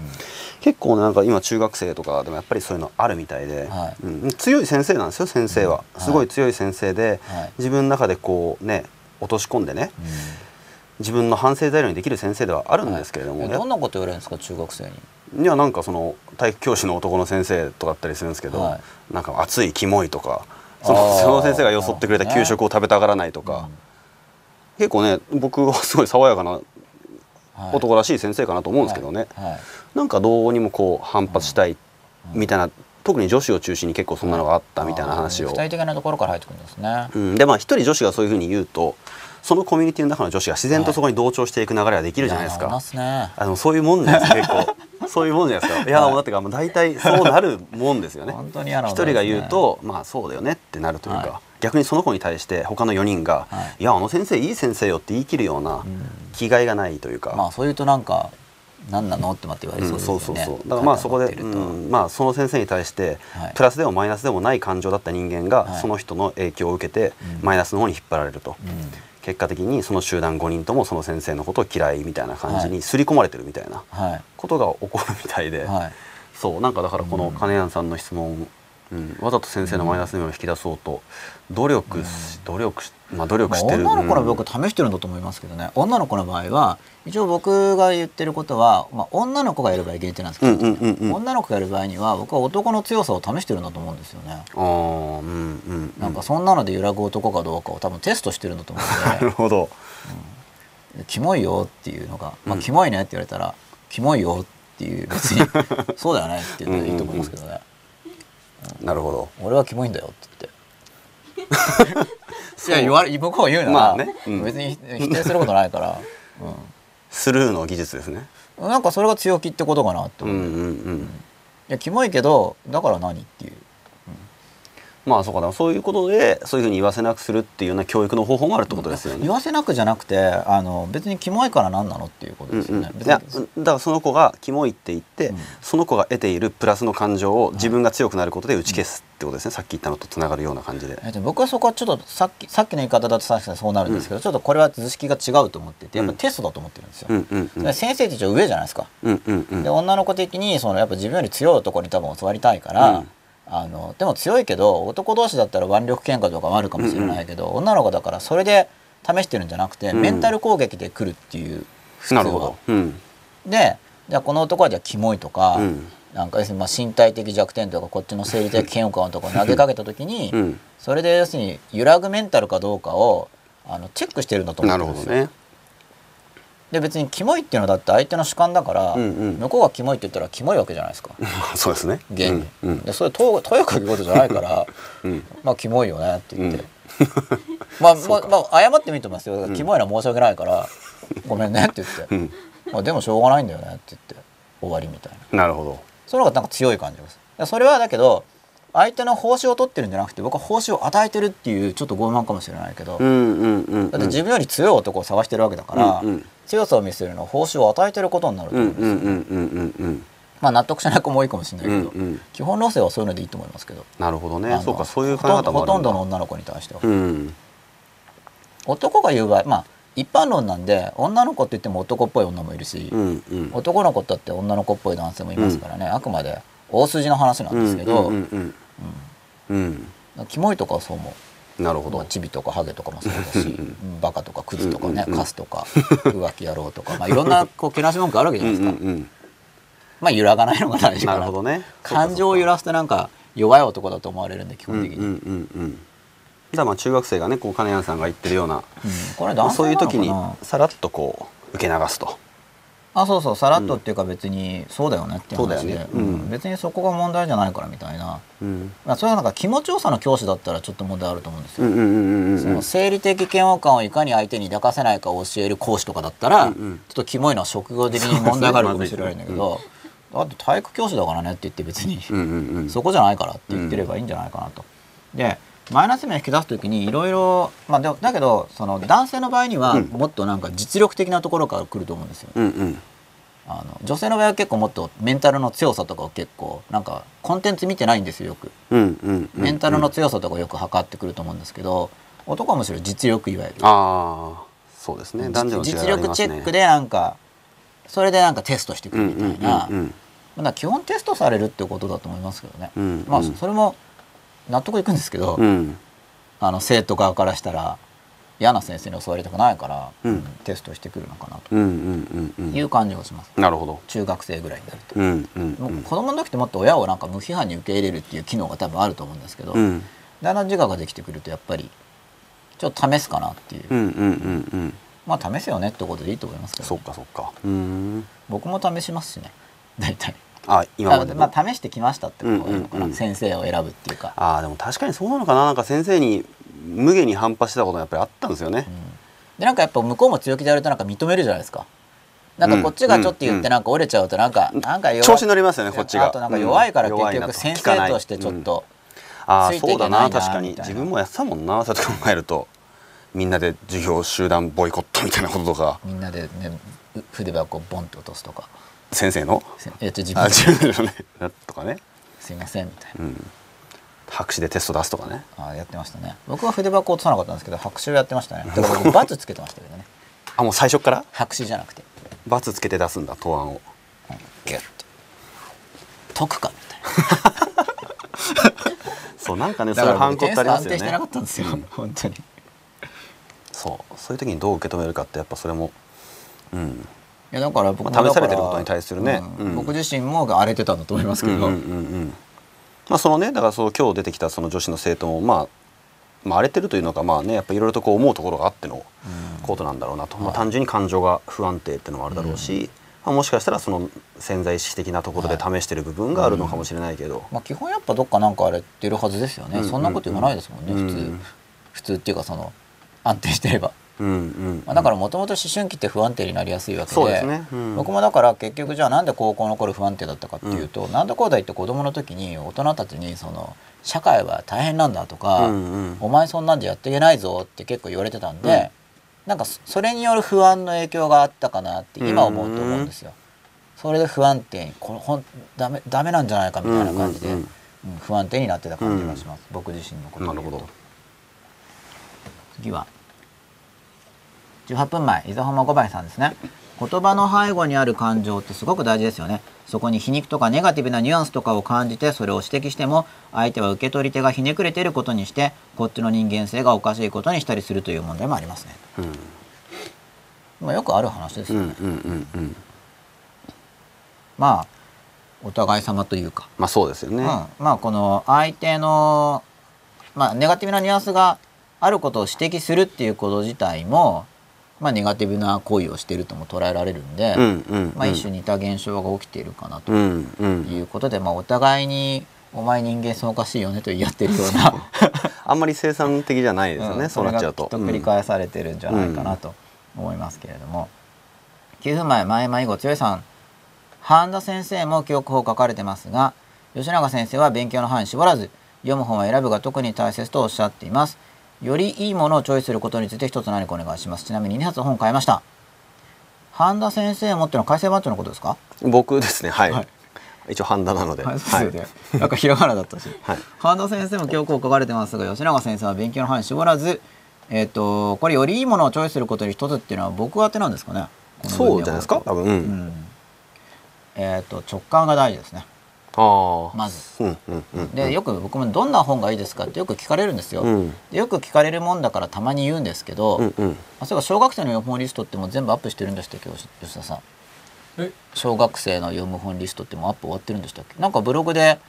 結構ねなんか今中学生とかでもやっぱりそういうのあるみたいで、はい。うん強い先生なんですよ先生は、うん。すごい強い先生で、はい自分の中でこうね落とし込んでねうん。自分の反省材料にできる先生ではあるんですけれども、やえどんなこと言われるんですか中学生に？いやなんかその体育教師の男の先生とかだったりするんですけど、はい。なんか熱いキモいとかそのその先生がよそってくれた給食を食べたがらないとか、結構ね僕はすごい爽やかなはい。男らしい先生かなと思うんですけどね、はい。はい。なんかどうにもこう反発したいみたいな、特に女子を中心に結構そんなのがあったみたいな話を、具体的なところから入ってくるんですね。うん、でまあ一人女子がそういうふうに言うとそのコミュニティの中の女子が自然とそこに同調していく流れができるじゃないですか、やりますね。あのそういうもんないですか結構。そういうもんじゃないですか いやもうだってかもう大体そうなるもんですよね。本当に一ね人が言うとまあそうだよねってなるというか、はい。逆にその子に対して他の4人が、はい。い、やあの先生いい先生よって言い切るような気概がないというか、まあそういうとなんか何なの？ってまって言われそうですよね。うんそうそうそう。だからまあそこで、うんまあ、その先生に対して、はい。プラスでもマイナスでもない感情だった人間が、はい。その人の影響を受けて、うん。マイナスの方に引っ張られると、うん。結果的にその集団5人ともその先生のことを嫌いみたいな感じはい。に刷り込まれてるみたいなはい。ことが起こるみたいで、はい。そうなんかだからこの金谷さんの質問、うん、わざと先生のマイナス面を引き出そうと。努力し、努力しまあ努力まあしてる、女の子のうん。僕試してるんだと思いますけどね。女の子の場合は一応僕が言ってることは、まあ、女の子がやる場合限定なんですけど、うんうんうんうん。女の子がやる場合には僕は男の強さを試してるんだと思うんですよね。あーうんうんなんかそんなので揺らぐ男かどうかを多分テストしてるんだと思なうんで。るほど。キモいよっていうのが、まあ、うん。キモいねって言われたら、キモいよっていう別に そうだよねって言ったらいいと思いますけどね、なるほど。俺はキモいんだよって言って。いや言われ向こうが言うなら、まあね。うん。別に否定することないから、スルーの技術ですね。うん、なんかそれが強気ってことかなって思う、いうんうんうん。やキモいけどだから何っていうまあそうか。なそういうことでそういうふうに言わせなくするっていうような教育の方法もあるってことですよね。言。わせなくじゃなくてあの別にキモいから何なのっていうことうんうん、ですよね、いや別にだからその子がキモいって言って、うん。その子が得ているプラスの感情を自分が強くなることで打ち消すってことですね、さっき言ったのとつながるような感じで。えっと、僕はそこはちょっとさっきさっきの言い方だと確かにそうなるんですけど、ちょっとこれは図式が違うと思っててやっぱテストだと思ってるんですよ、うんうんうん。で先生って上じゃないですか、うんうんうん。で女の子的にそのやっぱ自分より強い男に多分教わりたいから、うんあのでも強いけど男同士だったら腕力喧嘩とかもあるかもしれないけど、女の子だからそれで試してるんじゃなくて、うん。メンタル攻撃で来るっていう普通は。なるほど。うん。でじゃあこの男はじゃあキモいとか、うん。なんか要するにまあ身体的弱点とかこっちの生理的嫌悪感とかを投げかけた時に、うん。それで要するに揺らぐメンタルかどうかをあのチェックしてるんだと思なってるんですよ。るほどね。で別にキモいっていうのはだって相手の主観だから、うんうん。向こうがキモいって言ったらキモいわけじゃないですか。そうですね。現に、うんうん。でそれととやかくことじゃないからうん。まあキモいよねって言って、うん。まあまあ、まあ、謝ってもいいと思いますよ。キモいのは申し訳ないから、ごめんねって言って、うん。まあ、でもしょうがないんだよねって言って終わりみたいな。なるほど。その方がなんか強い感じがすそれはだけど相手の報酬を取ってるんじゃなくて僕は報酬を与えてるっていうちょっと傲慢かもしれないけど、うんうんうん。だって自分より強い男を探してるわけだから、うんうん強さを見せるのは報酬を与えてることになるとうん思うんですよ、うんうんうんうんうんまあ納得しない子も多いかもしれないけど、うんうん。基本路線はそういうのでいいと思いますけど、なるほどね。そうかそういう考え方もあるんだ。とんどの女の子に対しては、うん。男が言う場合まあ一般論なんで女の子って言っても男っぽい女もいるし、うんうん。男の子だって女の子っぽい男性もいますからね、あくまで大筋の話なんですけど、うんうんうんうんキモいとかはそう思うなるほど。チビとかハゲとかもそうだしうんバカとかクズとかね、うんうんうん。カスとか浮気野郎とか、まあ、いろんな こうけなし文句あるわけじゃうなんいですか、うんまあ揺らがないのが大うん事かな。なるほどね。感情を揺らすとなんか弱い男だと思われるんで基本的に、うんうんうんうんまあ中学生がねこう金谷さんが言ってるようなうん。これそういう時にさらっとこう受け流すとあそうそうさらっとっていうか別にそうだよねっていう話で。そうん。ん。別にそこが問題じゃないからみたいな、うん。まあ、それはなんか気持ちよさの教師だったらちょっと問題あると思うんですよ、その生理的嫌悪感をいかに相手に抱かせないかを教える講師とかだったら、うんうん。ちょっとキモいのは職業的に問題があるかもしれないんだけど、だって体育教師だからねって言って別に、そこじゃないからって言ってればいいんじゃないかなと。でマイナス面を引き出す時にいろいろまあでもだけどその男性の場合にはうん。もっとなんか実力的なところから来ると思うんですよ。うんうん。あの女性の場合は結構もっとメンタルの強さとかを結構なんかコンテンツ見てないんですよよく。うんうんうんメンタルの強さとかをよく測ってくると思うんですけど男はむしろ実力いわゆる。ああそうですね。男女の違い実力チェックでなんかそれでなんかテストしてくるみたいな、うんうんまあ基本テストされるってことだと思いますけどね、うんまあうんそれも納得いくんですけど、うん。あの生徒側からしたら嫌な先生に教わりたくないから、うん。テストしてくるのかなという感じがします、なるほど。中学生ぐらいになると、うんうんもう子供の時ってもっと親をなんか無批判に受け入れるっていう機能が多分あると思うんですけど、うん。だんだん自我ができてくるとやっぱりちょっと試すかなっていう、うんうんうんうん。まあ試せよねってことでいいと思いますけど、そっかそっか。うん。僕も試しますしね。大体あ今までまあ試してきましたってことがいいのかな、うんうんうん。先生を選ぶっていうか、ああでも確かにそうなのかな。なんか先生に無下に反発してたことがやっぱりあったんですよね。うん。でなんかやっぱ向こうも強気でやるとなんか認めるじゃないですか。なんかこっちがちょっと言ってなんか折れちゃうとなんか、なんか弱い。調子乗りますよねこっちが。あとなんか弱いから結局先生としてちょっと、あそうだけな確かに。自分もやってたもんなそうやって考えると。みんなで授業集団ボイコットみたいなこととか。みんなでねう筆箱をボンって落とすとか先生の？せえっと自分の。ね。とかね。すいませんみたいな。うん。白紙でテスト出すとかね。あやってましたね。僕は筆箱落とさなかったんですけど白紙をやってましたね。だから僕 罰つけてましたけどね。あもう最初から？白紙じゃなくて、罰つけて出すんだ答案を。うん、ギュッて解くかみたいな。そうなんかねだそういう反抗ってありますよ安定してなかねったんですよ、うん。本当に。そう。そういう時にどう受け止めるかってやっぱそれもうんいやだから僕試されてることに対するね。僕自身も荒れてたんだと思いますけど、まあそのねだからそう今日出てきたその女子の生徒もまあまあ荒れてるというのがまあねやっぱいろいろとこう思うところがあってのことなんだろうなと、まあ、単純に感情が不安定っていうのもあるだろうし、まあ、もしかしたらその潜在意識的なところで試してる部分があるのかもしれないけど、まあ、基本やっぱどっかなんか荒れてるはずですよね、うんそんなこと言わないですもんね、うん普通普通っていうかその安定してれば、まあ、だからもともと思春期って不安定になりやすいわけでそうですね、うん。僕もだから結局じゃあなんで高校の頃不安定だったかっていうと、なん。だこうだ言って子供の時に大人たちにその社会は大変なんだとか、うんうん。お前そんなんじゃやっていけないぞって結構言われてたんで、なんかそそれによる不安の影響があったかなって今思うと思うんですよ。それで不安定にこのほんダメダメなんじゃないかみたいな感じで、うんうんうん。不安定になってた感じがします、僕自身のこと。なるほど。次は18分前伊沢浜五倍さんですね。言葉の背後にある感情ってすごく大事ですよね。そこに皮肉とかネガティブなニュアンスとかを感じてそれを指摘しても相手は受け取り手がひねくれていることにしてこっちの人間性がおかしいことにしたりするという問題もありますね、うん。まあ、よくある話ですよね、うんうんうんうん。まあお互い様というか、まあそうですよね、うん、まあこの相手の、まあ、ネガティブなニュアンスがあることを指摘するっていうこと自体も、まあ、ネガティブな行為をしているとも捉えられるんで、うんうんうん。まあ、一種似た現象が起きているかなとうんうん。いうことで、まあ、お互いに「お前人間そうおかしいよね」と言い合ってるような。あんまり生産的じゃないですよね、ん。そうなっちゃうと。と繰り返されてるんじゃないかなと思いますけれども、9分前前迷子強いさん半田先生も記憶法を書かれてますが吉永先生は勉強の範囲に絞らず読む本は選ぶが特に大切とおっしゃっていますよりいいものをチョイスすることについて一つ何かお願いします。ちなみに2冊本買いました。半田先生を持っての改正番長のことですか？僕ですね。はい、はい。一応半田なので、はい、そうですよね。なんかひらがなだったし。はい。半田先生も教皇を書かれてますが、吉永先生は勉強の範囲絞らず、えっ、とこれよりいいものをチョイスすることに一つっていうのは僕宛てなんですかね？そうじゃないですか？多分、うん。うん。えっ、と直感が大事ですね。ああまず。うんうんうんでよく僕もどんな本がいいですかってよく聞かれるんですよ。うん。でよく聞かれるもんだからたまに言うんですけど、うんうん。あそういえば小学生の読む本リストってもう全部アップしてるんでしたっけ吉吉田さん。え？小学生の読む本リストってもうアップ終わってるんでしたっけ？なんかブログで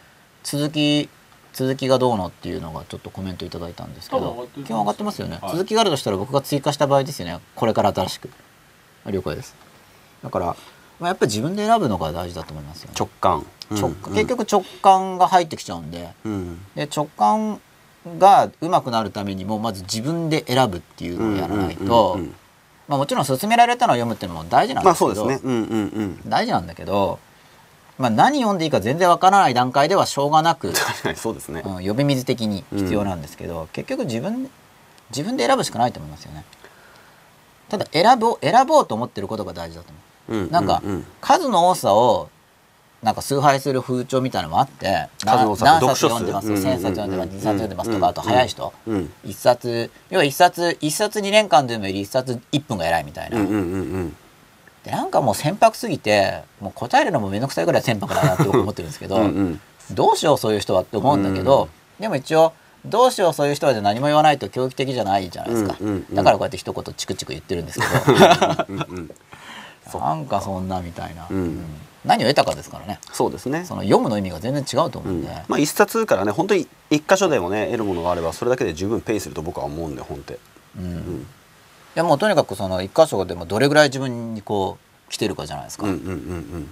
続き続きがどうのっていうのがちょっとコメントいただいたんですけど基本上がってますよね、はい。続きがあるとしたら僕が追加した場合ですよね。これから新しく。あ了解です。だから、まあ、やっぱり自分で選ぶのが大事だと思いますよね。直感。直うん。結局直感が入ってきちゃうんで。うん。で直感が上手くなるためにもまず自分で選ぶっていうのをやらないと、まあ、もちろん勧められたのを読むっていうのも大事なんでまあすけど、そうんうんうん。大事なんだけど、まあ、何読んでいいか全然わからない段階ではしょうがなく、そうですね。うん、呼び水的に必要なんですけど、結局自分自分で選ぶしかないと思いますよね。ただ選ぼう選ぼうと思ってることが大事だと思う。うん。なんかうう数の多さをなんか崇拝する風潮みたいなのもあって何冊読んでます？とうんうんうん。1,000冊読んでます？2冊読んでますとうんかあと早い人。うん。1冊要は1冊1冊2年間で読むより1冊1分が偉いみたいな。うんうんうんうん。でなんかもう船舶すぎてもう答えるのも面倒くさいぐらい船舶だなって僕思ってるんですけどうんうん。どうしようそういう人はって思うんだけど、でも一応どうしようそういう人はで何も言わないと教育的じゃないじゃないですか、うんうんうん。だからこうやって一言チクチク言ってるんですけうんうんどなんかそんなみたいな、うん。うん。何を得たかですからね。そうですね。その読むの意味が全然違うと思ううん。んで、まあ一冊からね本当に一箇所でもね得るものがあればそれだけで十分ペイすると僕は思うんで本って。うん。いん。やもうとにかくその一箇所でもどれぐらい自分にこう来てるかじゃないですか、うんうんうんうん。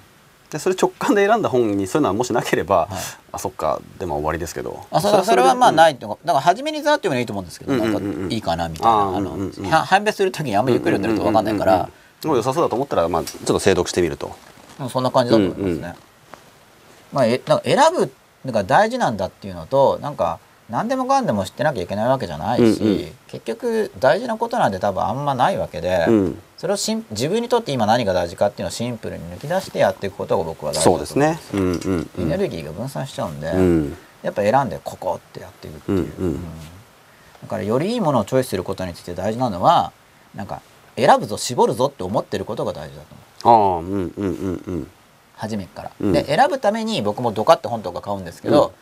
でそれ直感で選んだ本にそういうのはもしなければ、はい。あそっかでも終わりですけど。あそれそれはまあいないってだから初めにざーっていうのがいいと思うんですけど、うんうんうんなんかいいかなみたいな。あの、うんうんうんは判別する時にあんまりゆっくり読んでると分かんないから、もう良さそうだと思ったら、まあ、ちょっと精読してみると。うんそんな感じだと思いますね。うんうん。まあ、えなんか選ぶのが大事なんだっていうのとなんか何でもかんでも知ってなきゃいけないわけじゃないし、うんうん。結局大事なことなんて多分あんまないわけで、うん。それをしん自分にとって今何が大事かっていうのをシンプルに抜き出してやっていくことが僕は大事だと思そうですね。うんうんうエネんルギーが分散しちゃうんで、うん。やっぱ選んでここってやっていくっていう、うんうんだからよりいいものをチョイスすることについて大事なのはなんか選ぶぞ絞るぞって思ってることが大事だと思う。ああうんうんうんうん。初めっから、うん。で選ぶために僕もドカって本とか買うんですけど、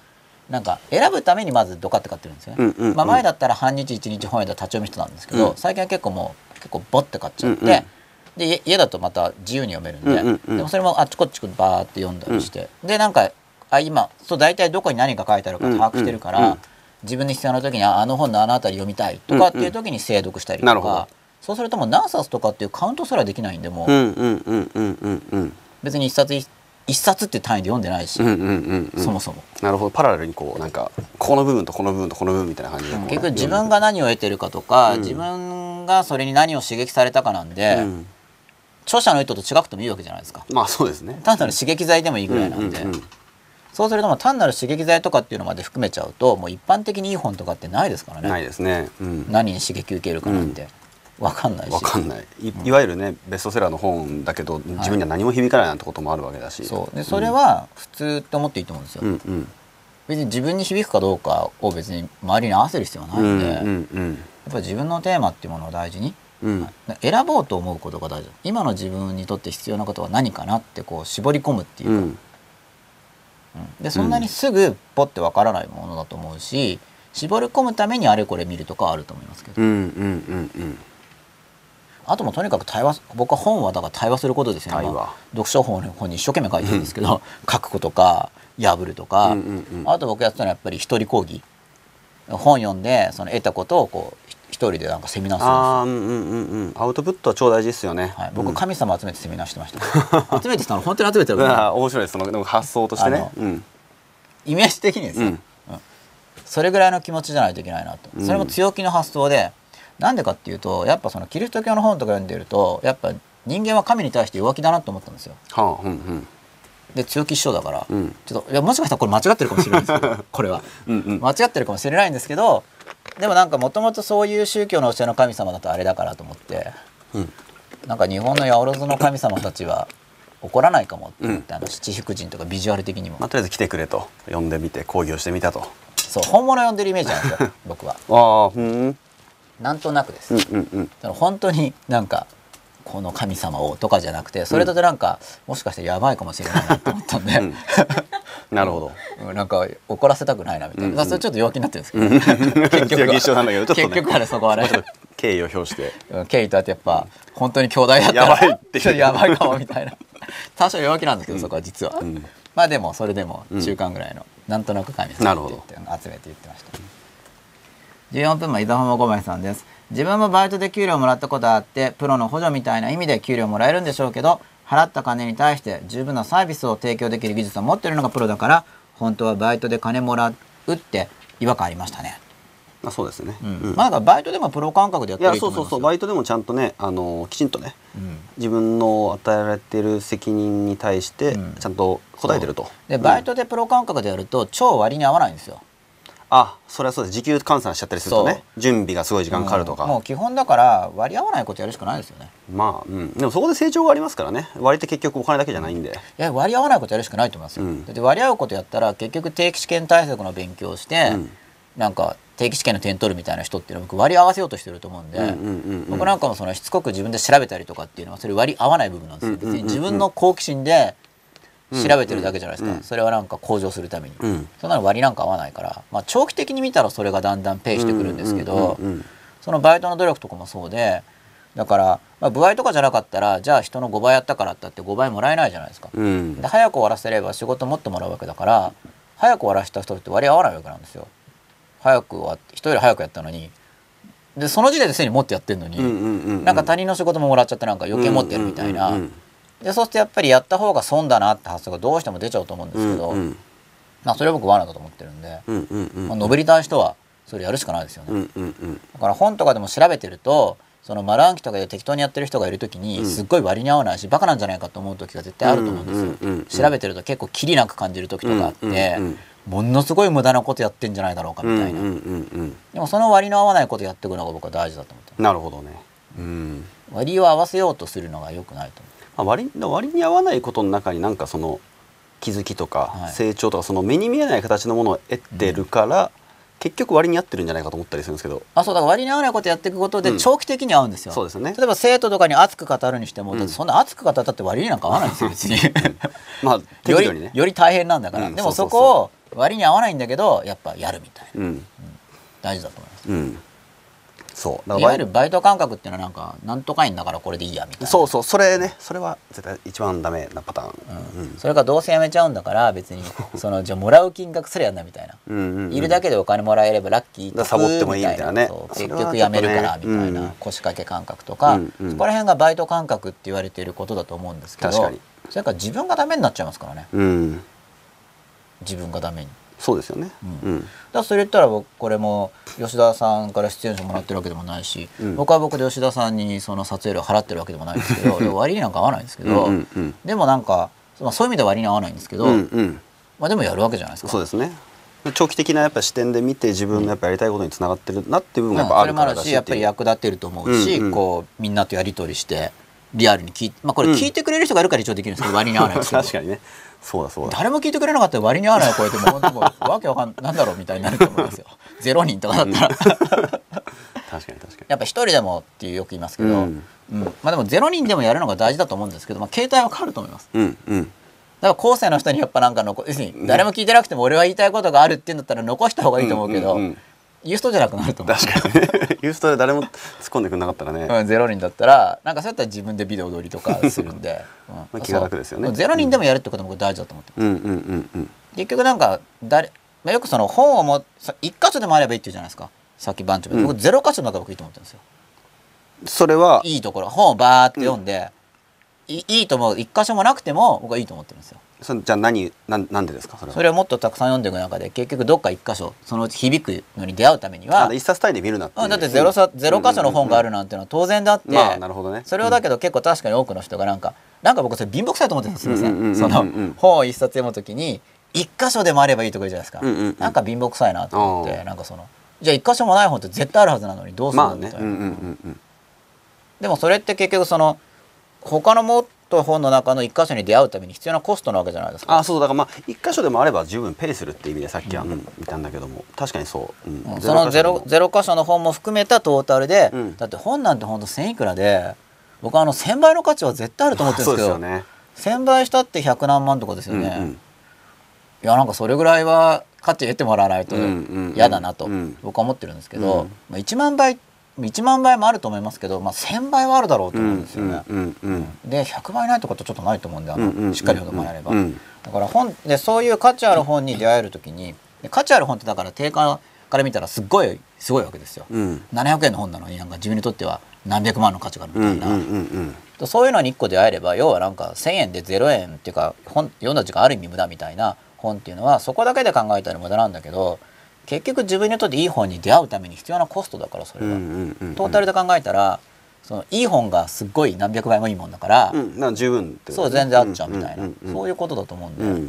なんか選ぶためにまずドカって買ってるんですよね、うんうんうん。まあ、前だったら半日一日本屋で立ち読みしてたんですけど、うん。最近は結構もう結構ボッて買っちゃって、うんうん。で家家だとまた自由に読めるんで、うんうんうん。でもそれもあっちこっちバーって読んだりして、でなんかあ今そう大体どこに何が書いてあるか把握してるから、うんうんうん自分に必要な時にああの本のあの辺り読みたいとかっていう時に精読したりとか、なるほどそうするともう何冊とかっていうカウントすらできないんでもう、別に一冊一一冊っていう単位で読んでないし、そもそも。なるほど。パラレルにこうなんかこの部分とこの部分とこの部分みたいな感じで結局自分が何を得てるかとか、うん。自分がそれに何を刺激されたかなんで、うん。著者の意図と違くてもいいわけじゃないですか。まあそうですね。単なる刺激剤でもいいぐらいなんで、そうするともう単なる刺激剤とかっていうのまで含めちゃうともう一般的にいい本とかってないですからね。ないですね。うん。何に刺激受けるかなんて分かんないし、わかんない。いいわゆるねベストセラーの本だけど自分には何も響かないなんてこともあるわけだし。そう。でそれは普通って思っていいと思うんですよ、うんうん。別に自分に響くかどうかを別に周りに合わせる必要はないんで、うんうやっんぱり自分のテーマっていうものを大事にうん。選ぼうと思うことが大事。今の自分にとって必要なことは何かなってこう絞り込むっていうか、うん。でそんなにすぐポッてわからないものだと思うし絞り込むためにあれこれ見るとかはあると思いますけど、うんうんうんうんあともとにかく対話僕は本はだから対話することですよね、まあ読書本本に一生懸命書いてるんですけど書くことか破るとか、うんうんうん。あと僕やってたのはやっぱり一人講義。本読んでその得たことをこうひ一人でなんかセミナーするんですよ。ああうんうんうんうん。アウトプットは超大事ですよね。はい、僕うん。神様集めてセミナーしてました、集めてたの本当に集めてる面白いです。そのでも発想としてね。うん。イメージ的にですよ、うん。それぐらいの気持ちじゃないといけないなと、うん。それも強気の発想でなんでかっていうとやっぱそのキリスト教の本とか読んでるとやっぱ人間は神に対して弱気だなと思ったんですよ。はあうんうん。で強気師匠だから、うん。ちょっといやもしかしたらこれ間違ってるかもしれないですけど これは。うんうん。間違ってるかもしれないんですけどでもなんかもともとそういう宗教の教えの神様だとあれだからと思ってうん。なんか日本の八百万の神様たちは怒らないかもって思って、あの七福神とかビジュアル的にも、まあとりあえず来てくれと。呼んでみて講義をしてみたと。そう本物呼んでるイメージなんですよ 僕は。ああうんなんとなくです、うんうんうん。本当になんかこの神様をとかじゃなくてそれだとなんか、もしかしてやばいかもしれないなと思ったんで、うん。なるほど。うんなんか怒らせたくないなみたいな、うんうん。まあそれちょっと弱気になってるんですけど、結局強 気一緒なんだけどちょっとね。結局はねそこはね。敬意を表して。うんケイとあってやっぱ本当に兄弟だったらやばいってちょっとやばいかもみたいな。多少弱気なんですけど、そこは実は、うん。まあでもそれでも中間ぐらいの、なんとなく神様って言って集めて言ってました14分前伊沢浜五枚さんです。自分もバイトで給料もらったことあってプロの補助みたいな意味で給料もらえるんでしょうけど払った金に対して十分なサービスを提供できる技術を持っているのがプロだから本当はバイトで金もらうって違和感ありましたね、まあそうですね。うん。うん。まあバイトでもプロ感覚でやっいやたらいそうそうそう。バイトでもちゃんとねあのきちんとねうん。自分の与えられている責任に対してうん。ちゃんと答えてると、でバイトでプロ感覚でやると超割に合わないんですよあそれはそうです。時給換算しちゃったりするとね準備がすごい時間かかるとか、うんもう基本だから割り合わないことやるしかないですよね。まあ、うん、でもそこで成長がありますからね。割って結局お金だけじゃないんで。いや割り合わないことやるしかないと思いますよ、うん。だって割り合うことやったら結局定期試験対策の勉強をして、うん。なんか定期試験の点取るみたいな人っていうのは僕割り合わせようとしてると思うんで、僕なんかもそのしつこく自分で調べたりとかっていうのはそれ割り合わない部分なんですよ、別に自分の好奇心で調べてるだけじゃないですか、うん。うんそれはなんか向上するために、うん。そんなの割りなんか合わないから、まあ、長期的に見たらそれがだんだんペイしてくるんですけど、そのバイトの努力とかもそうでだから、まあ、歩合とかじゃなかったらじゃあ人の5倍やったからってって5倍もらえないじゃないですか。うん。で早く終わらせれば仕事もっともらうわけだから早く終わらせた人って割り合わないわけなんですよ。早く終わって人より早くやったのに。でその時点ですでにもっとやってんのに、なんか他人の仕事ももらっちゃってなんか余計持ってるみたいな、でそうするとやっぱりやった方が損だなって発想がどうしても出ちゃうと思うんですけど、うんうん。まあ、それは僕罠だと思ってるんで、うんうんうん。まあ、上りたい人はそれやるしかないですよね。うんうんうん。だから本とかでも調べてるとその丸暗記とかで適当にやってる人がいる時にうん。すっごい割に合わないしバカなんじゃないかと思う時が絶対あると思うんですよ、うんうんうんうん。調べてると結構キリなく感じる時とかあって、うんうんうんものすごい無駄なことやってんじゃないだろうかみたいな、うんうんうんうん。でもその割の合わないことやっていくのが僕は大事だと思ってなるほどねうん割を合わせようとするのが良くないと思まあ割割に合わないことの中になんかその気づきとかはい。成長とかその目に見えない形のものを得てるから、結局割に合ってるんじゃないかと思ったりするんですけど。あそうだから割に合わないことやっていくことでうん。長期的に合うんですよ、そうですよね。例えば生徒とかに熱く語るにしても、うん。そんな熱く語ったって割になんか合わないんですよ 別に。まあよりね。より大変なんだから、うん。でもそこを割に合わないんだけどやっぱやるみたいな。うん。大事だと思います。うんそう。だいわゆるバイト。感覚っていうのはなんかなんとか員だからこれでいいやみたいな。そうそうそれね。それは絶対一番ダメなパターン、うん。それがどうせやめちゃうんだから別にそのじゃあもらう金額すらやんなみたいな、うんうんうん。いるだけでお金もらえればラッキーサボってもいいみたいなね。結局やめるからみたいな腰掛け感覚とか、うんうん。そこら辺がバイト感覚って言われていることだと思うんですけど確かに。それから自分がダメになっちゃいますからね。うん。自分がダメに。そうですよね。ううん。ん、だそれ言ったら僕これも吉田さんから出演者もらってるわけでもないし、うん。僕は僕で吉田さんにその撮影料払ってるわけでもないんですけど割になんか合わないんですけど、うんうんうん。でもなんか、まあ、そういう意味では割に合わないんですけど、うん。うんまあ、でもやるわけじゃないですか。そうですね。長期的なやっぱ視点で見て自分のやっぱやりたいことにつながってるなっていう部分がやっぱあそれもあるからだしるしやっぱり役立ってると思うし、うんうん。こうみんなとやり取りしてリアルに聞いて、まあ、これ聞いてくれる人がいるから一応できるんですけど割に合わないですけど。確かにねそうだそうだ。誰も聞いてくれなかったら割に合わない声でもう本当もうわけわかんなんだろうみたいになると思いますよ。ゼロ人とかだったら。確かに確かやっぱ一人でもっていうよく言いますけど、ううん。んまあでもゼロ人でもやるのが大事だと思うんですけど、まあ、携帯は変わると思います。にうんうん。だから後世の人にやっぱなんか残要するに誰も聞いてなくても俺は言いたいことがあるって言うんだったら残した方がいいと思うけど、んんん言う人じゃなくなると思う。確かにね。ユーストで誰も突っ込んでくれなかったらね、うん、ゼロ人だったらなんかそうやったら自分でビデオ撮りとかするんで、うん。まあ気が楽ですよね。ゼロ人でもやるってことも大事だと思ってます。うんうんうんうん。結局なんか誰、まあ、よくその本をもさ一箇所でもあればいいって言うじゃないですか。さっき番長で、うん。僕ゼロ箇所の中が僕いいと思ってるんですよ。それは。いいところ。本をバーって読んで、いいいと思う。一箇所もなくても僕はいいと思ってるんですよそれじゃあ何なんなんでですかそれは？それをもっとたくさん読んでいく中で結局どっか一箇所そのうち響くのに出会うためにはあ一冊単位で見るなっていう。うんだってゼロさゼロ箇所の本があるなんてのは当然であって、まあなるほどね。それをだけど結構確かに多くの人がなんかなんか僕それ貧乏くさいと思ってるんですすみませうんうんうん。うんんその本を一冊読むときに一箇所でもあればいいとか言うじゃないですか、うんうんうんなんか貧乏くさいなと思っあてなんかそのじゃあ一箇所もない本って絶対あるはずなのにどうするまあの？みたいな、ねうんうんうんうん。でもそれって結局その他のもっと本の中の一箇所に出会うために必要なコストなわけじゃないですか。あそうだからまあ一箇所でもあれば十分ペイするっていう意味でさっきは、うん、言ったんだけども。確かにそう、うん。うん。そのゼロゼロ箇所の本も含めたトータルで、うん。だって本なんてほんと1000いくらで僕はあの1000倍の価値は絶対あると思ってるんですけどですよね。1000倍したって100何万とかですよね、うんうん。いやなんかそれぐらいは価値得てもらわないと嫌だなとうん僕は思ってるんですけど、うんまあ、1万倍1万倍もあると思いますけど、まあ、1000倍はあるだろうとう思うんんですよね。うんうんで100倍ないってことはちょっとないと思うんであの、うんうん。うんしっかり読んでもらえれば、うんだから本でそういう価値ある本に出会える時にで価値ある本ってだから定価から見たらすっごいすごいわけですよ、うん。700円の本なのになんか自分にとっては何百万の価値があるみたいな、うんうんうんうん。でそういうのに1個出会えれば要はなんか1,000円で0円っていうか本読んだ時間ある意味無駄みたいな本っていうのはそこだけで考えたら無駄なんだけど結局自分にとっていい本に出会うために必要なコストだからそれは、うんうんうんトータルで考えたらそのいい本がすっごい何百倍もいいもんだから、うんなんか十分ってことそう全然あっちゃうみたいな、うんうんうんそういうことだと思うんで、うん。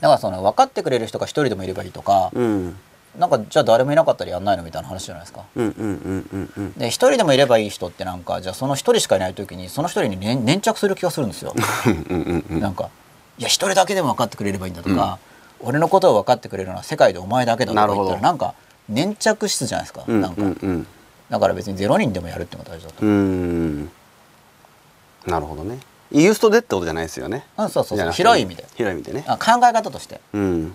だからその分かってくれる人が一人でもいればいいとか、うん。なんかじゃあ誰もいなかったらやんないのみたいな話じゃないですか？うんうんうんうんうん。で一人でもいればいい人ってなんかじゃあその一人しかいない時にその一人に粘粘着する気がするんですよ。うんうんうんなんかいや一人だけでも分かってくれればいいんだとか、俺のことを分かってくれるのは世界でお前だけだとか言ったらなんか粘着質じゃないですか、うんうんうん。だから別にゼロ人でもやるっていうのが大事だと。なるほどね。ユーストでってことじゃないですよね。うん、そうそうそう。広い意味で。広い意味でね。あ考え方として。うん。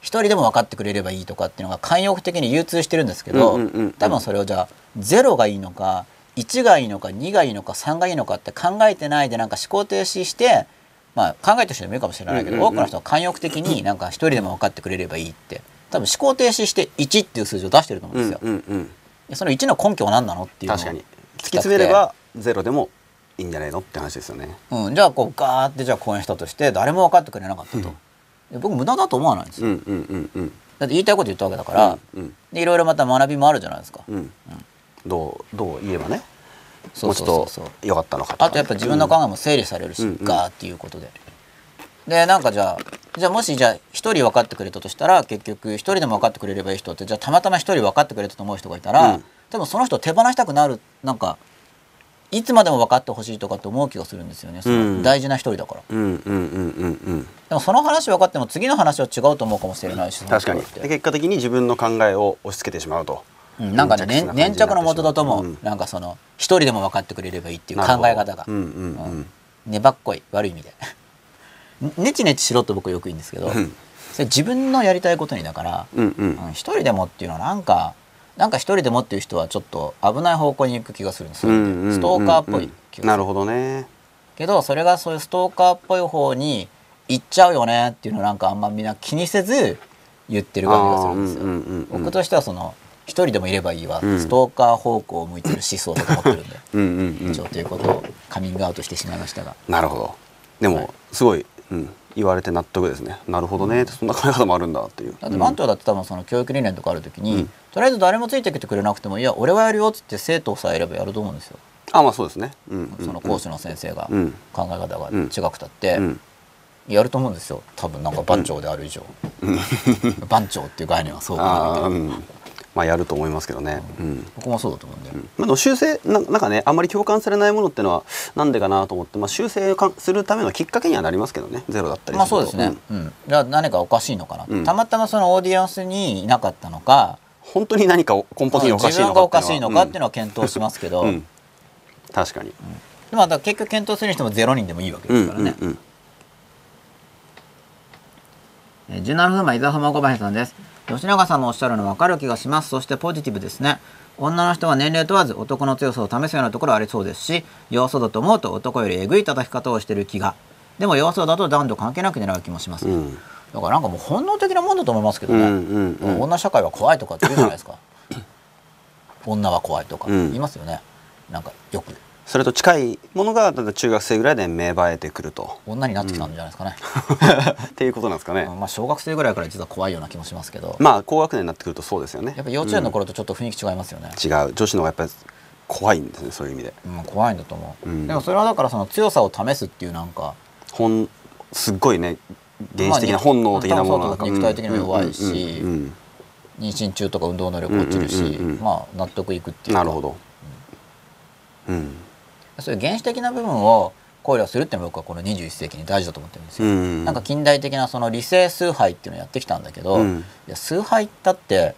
一人でも分かってくれればいいとかっていうのが慣用句的に流通してるんですけど、うんうんうんうん。多分それをじゃあ0がいいのか1がいいのか2がいいのか3がいいのかって考えてないでなんか思考停止してまあ考えてる人でもいいかもしれないけど、うんうんうん。多くの人は慣用句的になんか一人でも分かってくれればいいって。多分思考停止して1っていう数字を出してると思うんですよ。うんうんでその1の根拠は何なのっていうのを確かに。突き詰めればゼロでもいいんじゃないのって話ですよね。うん、じゃあこうガーってじゃあ講演したとして誰も分かってくれなかったと、で僕無駄だと思わないんですよ、うんうんうんうん。だって言いたいこと言ったわけだから、うんでいろいろまた学びもあるじゃないですか、うん。どうどう言えばねもうちょっと良かったのかあとやっぱ自分の考えも整理されるし、うんうんガーっていうことで。でなんかじゃあじゃあもしじゃあ一人分かってくれたとしたら結局一人でも分かってくれればいい人ってじゃあたまたま一人分かってくれたと思う人がいたら、うん。多分その人を手放したくなるなんかいつまでも分かってほしいとかって思う気がするんですよね。そうん。の大事な一人だから。うんうんうんうんうん。でもその話分かっても次の話は違うと思うかもしれないし確かに。結果的に自分の考えを押し付けてしまうとうん。なんかね粘粘着の元だと思う、うん。なんかその一人でも分かってくれればいいっていう考え方が、うんうん。うん。粘っこい悪い意味でねちねちしろって僕よく言うんですけど、うん。それ自分のやりたいことにだから、うんうん。うん一人でもっていうのはなんかなんか一人でもっていう人はちょっと危ない方向に行く気がするんですよ、ストーカーっぽい気がする。なるほどね。けどそれがそういうストーカーっぽい方に行っちゃうよねっていうのをなんかあんまみんな気にせず言ってる感じがするんですよ、僕としてはその一人でもいればいいわ、うん。ストーカー方向を向いてる思想だと思ってるんで うんうんうん。以上ということをカミングアウトしてしまいましたが。なるほど。でも、はい。すごい、うん、言われて納得ですね。なるほどね。そんな考え方もあるんだっていう。だって番長だって多分その教育理念とかある時に、うん。とりあえず誰もついてきてくれなくてもいや俺はやるよっつって生徒さえいればやると思うんですよ、あまあそうですね、その講師の先生がうん。考え方がうん。違くたって、うん。やると思うんですよ。多分なんか番長である以上、番長っていう概念はそうかなみたいなまあやると思いますけどね、うん。僕もそうだと思うんで、まあ、でも修正ななんかねあんまり共感されないものっていうのはなんでかなと思って、まあ、修正をかするためのきっかけにはなりますけどね。ゼロだったりまあすると。そうですね、うん。じゃあ何かおかしいのかな、うん。たまたまそのオーディエンスにいなかったのか本当に何か根本的におかしいのか自分がおかしいのかっていうののは検討しますけど、うん。うん。確かに、でも結局検討するにしてもゼロ人でもいいわけですからね、うんうんえー17分前伊沢浜小林さんです吉永さんのおっしゃるの分かる気がします。そしてポジティブですね。女の人は年齢問わず男の強さを試すようなところありそうですし弱そうだと思うと男よりえぐい叩き方をしてる気が。でも弱そうだと男女関係なく狙う気もします、うん。だからなんかもう本能的なもんだと思いますけどね、うんうんうん。女社会は怖いとかって言うじゃないですか。女は怖いとかうん。言いますよね、なんかよくそれと近いものが中学生ぐらいで芽生えてくると。女になってきたんじゃないですかね、っていうことなんですかね、うん。まあ小学生ぐらいから実は怖いような気もしますけど、まあ高学年になってくるとそうですよね。やっぱ幼稚園の頃とちょっと雰囲気違いますよね、違う。女子の方がやっぱり怖いんですねそういう意味で。うん、怖いんだと思う、うん。でもそれはだからその強さを試すっていうなんか本すっごいね原始的な本能的なものなまあ肉体的にも弱いしうんうんうん妊娠中とか運動能力落ちるし、うんうんうんうん。まあ納得いくってうんいうか。なるほど。うんそういう原始的な部分を考慮するっていうのが僕はこの21世紀に大事だと思ってるんですよ、うん。なんか近代的なその理性崇拝っていうのをやってきたんだけど、うん。いや崇拝だって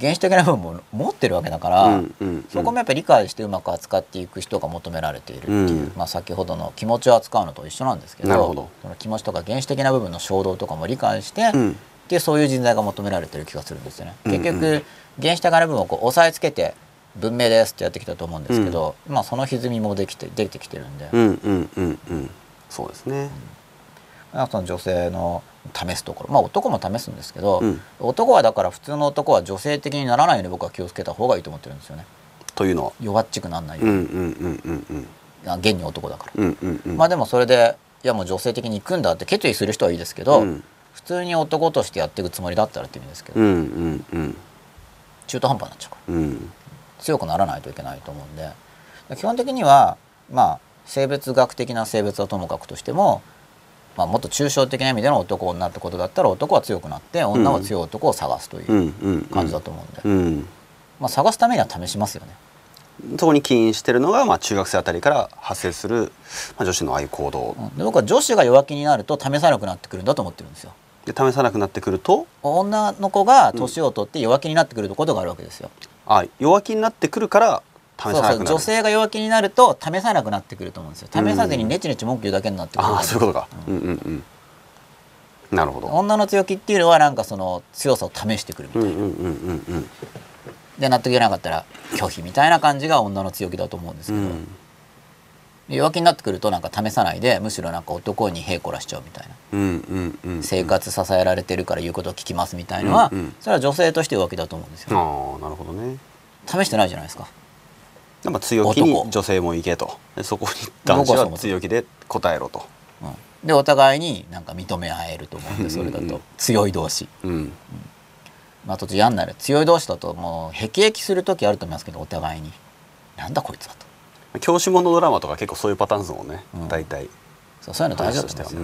原始的な部分も持ってるわけだから、そこもやっぱり理解してうまく扱っていく人が求められているっていう、うん。まあ、先ほどの気持ちを扱うのと一緒なんですけどその気持ちとか原始的な部分の衝動とかも理解して、うん。でそういう人材が求められてる気がするんですよね。結局原始的な部分をこう押さえつけて文明ですってやってきたと思うんですけど、まあその歪みもできて出てきてるんで、うんうんうんうん。そうですね。なん。かその女性の試すところ。まあ男も試すんですけど、うん。男はだから普通の男は女性的にならないように僕は気をつけた方がいいと思ってるんですよね。というのは？弱っちくならないよううんに、んうんうんうんうん。あ現に男だから、うんうんうん。まあでもそれでいやもう女性的に行くんだって決意する人はいいですけど、うん。普通に男としてやっていくつもりだったらって意味ですけど、うんうんうん。中途半端になっちゃうから。うん強くならないといけないと思うんで。基本的にはまあ生物学的な性別はともかくとしても、まあ、もっと抽象的な意味での男女ってことだったら男は強くなって女は強い男を探すといううんうん。感じだと思うんで、うん。まあ、探すためには試しますよね。そこに起因してるのが、まあ、中学生あたりから発生する、まあ、女子のああいう行動。うん。で僕は女子が弱気になると試さなくなってくるんだと思ってるんですよ。で試さなくなってくると？女の子が年を取って弱気になってくることがあるわけですよ。あ弱気になってくるから試さなくなる。そうそう女性が弱気になると試さなくなってくると思うんですよ。試さずにネチネチ文句言うだけになってくる。ああそういうことか、うん、うんうんなるほど。女の強気っていうのはなんかその強さを試してくるみたいな。うんうんうんうんうんで納得いかなかったら拒否みたいな感じが女の強気だと思うんですけど、うん。で弱気になってくるとなんか試さないでむしろなんか男にへいこらしちゃうみたいな、うんうんうん生活支えられてるから言うことを聞きますみたいのは、うんうん。それは女性として弱気だと思うんですよ、ああなるほどね。試してないじゃないですか。やっぱ強気に男。女性も行けと。でそこに男子は強気で答えろと、うん、でお互いになんか認め合えると思うんでそれだと。強い同士。うん、まあ途中嫌になる強い同士だともう辟易する時あると思いますけどお互いに。なんだこいつだと教師ものドラマとか結構そういうパターンですもんね、うん。大体。そうそういうの大事だとすよ、しては、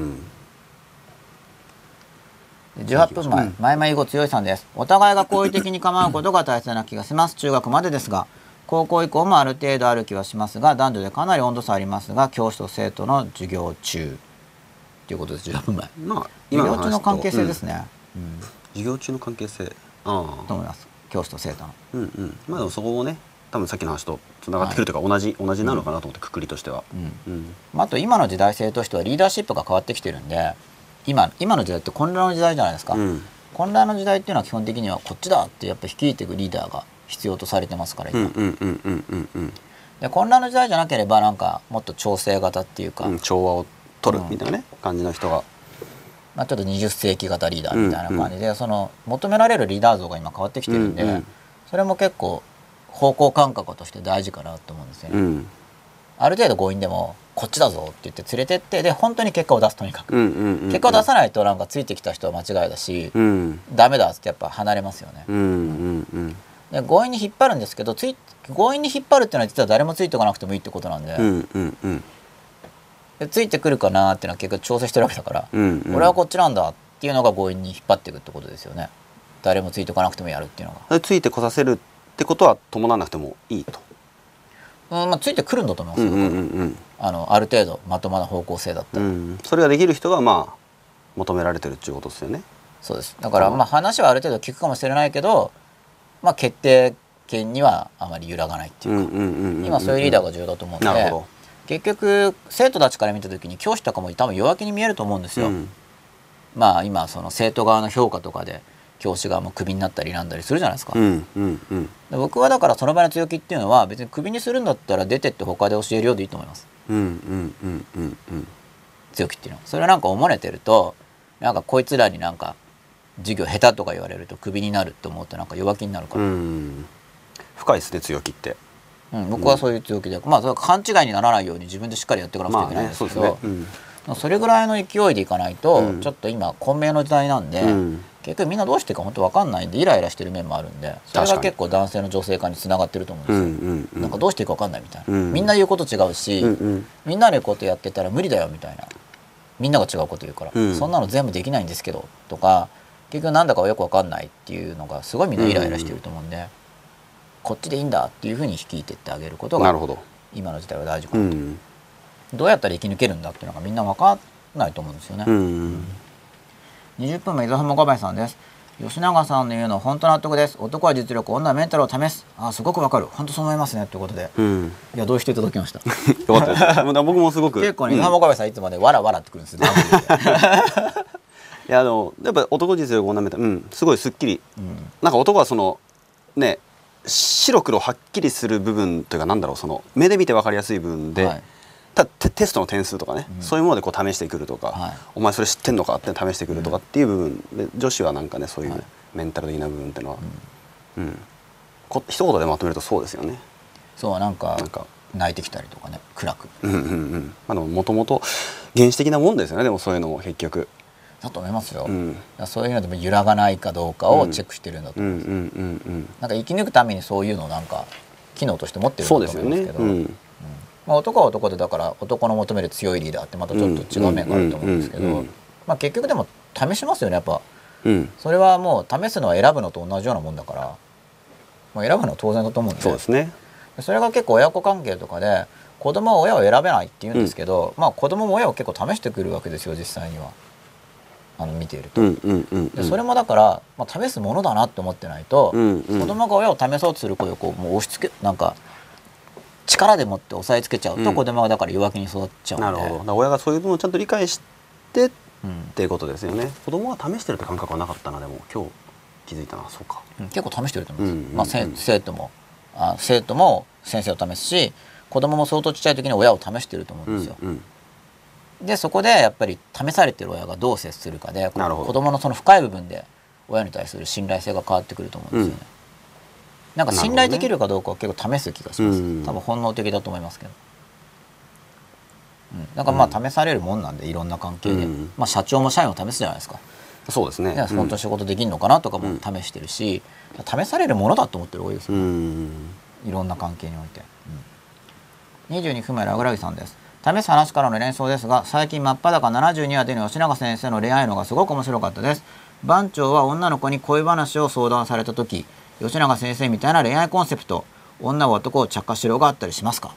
で18分前、うん。前々以後強いさんです。お互いが好意的に構うことが大切な気がします。中学までですが高校以降もある程度ある気はしますが男女でかなり温度差ありますが教師と生徒の授業中。ということです。18分前。うん、まあ授業中の関係性ですうん。ね、うん。授業中の関係性。ああ。と思います？教師と生徒の。うんうん。まあでもそこもね多分さっきの話とつながってくるというか、同じ同じなのかなと思ってくくりとしては、うん。うん。まあ、あと今の時代性としてはリーダーシップが変わってきてるんで今今の時代って混乱の時代じゃないですか、うん。混乱の時代っていうのは基本的にはこっちだってやっぱ率いていくリーダーが必要とされてますから今、うんうんうんうんうんうんで混乱の時代じゃなければなんかもっと調整型っていうか、うん調和を取るうんみたいなね、感じの人が。まあ、ちょっと20世紀型リーダーみたいな感じで、その求められるリーダー像が今変わってきてるんで、うんうん。それも結構方向感覚として大事かなと思うんですよね、うん。ある程度強引でもこっちだぞって言って連れてってで本当に結果を出すとにかく、結果を出さないとなんかついてきた人は間違いだし、うん。ダメだっつってやっぱ離れますよね、で強引に引っ張るんですけどつい強引に引っ張るっていうのは実は誰もついてこなくてもいいってことなんで。ついてくるかなっていうのは結局調整してるわけだから、うんうん。俺はこっちなんだっていうのが強引に引っ張っていくってことですよね。誰もついてこなくてもやるっていうのが、ついてこさせるってことは伴わなくてもいいと。うんまあ、ついてくるんだと思いますよ、うんうんうんあのある程度まともな方向性だったら、うんうん。それができる人がまあ求められてるっていうことですよね。そうですだからまあ話はある程度聞くかもしれないけど、まあ、決定権にはあまり揺らがないっていうか。今そういうリーダーが重要だと思うんで、結局生徒たちから見た時に教師とかも多分弱気に見えると思うんですど。よ、うんまあ今その生徒側の評価とかで教師側もクビになったりなんだりするじゃないですか、うんうんうん。で僕はだからその場の強気っていうのは別にクビにするんだったら出てって他で教えるようでいいと思います。うんうんうんうん。うん。強気っていうのは。それはなんかおもれてるとなんかこいつらになんか授業下手とか言われるとクビになるって思うとなんか弱気になるから、うん。深いですね強気って。うん、僕はそういう強気で、まあそれは勘違いにならないように自分でしっかりやっていかなくちゃいけないんまあねですけど、そうですね。うん。それぐらいの勢いでいかないと、うん。ちょっと今混迷の時代なんで、うん結局みんなどうしていいか本当わかんないんでイライラしてる面もあるんでそれが結構男性の女性化につながってると思うんですよ、うんうんうん。なんかどうしていいかわかんないみたいな、うんみんな言うこと違うし、うんうん。みんなのことやってたら無理だよみたいな。みんなが違うこと言うから、うん。そんなの全部できないんですけどとか結局なんだかよくわかんないっていうのがすごいみんなイライラしてると思うんで、こっちでいいんだっていうふうに引きいてってあげることが今の時代は大事かなと、うんどうやったら生き抜けるんだっていうのがみんな分かんないと思うんですよね、うん20分目伊沢浜小林さんです。吉永さんの言うの本当納得です。男は実力女はメンタルを試す。あすごくわかる。本当そう思いますね。ということで。うん。いやどうしていただきました？よかった僕もすごく。結構ね伊うん。沢浜小林さんいつもねわらわらってくるんですよいやあのやっぱ男実力女メンタルうん。すごいすっきり。うん。なんか男はそのね白黒はっきりする部分というかなんだろうその目で見て分かりやすい部分で、はいたテテストの点数とかね、うん。そういうものでこう試してくるとか、はい。お前それ知ってんのかって試してくるとかっていう部分で女子はなんかねそういうはい。メンタル的な部分っていうのは、うん。こ一言でまとめるとそうですよね。そうなんかなんか。泣いてきたりとかね暗く。うんうんうん。まあでももともと原始的なもんですよねでもそういうのも結局。だと思いますよ、うん。そういうのでも揺らがないかどうかをチェックしてるんだと思う、うんうんうんうん。なんか生き抜くためにそういうのをなんか機能として持ってるんだと思うんですけど。ですよね。うんまあ、男は男でだから男の求める強いリーダーってまたちょっと違う面があると思うんですけうんうんうんうんどまあ結局でも試しますよねやっぱ。うん。それはもう試すのは選ぶのと同じようなもんだから、まあ、選ぶのは当然だと思うんで。そうですね。それが結構親子関係とかで子供は親を選べないって言うんですけど、まあ子供も親を結構試してくるわけですよ実際には。あの見ていると。うんうんうんでそれもだから、まあ、試すものだなって思ってないと、うんうん子供が親を試そうとする声をこうもう押し付けなんか力でもって押さえつけちゃうと、うん。子供がだから弱気に育っちゃうんで。なるほど。親がそういう部分をちゃんと理解してっうん。ていうことですよね。子供は試してるって感覚はなかったなでも今日気づいたな。そうか。うん。結構試してると思うんですよ、うんうんうん。まあ、せ生徒も。あ生徒も先生を試すし子供も相当ちっちゃい時に親を試してると思うんですよ、うんでそこでやっぱり試されてる親がどう接するかでこなるほど。子供のその深い部分で親に対する信頼性が変わってくると思うんですよね、なんか信頼できるかどうかを結構試す気がします、うん。多分本能的だと思いますけど、うん、だからまあ試されるもんなんでいろんな関係で、うん。まあ、社長も社員を試すじゃないですか、そうですね。ね本当に仕事できるのかなとかも試してるし、試されるものだと思ってる方がいいですよ、うん。いろんな関係において、うん、22分前ラグラギさんです。試す話からの連想ですが最近真っ裸72話での吉永先生の恋愛のがすごく面白かったです。番長は女の子に恋話を相談された時吉永先生みたいな恋愛コンセプト女は男を着火しろがあったりしますか？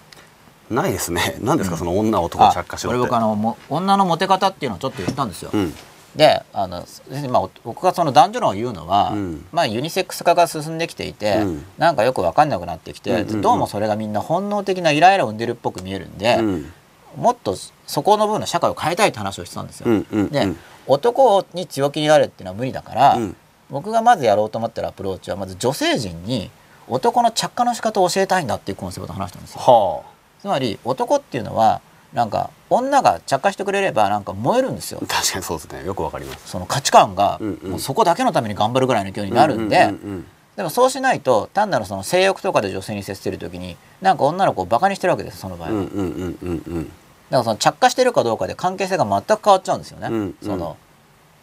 ないですね。何ですかその女を男を着火しろって。僕あのも女のモテ方っていうのをちょっと言ったんですよ、うん。であの、まあ、僕がその男女論を言うのは、うん。まあ、ユニセックス化が進んできていて、うん。なんかよく分かんなくなってきて、うんうんうん。どうもそれがみんな本能的なイライラを生んでるっぽく見えるんで、うん。もっとそこの部分の社会を変えたいって話をしてたんですよ。うんうんで、うん。男に強気になれっていうのは無理だから、うん僕がまずやろうと思ってるアプローチはまず女性陣に男の着火の仕方を教えたいんだっていうコンセプトを話したんですよ。はつまり男っていうのはなんか女が着火してくれればなんか燃えるんですよ。あ。確かにそうですね。よくわかります。その価値観がもうそこだけのために頑張るぐらいの勢いになるんで、でもそうしないと単なるその性欲とかで女性に接してる時になんか女の子をバカにしてるわけですその場合は、だからその着火してるかどうかで関係性が全く変わっちゃうんですよね、その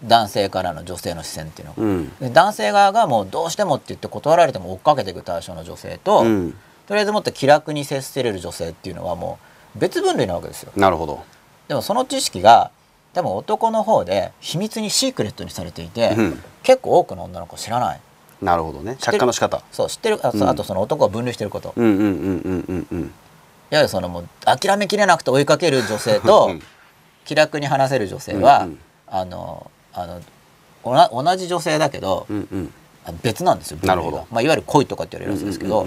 男性からの女性の視線っていうのが、うん。で男性側がもうどうしてもって言って断られても追っかけていく対象の女性と、うん。とりあえずもっと気楽に接せれる女性っていうのはもう別分類なわけですよ。なるほど。でもその知識が多分男の方で秘密にシークレットにされていて、うん。結構多くの女の子知らない。なるほどね。着火の仕方。そう知ってる？あ,、うん。あとその男が分類してること、いわうんうんうんうんうん。うんゆるそのもう諦めきれなくて追いかける女性と、うん気楽に話せる女性は、あのあの同じ女性だけど、うんうん。別なんですよ分類が。なるほど。まあ、いわゆる恋とかって言われるやつですけど、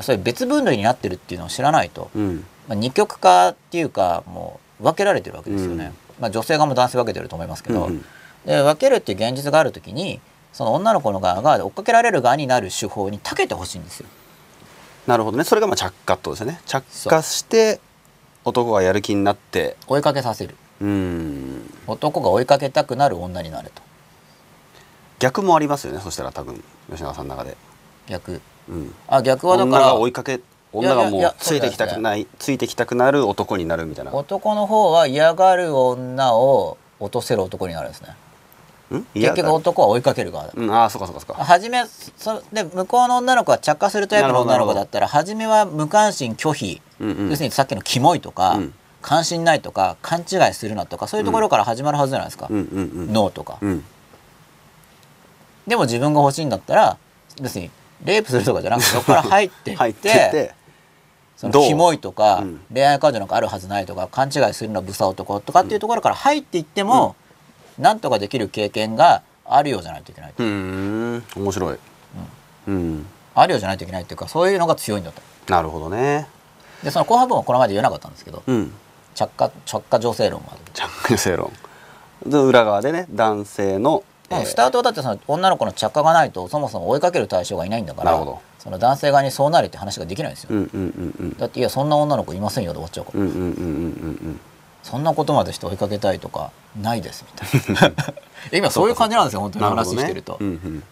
そういう別分類になってるっていうのを知らないと、うん。まあ、二極化っていうかもう分けられてるわけですよね、うん。まあ、女性側も男性分けてると思いますけど、うんうん。で分けるっていう現実がある時にその女の子の側が追っかけられる側になる手法に長けてほしいんですよ。なるほどね。それがまあ着火とですよね。着火して男がやる気になって追いかけさせるうん。男が追いかけたくなる女になれと。逆もありますよねそしたら多分吉永さんの中で、逆。うん、あ逆はだか女らが追いかけ女がもうついてきたくないついてきたくなる男になるみたいな。男の方は嫌がる女を落とせる男になるんですね。ん？結局男は追いかける側だ。うんああそうかそうかそうか。初めそで向こうの女の子は着火するタイプの女の子だったら初めは無関心拒否、うんうん。要するにさっきのキモいとか、うん関心ないとか勘違いするなとかそういうところから始まるはずじゃないですか、うん。うん。うん。ノーとか、うん。でも自分が欲しいんだったら別にレイプするとかじゃなくてそこから入っていってそのキモいとか、うん。恋愛感情なんかあるはずないとか勘違いするのはブサ男とかっていうところから入っていっても、なんとかできる経験があるようじゃないといけない、うーん。面白い。うん。あるようじゃないといけないっていうかそういうのが強いんだとなるほどね。でその後半分はこの前で言えなかったんですけどうん着火着火女性論までジャック正論。で裏側でね男性の、えースタートはだってその女の子の着火がないとそもそも追いかける対象がいないんだからその男性側にそうなれって話ができないんですよ、うんうんうんうん。だっていやそんな女の子いませんよで終わっちゃうから、うんうんうんうんうんそんなことまでして追いかけたいとかないですみたいな。今そういう感じなんですよ本当に話してると、うんうん。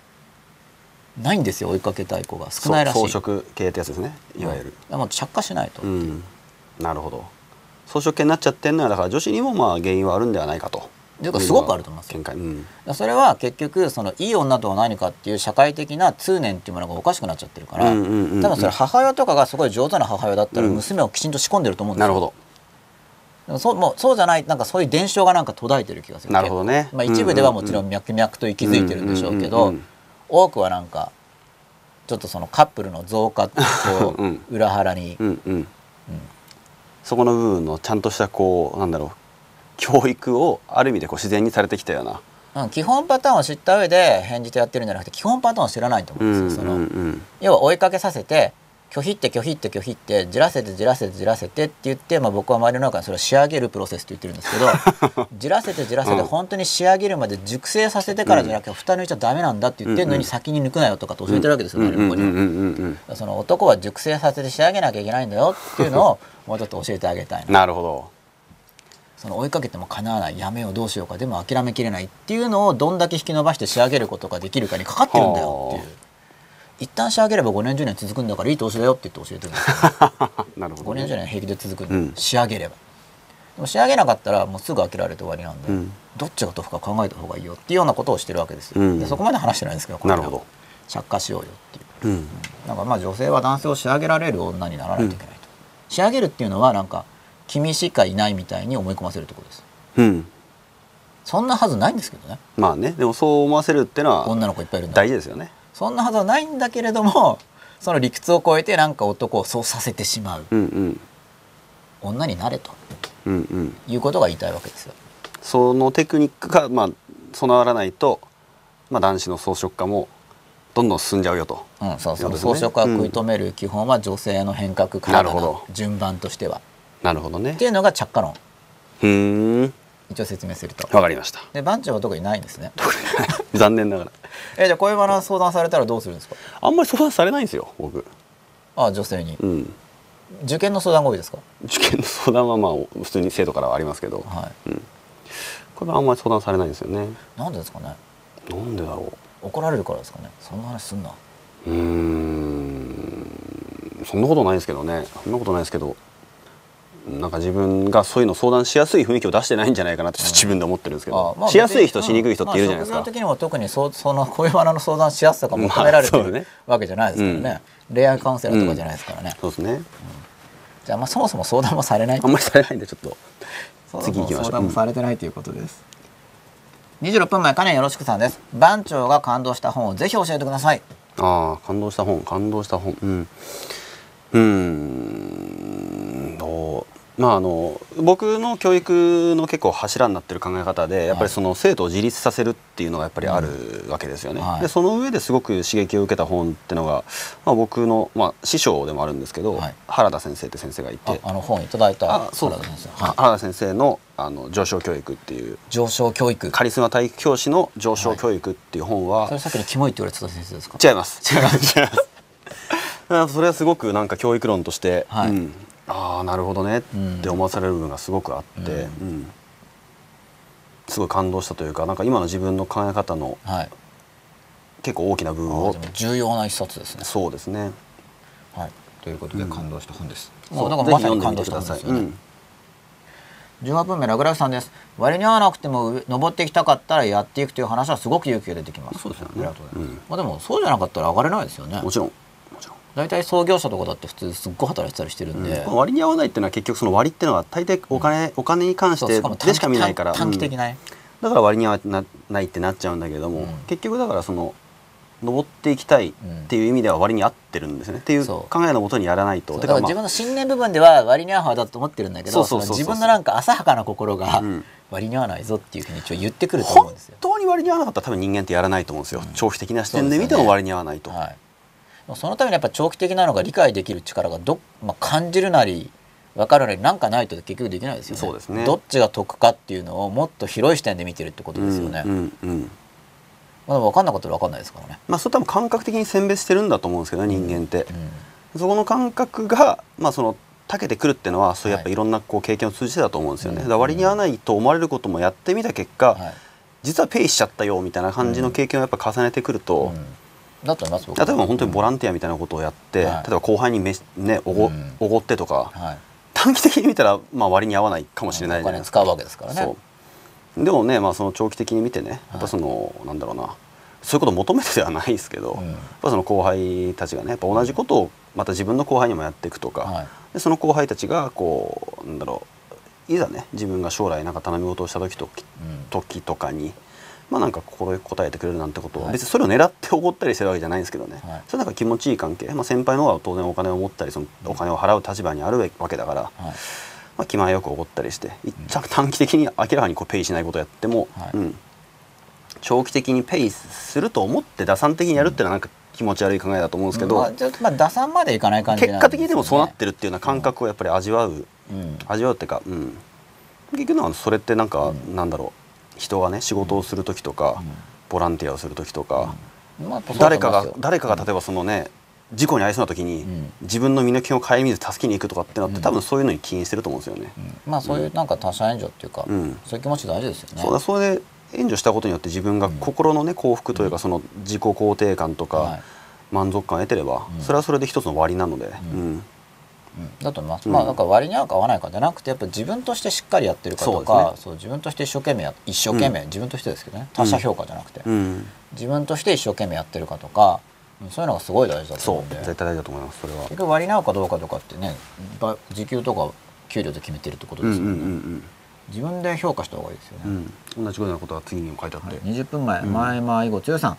ないんですよ追いかけたい子が。少ないらしい。装飾系ってやつですね。いわゆる、うん。もう着火しないと、うん。なるほど装飾系になっちゃってんのはだから女子にもまあ原因はあるんではないかと。というかすごくあると思いますよ。うんそれは結局そのいい女とは何かっていう社会的な通念っていうものがおかしくなっちゃってるから、うんうんうんうん。多分それ母親とかがすごい上手な母親だったらうん。娘をきちんと仕込んでると思うんですよ、なるほど。でもそうもうそうじゃないなんかそういう伝承がなんか途絶えてる気がするなるほどね。まあ、一部ではもちろん脈々と息づいてるんでしょうけど、うんうんうんうん。多くはなんかちょっとそのカップルの増加と うん。裏腹に、うんうんそこの部分のちゃんとしたこうなんだろう教育をある意味でこう自然にされてきたような。うん、基本パターンを知った上で返事とやってるんじゃなくて基本パターンを知らないと思うんですよ、その。ん。要は追いかけさせて拒否って拒否って拒否ってじらせてじらせてじらせてって言って、まあ、僕は周りの中にそれを仕上げるプロセスと言ってるんですけど じらせてじらせてうん。本当に仕上げるまで熟成させてからじゃなきゃ蓋抜いちゃダメなんだって言ってるのうんに先に抜くなよとかって教えてるわけですよ、うんその男は熟成させて仕上げなきゃいけないんだよっていうのをもうちょっと教えてあげたいななるほど。その追いかけても叶わないやめようどうしようかでも諦めきれないっていうのをどんだけ引き伸ばして仕上げることができるかにかかってるんだよっていう。は一旦仕上げれば5年10年続くんだからいい投資だよって言って教えてるんですよ。5 なるほどね。年10年平気で続くうん。仕上げれば。でも仕上げなかったらもうすぐ飽きられて終わりなんで、うん。どっちが得か考えた方がいいよっていうようなことをしてるわけですよ、うん。でそこまで話してないんですけどこれは。なるほど。着火しようよっていう。うん。なんかまあ女性は男性を仕上げられる女にならないといけないと、仕上げるっていうのはなんか君しかいないみたいに思い込ませるってことです。うん。そんなはずないんですけどね。まあねでもそう思わせるっていうのは女の子いっぱいいるんだ大事ですよねそんなはずはないんだけれどもその理屈を超えてなんか男をそうさせてしまう。うんうん。女になれと。うんうん。いうことが言いたいわけですよ。そのテクニックがまあ備わらないとまあ男子の装飾化もどんどん進んじゃうよと。うん、そうそう。ね。装飾化を食い止める基本は女性の変革からなるほど。順番としては。なるほどね。っていうのが着火論。うーん一応説明すると。わかりました。で番長は特にないんですね。残念ながら。えじゃあ恋バナ相談されたらどうするんですか？あんまり相談されないんですよ僕。あ女性に。うん。受験の相談が多いですか？受験の相談はまあ普通に生徒からはありますけど。はこれはあんまり相談されないんですよね。いなんでですかね？なんでだろ怒られるからですかね？そんな話すんな。うん。そんなことないですけどね。そんなことないですけどなんか自分がそういうの相談しやすい雰囲気を出してないんじゃないかなって自分で思ってるんですけど、あまあしやすい人、しにくい人っているじゃないですか、まあ職業的にも特にそその恋バナの相談しやすさが求められてるねわけじゃないですからね、恋愛カウンセラーとかじゃないですからね、そうですね。じゃあまあそもそも相談もされないあんまりされないんでちょっと次行きましょう。相談もされてないということです、26分前金よろしくさんです。番長が感動した本をぜひ教えてください。ああ感動した本感動した本。うん。うーん。どうまああの僕の教育の結構柱になってる考え方でやっぱりその生徒を自立させるっていうのがやっぱりあるわけですよね。はい。でその上ですごく刺激を受けた本っていうのが、まあ、僕の、まあ、師匠でもあるんですけど、はい。原田先生って先生がいて。ああの本いただいた原田先生。はい。原田先生のあの上昇教育っていう。上昇教育。カリスマ体育教師の上昇教育っていう本は、それさっきにキモいって言われてた先生ですか？違います。違います。違 います。あそれはすごくなんか教育論として、はい。うんああなるほどね。って思わされる部分がすごくあって、うん。うん。すごい感動したというかなんか今の自分の考え方のはい。結構大きな部分を。重要な一冊ですね。そうですね。はい。ということで感動した本です、そう。もうだからまさに感動した本ですよね、18分目ラグラフさんです。割に合わなくても上登っていきたかったらやっていくという話はすごく勇気が出てきます。そうですよね。ありがとうございまあ、でもそうじゃなかったら上がれないですよね。もちろん大体創業者とかだって普通すっごい働いてたりしてるんで、この割に合わないっていうのは結局その割っていうのは大抵お金、お金に関してでしか見ないから。短期的な。ね、だから割に合わなないってなっちゃうんだけれども、うん。結局だからその登っていきたいっていう意味では割に合ってるんですね、っていう考えのもとにやらないと。だから自分の信念部分では割に合う派だと思ってるんだけど自分のなんか浅はかな心がうん割に合わないぞっていうふう。に一応言ってくると思うん本ですよ。当に割に合わなかったら多分人間ってやらないと思うん。ですよ、うん長期的な視点で見ても割に合わないと、はい、そのためにやっぱ長期的なのが理解できる力がど、まあ、感じるなり分かるなりなんかないと結局できないですよね。そうですね。どっちが得かっていうのをもっと広い視点で見てるってことですよね。うんうんうん。まあ、分かんなかったら分かんないですからね。まあそれ多分感覚的に選別してるんだと思うんですけどね人間って、うん。そこの感覚がまあその長けてくるっていうのはそういうやっぱはいいろんなこう経験を通じてだと思うんですよね、うん。だ割に合わないと思われることもやってみた結果、はい。実はペイしちゃったよみたいな感じの経験をやっぱ重ねてくると、うんだと思います僕。例えば本当にボランティアみたいなことをやって、はい。例えば後輩にめしねおご,、うん。おごってとかはい、短期的に見たらまあ割に合わないかもしれないじゃないですか。お金使うわけですからね。でもね、まあ、その長期的に見てねやっぱその、なんだろうなそういうことを求めてではないですけど、うん。やっぱその後輩たちがねやっぱ同じことをまた自分の後輩にもやっていくとか、はい。でその後輩たちがこうなんだろういざね自分が将来なんか頼み事をした時とうん。時とかに。まあなんか心答えてくれるなんてことははい。別にそれを狙っておごったりしてるわけじゃないんですけどね、はい。それなんか気持ちいい関係、まあ、先輩の方は当然お金を持ったりそのお金を払う立場にあるわけだから、はい。まあ、気前よくおごったりして一着短期的に明らかにこうペイしないことをやっても、はい。うん、長期的にペイすると思って打算的にやるっていうのはなんか気持ち悪い考えだと思うんですけど、まあ、まあ打算までいかない感じなん結果的にでもそうなってる、るっていうような感覚をやっぱり味わう、うん。味わうっていうか、うん、結局はそれってなんか、うん。なんだろう人がね仕事をする時とか、ボランティアをする時とか、誰かが誰かが例えばそのね事故に遭いそうな時に、うん。自分の身の危険を顧みず助けに行くとかってのって、うん。多分そういうのに起因してると思うんですよね。うん。まあそういうなんか他者援助っていうか、うん。そういう気持ち大事ですよね。そうだそれで援助したことによって自分が心のね幸福というかその自己肯定感とかはい。満足感を得てればうん。それはそれで一つの割なので、うんうん。うんだと思います、うん。まあだから割に合うか合わないかじゃなくてやっぱ自分としてしっかりやってるかとかですそう自分として一生懸命や一生懸命、自分としてですけどね。他者評価じゃなくて、うん。自分として一生懸命やってるかとかうんそういうのがすごい大事だと思うんで。絶対大事だと思いますそれは。結。局割に合うかどうかとかってねば時給とか給料で決めてるってことうんうんうですよね、ん。自分で評価した方がいいですよね、うん。うん同じようなことが次にも書いてあって、はい、20分前、うん。前間囲碁強さん。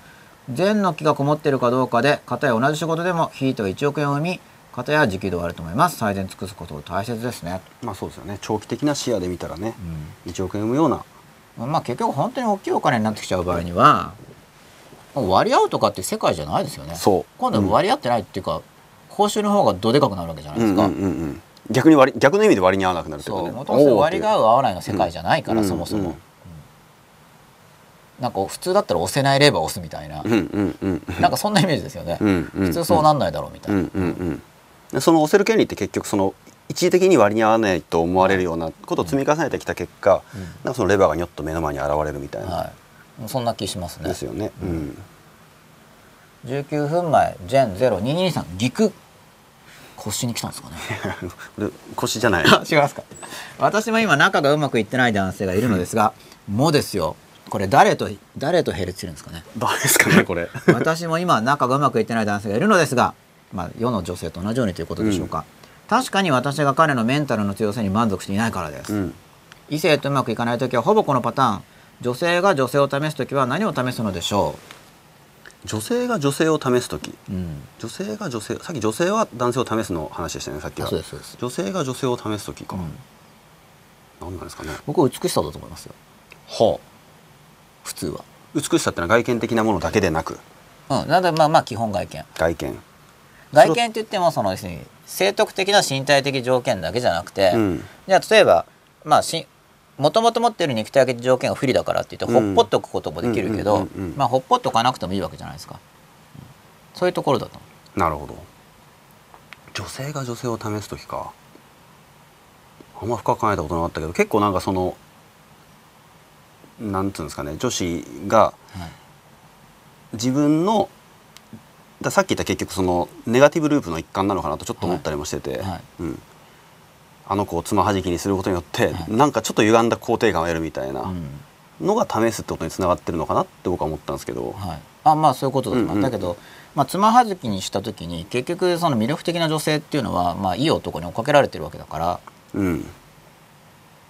善の気がこもってるかどうかで片や同じ仕事でもひいては1億円を生み片や時給ではあると思います。最善尽くすこと大切ですね、まあそうですよね。長期的な視野で見たらね、1億円生むような。まあ結局本当に大きいお金になってきちゃう場合にはもう割り合うとかって世界じゃないですよね。そう。今度は割り合ってないっていうか、報酬の方がどでかくなるわけじゃないですか、うんうんうんうん。逆に割り逆の意味で割に合わなくなるってことね。そう。もともと割りが合う合わないの世界じゃないから、うんそもそも、うん。うんなんか普通だったら押せないレバー押すみたいな、うんうんうんうん。なんかそんなイメージですよね、うんうんうん。普通そうなんないだろうみたいな、うんうんうん。でその押せる権利って結局その一時的に割に合わないと思われるようなことを積み重ねてきた結果、うん。なんかそのレバーがにょっと目の前に現れるみたいな、はい、そんな気しますね。ですよね。うん。19分前ジェン0223陸腰に来たんですかね。で腰じゃない。あ違いますか。私も今仲がうまくいってない男性がいるのですがもですよ。これ誰と誰と並列してるんですかね。誰ですかねこれ。私も今仲がうまくいってない男性がいるのですが、まあ、世の女性と同じようにということでしょうか、確かに私が彼のメンタルの強さに満足していないからです、うん。異性とうまくいかない時はほぼこのパターン。女性が女性を試す時は何を試すのでしょ女性が女性を試す時。う、うん、女性が女性さっき女性は男性を試すの話でしたねさっきは。あそうですそうです、女性が女性を試す時か、うん、何なんですかね。僕は美しさだと思いますよ。は普通は。あ美しさってのは外見的なものだけでなく。うん。なのでまあまあ基本外見。外見外見って言ってもその要するに生徳的な身体的条件だけじゃなくて、うん。じゃあ例えばまあしもともと持ってる肉体的条件が不利だからって言って、うん。ほっぽっとくこともできるけど、まあほっぽっとかなくてもいいわけじゃないですか、うんそういうところだと。思なるほど。女性が女性を試す時か。あんま深く考えたことなかったけど結構なんかそのなんていうんですかね女子が自分のださっき言った結局そのネガティブループの一環なのかなとちょっと思ったりもしてて、はい。はい。うん、あの子をつまはじきにすることによって、はい。なんかちょっと歪んだ肯定感を得るみたいなうん。のが試すってことにつながってるのかなって僕は思ったんですけど、はい、あまあそういうことだと思う、うんうん。だけど、まあ、つまはじきにした時に結局その魅力的な女性っていうのは、まあ、いい男に追っかけられてるわけだから、うん、っ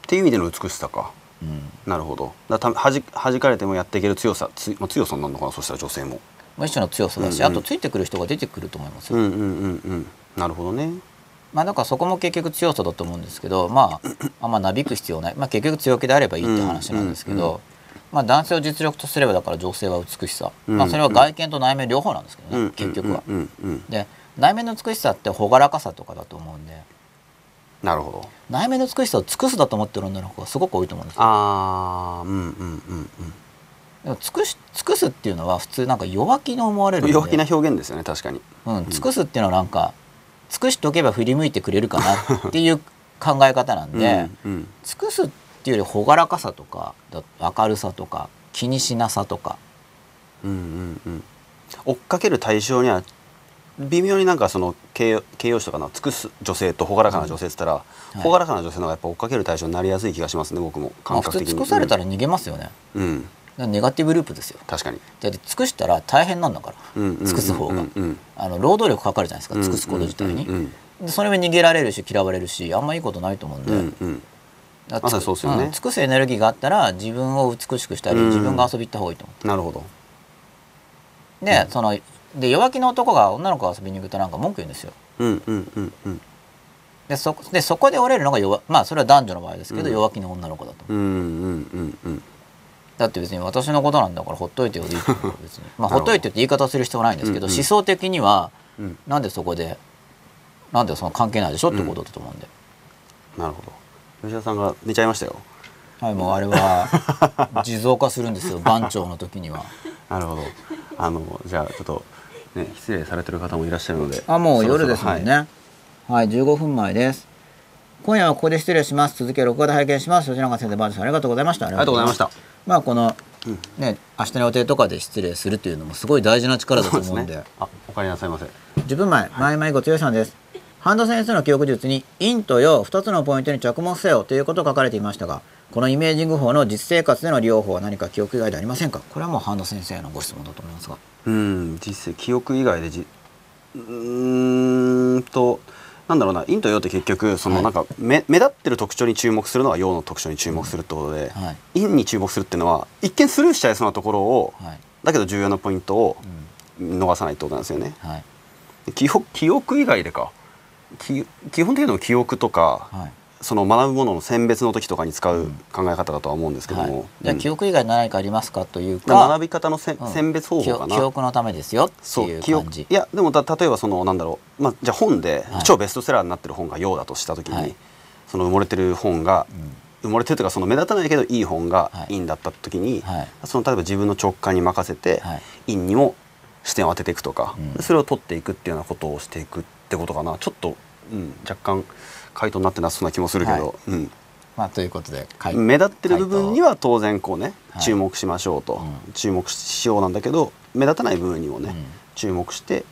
ていう意味での美しさか。うん。なるほど。だはじはじかれてもやっていける強さつ、まあ、強さになるのかなそしたら女性もまあ、一種の強さだし、うんうん。あとついてくる人が出てくると思いますよ、うんうんうんうん。なるほどね。まあ、だからそこも結局強さだと思うんですけど、まあ、あんまなびく必要ない、まあ、結局強気であればいいって話なんですけど、うんうんまあ、男性を実力とすればだから女性は美しさ、うんまあ、それは外見と内面両方なんですけどね、うん結局は。うんうんうん。で内面の美しさって朗らかさとかだと思うんで。なるほど。内面の美しさを尽くすだと思ってる女の子がすごく多いと思うんですよ。あーうんうんうんでも尽くし尽くすっていうのは普通なんか弱気に思われうんる弱気な表現ですよね確かに。うん、尽くすっていうのはなんか尽くしておけば振り向いてくれるかなっていう 考え方なんで、うんうん。尽くすっていうより朗らかさとかだ明るさとか気にしなさとか。うんうんうん。追っかける対象には微妙になんかその形容形容詞とかの尽くす女性と朗らかな女性って言ったら、い。朗らかな女性の方がやっぱ追っかける対象になりやすい気がしますね僕も。まあ普通感覚的に尽くされたら逃げますよね、うん、うんネガティブループですよ。確かに。だって尽くしたら大変なんだから、尽くす方が、うんあの労働力かかるじゃないですか。尽くすこと自体に、うんうん。でそれも逃げられるし嫌われるしあんまいいことないと思うんで、うんうん。そうですよね。ん尽くすエネルギーがあったら自分を美しくしたり、うん。自分が遊び行った方がいいと思なるほど。うで,、そので弱気の男が女の子が遊びに行くとなんか文句言うんですよ。うんうんうんうん。でそでそこで折れるのが弱まあそれは男女の場合ですけど、うん。弱気の女の子だと。思ううんうんうんうんだって別に私のことなんだからほっといてよでいいと思う別に。まあほっといてって言い方をする必要はないんですけど、うんうん。思想的にはうん。なんでそこでなんでその関係ないでしょってことだと思うんで、なるほど。吉田さんが寝ちゃいましたよ。はいもうあれは 地蔵化するんですよ番長の時には。なるほど。あのじゃあちょっとね失礼されてる方もいらっしゃるのであもう夜ですもんね。はい、15分前です今夜はここで失礼します。続きは録画で拝見します。吉永先生番長さんありがとうございました。ありがとうございました。まあこのうん。ね明日の予定とかで失礼するというのもすごい大事な力だと思うんで。あお帰りなさいませ。10分前前々ご強さんです。半田先生の記憶術に陰と陽2つのポイントに着目せよということが書かれていましたがこのイメージング法の実生活での利用法は何か記憶以外でありませんか？これはもう半田先生のご質問だと思いますが。うん実際記憶以外でじうーんとなんだろうな陰と陽って結局そはい。のなんか目,、目立ってる特徴に注目するのは陽の特徴に注目するってことで、はい。陰に注目するっていうのは一見スルーしちゃいそうなところをはい、だけど重要なポイントをうん。逃さないってことなんですよね。はい。記憶以外でか。き基本的には記憶とかはいその学ぶものの選別の時とかに使う考え方だとは思うんですけども、はい、じゃあうん。記憶以外に何かありますかというだか学び方のせ、うん。選別方法かな。記記憶のためですよってそいうう記憶。感じいやでもた例えばそのなんだろう、まあ、じゃあ本ではい。超ベストセラーになってる本が「陽」だとした時に、はい。その埋もれてる本がうん。埋もれてるというかその目立たないけどいい本がはい。陰だった時に、はい。その例えば自分の直感に任せて、はい。陰にも視点を当てていくとか、うん。それを取っていくっていうようなことをしていくってことかな。ちょっと、うん、若干回答になってなさそうな気もするけど、はい。うん、まあということで回目立ってる部分には当然こうね、はい。注目しましょうと、うん。注目しようなんだけど目立たない部分にもね、うん。注目して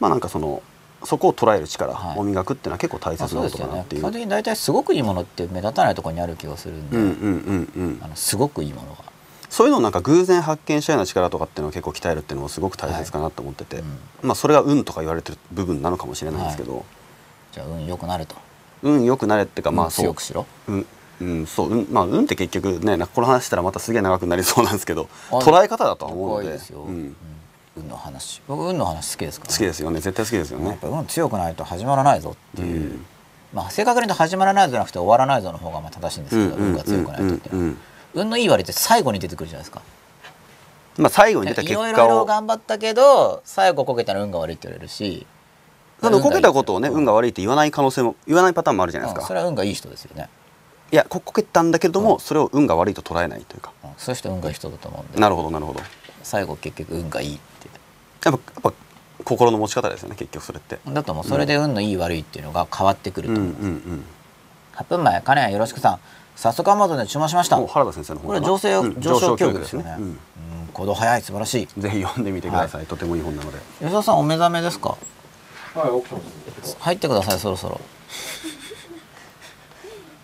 まあなんかそのそこを捉える力はい。を磨くっていうのは結構大まあ切なことかなっていう。基本的に大体すごくいいものって目立たないところにある気がするんで、うんうんうんうん。あのすごくいいものが、そういうのをなんか偶然発見したような力とかっていうのを結構鍛えるっていうのもすごく大切かなと思ってて、うん。まあそれが運とか言われてる部分なのかもしれないですけど、じゃあ運良くなると、運良くなれっていうかま運あそう。強くしろ？うん、うん、そう、うん、まあ運って結局ねこの話したらまたすげえ長くなりそうなんですけどあ捉え方だとは思うので。ううん。ん、運の話。僕運の話好きですから、好きですよね。絶対好きですよね。やっぱ運強くないと始まらないぞっていう、うんまあ正確に言うと始まらないぞじゃなくて終わらないぞの方がまあ正しいんですけど、運が強くないとって。運のいい割って最後に出てくるじゃないですか。まあ最後に出た結いろい果をろ頑張ったけど最後こけたら運が悪いって言われるしただこけたことをねうん。運が悪いって言わない可能性も言わないパターンもあるじゃないですうんそかれは運がいい人ですよね、いやここけたんだけれどうん。もそれを運が悪いと捉えないというか。うんそういう人運がいい人だと思うんで。なるほどなるほど。最後結局運がいいって。やっぱやっぱ心の持ち方ですよね結局それって。だともうそれで運のいい悪いっていうのが変わってくるとう。んう思う、ん8分前金谷よろしくさん。早速アマゾンで注文しました。原田先生の方これ上昇うん上昇教育ですよね。うん。うん行動早い素晴らしい。ぜひ読んでみてください、とてもいい本なので。吉田さんお目覚めですか？はい起きてます。入ってくださいそろそろ。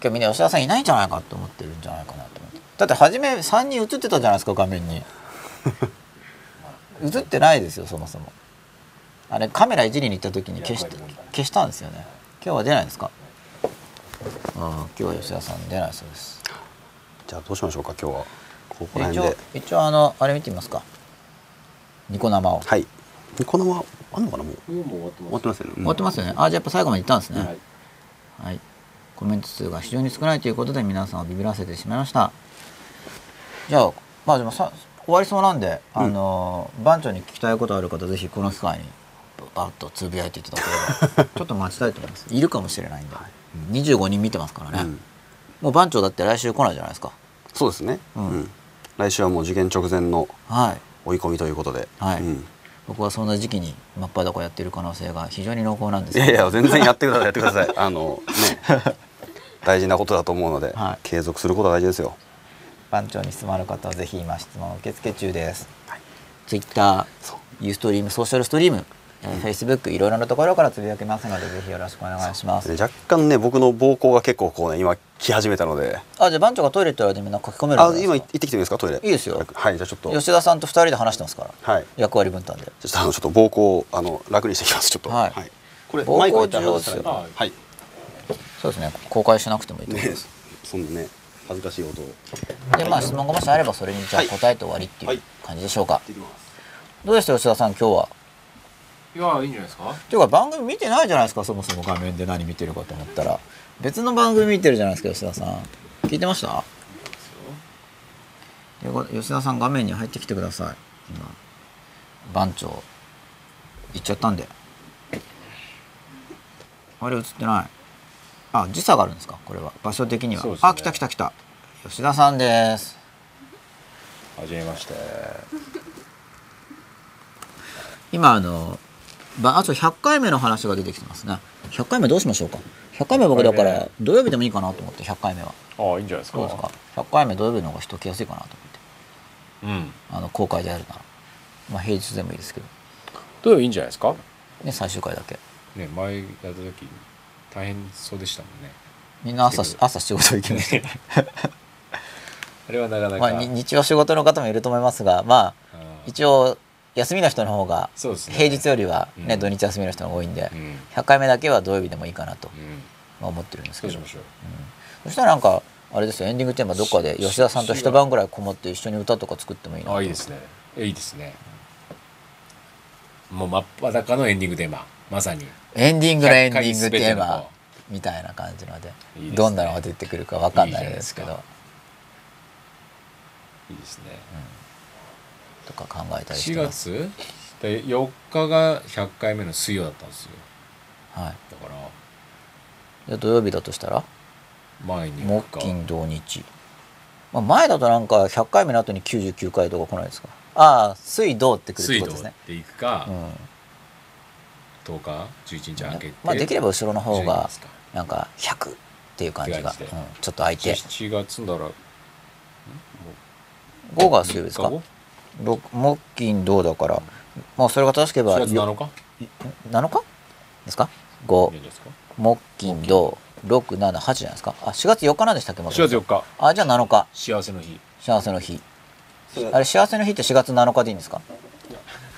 今日みんな吉田さんいないんじゃないかって思ってるんじゃないかなと思って。だって初め3人映ってたじゃないですか画面に。映ってないですよそもそも。あれカメラいじりに行った時に消した消したんですよね。今日は出ないんですか？ああ今日は吉田さん出ないそうです。じゃあどうしましょうか今日は。ここら一応辺で一応あのあれ見てみますか。ニコ生を、はいこのままあんのかなもう？もう終わってます。終わってますよね、終わってますよね。あじゃあやっぱ最後まで行ったんですね。はい。はい、コメント数が非常に少ないということで皆さんをビビらせてしまいました。じゃあまあでもさ終わりそうなんで、あの番長に聞きたいことある方ぜひこの機会にバッとつぶやいていただければ。ちょっと待ちたいと思います。いるかもしれないんで、うん25人見てますからね、うん。もう番長だって来週来ないじゃないですか。そうですね、うん。うん。来週はもう受験直前のはい。追い込みということで、はい。うん僕はそんな時期に真っ裸やってる可能性が非常に濃厚なんです。いやいや全然やってくださいやってください。あのね。大事なことだと思うので、はい。継続することは大事ですよ。番長に質問ある方はぜひ今質問受付中です、はい。Twitter そう。ユーストリームソーシャルストリーム、えー Facebook いろいろなところからつぶやけますのでぜひよろしくお願いします。で若干ね僕の膀胱が結構こうね今来始めたので。あじゃあ番長がトイレ行ったらでみんな書き込めるあないですか？今行ってきてもいいですか？トイレ。いいですよ。はいじゃあちょっと。吉田さんと二人で話してますから。はい。役割分担で。ちょっとあのちょっと膀胱をあの楽にしてきますちょっと。はい。これ膀胱重要ですよ。はいはい。そうですね。公開しなくてもいいと思いねます、そんなね恥ずかしい音を。でまあ質問がもしあればそれにじゃあはい答えて終わりってはい。い。う感じでしょうか、行ってきます。どうでした吉田さん今日は？いやいいんじゃないですか？っていうか番組見てないじゃないですかそもそも画面で何見てるかと思ったら。別の番組見てるじゃないですか吉田さん。聞いてました？吉田さん画面に入ってきてください。今。番長。行っちゃったんで。あれ映ってない。あ時差があるんですか？これは。場所的には、ね。あ来た来た来た。吉田さんです。はじめまして。今あのばあと100回目の話が出てきてますね。100回目どうしましょうか？100回目僕だか100回ら土曜日でもいいかなと思って100回目は。ああいいんじゃないですか。どうですか？100回目土曜日の方が人来やすいかなと思って。うん。あの公開でやるなら。まあ平日でもいいですけど。どういいんじゃないですか？ね最終回だけ。ね前やった時大変そうでしたもんね。みんな朝し朝仕事行きました。あれはなかなか、まあに日曜仕事の方もいると思いますがまあ一応休みの人の方が平日よりはねうん。土日休みの人が多いんでうん。100回目だけは土曜日でもいいかなとうん。まあ思ってるんですけど。そうしたらなんかあれですよエンディングテーマどっかで吉田さんと一晩ぐらいこもって一緒に歌とか作ってもいいああいいですね。えいいですね。もう真っ裸のエンディングテーマ。まさに。エンディングのエンディング100回テーマみたいな感じのでどんなのが出てくるかわかんないですけど。いいですねとか考えたりし4てます、月？で4日が100回目の水曜だったんですよ。はい、だから。じゃあ土曜日だとしたら？前に。木金土日、まあ、前だとなんか100回目の後に99回とか来ないですか？ああ水土ってくるって水道ことですね。で行くか、うん。10日？11日開けて、まあ、できれば後ろの方12がなんか100っていう感じが、うん、ちょっと空いて。7月ならん？も5が水曜日ですか？3日ろ木金土だから。まあそれが正しければ4月7日？7日？ですか？いい5んじゃないですか？木金土678じゃないですか？あ4月4日なんでしたっけま4月4日。あじゃあ7日。幸せの日。幸せの日。あれ幸せの日って4月7日でいいんですか？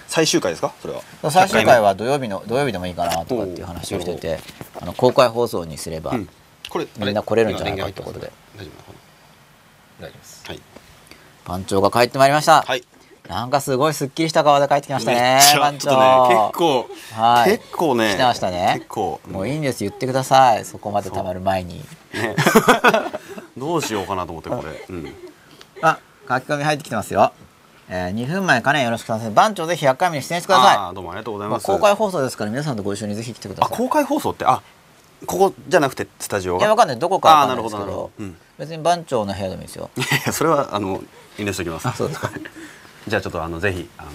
最終回ですか？それは。最終回は土曜日の土曜日でもいいかなとかっていう話をしててあの公開放送にすれば、うん。これみんな来れるんじゃないかってことで。大丈夫大丈夫です。なはい。番長が帰ってまいりました、はいなんかすごいすっきりした顔で帰ってきましたねちょっとね長。結構はい。結構ね来てましたね。結構。もういいんです言ってください。そこまでたまる前に。ね。どうしようかなと思ってこれ。うん。あ書き込み入ってきてますよ、えー、2分前かねよろしくお願いします。番長ぜひ100回目に出演してください。あーどうもありがとうございまあ、ます公開放送ですから皆さんとご一緒にぜひ来てください。あ公開放送ってあここじゃなくてスタジオが？いやわかんない。どこかわかんないですけあーなるほどどなるほど。うん。別に番長の部屋でもいいですよ。いやそれはあの遠慮しておきます。あそうですかじゃあちょっとあのぜひあの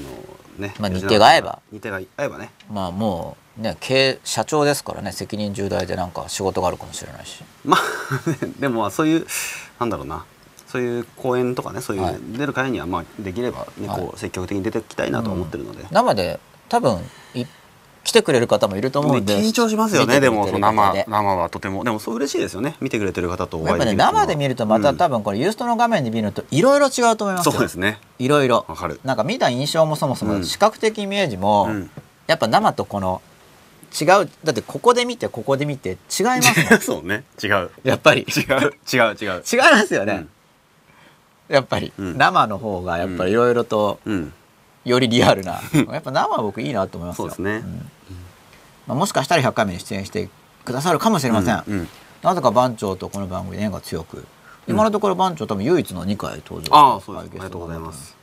ねまあ日程が合えば。日程が合えばね。まあもうね経営社長ですからね責任重大でなんか仕事があるかもしれないし。まあ でもまあそういうなんだろうな。そういう講演とかねそういう、はい。出る会にはまあできれば、ねはい。こう積極的に出ていきたいなとは思ってるので、生で多分い来てくれる方もいると思うんで、ね緊張しますよねで。も生で生はとても。でもそう嬉しいですよね見てくれてる方とおやっぱね会いできるっていうのは生で見るとまた多分これユーストの画面で見るといろいろ違うと思いますよそうですね。いろいろわかる。なんか見た印象もそもそもうん。視覚的イメージも、うん。やっぱ生とこの違うだってここで見てここで見て違いますもん。そうね。違う。やっぱり。違う。違う違う。違いますよね、やっぱり、うん。生の方がやっぱりいろいろとうんよりリアルな、やっぱ生は僕いいなと思いますよ。そうですね。ん。まあ、もしかしたら100回目に出演してくださるかもしれません、うんうん。なぜか番長とこの番組で縁が強く。今のところ番長多分唯一の2回登場ああそうです。ありがとうございます。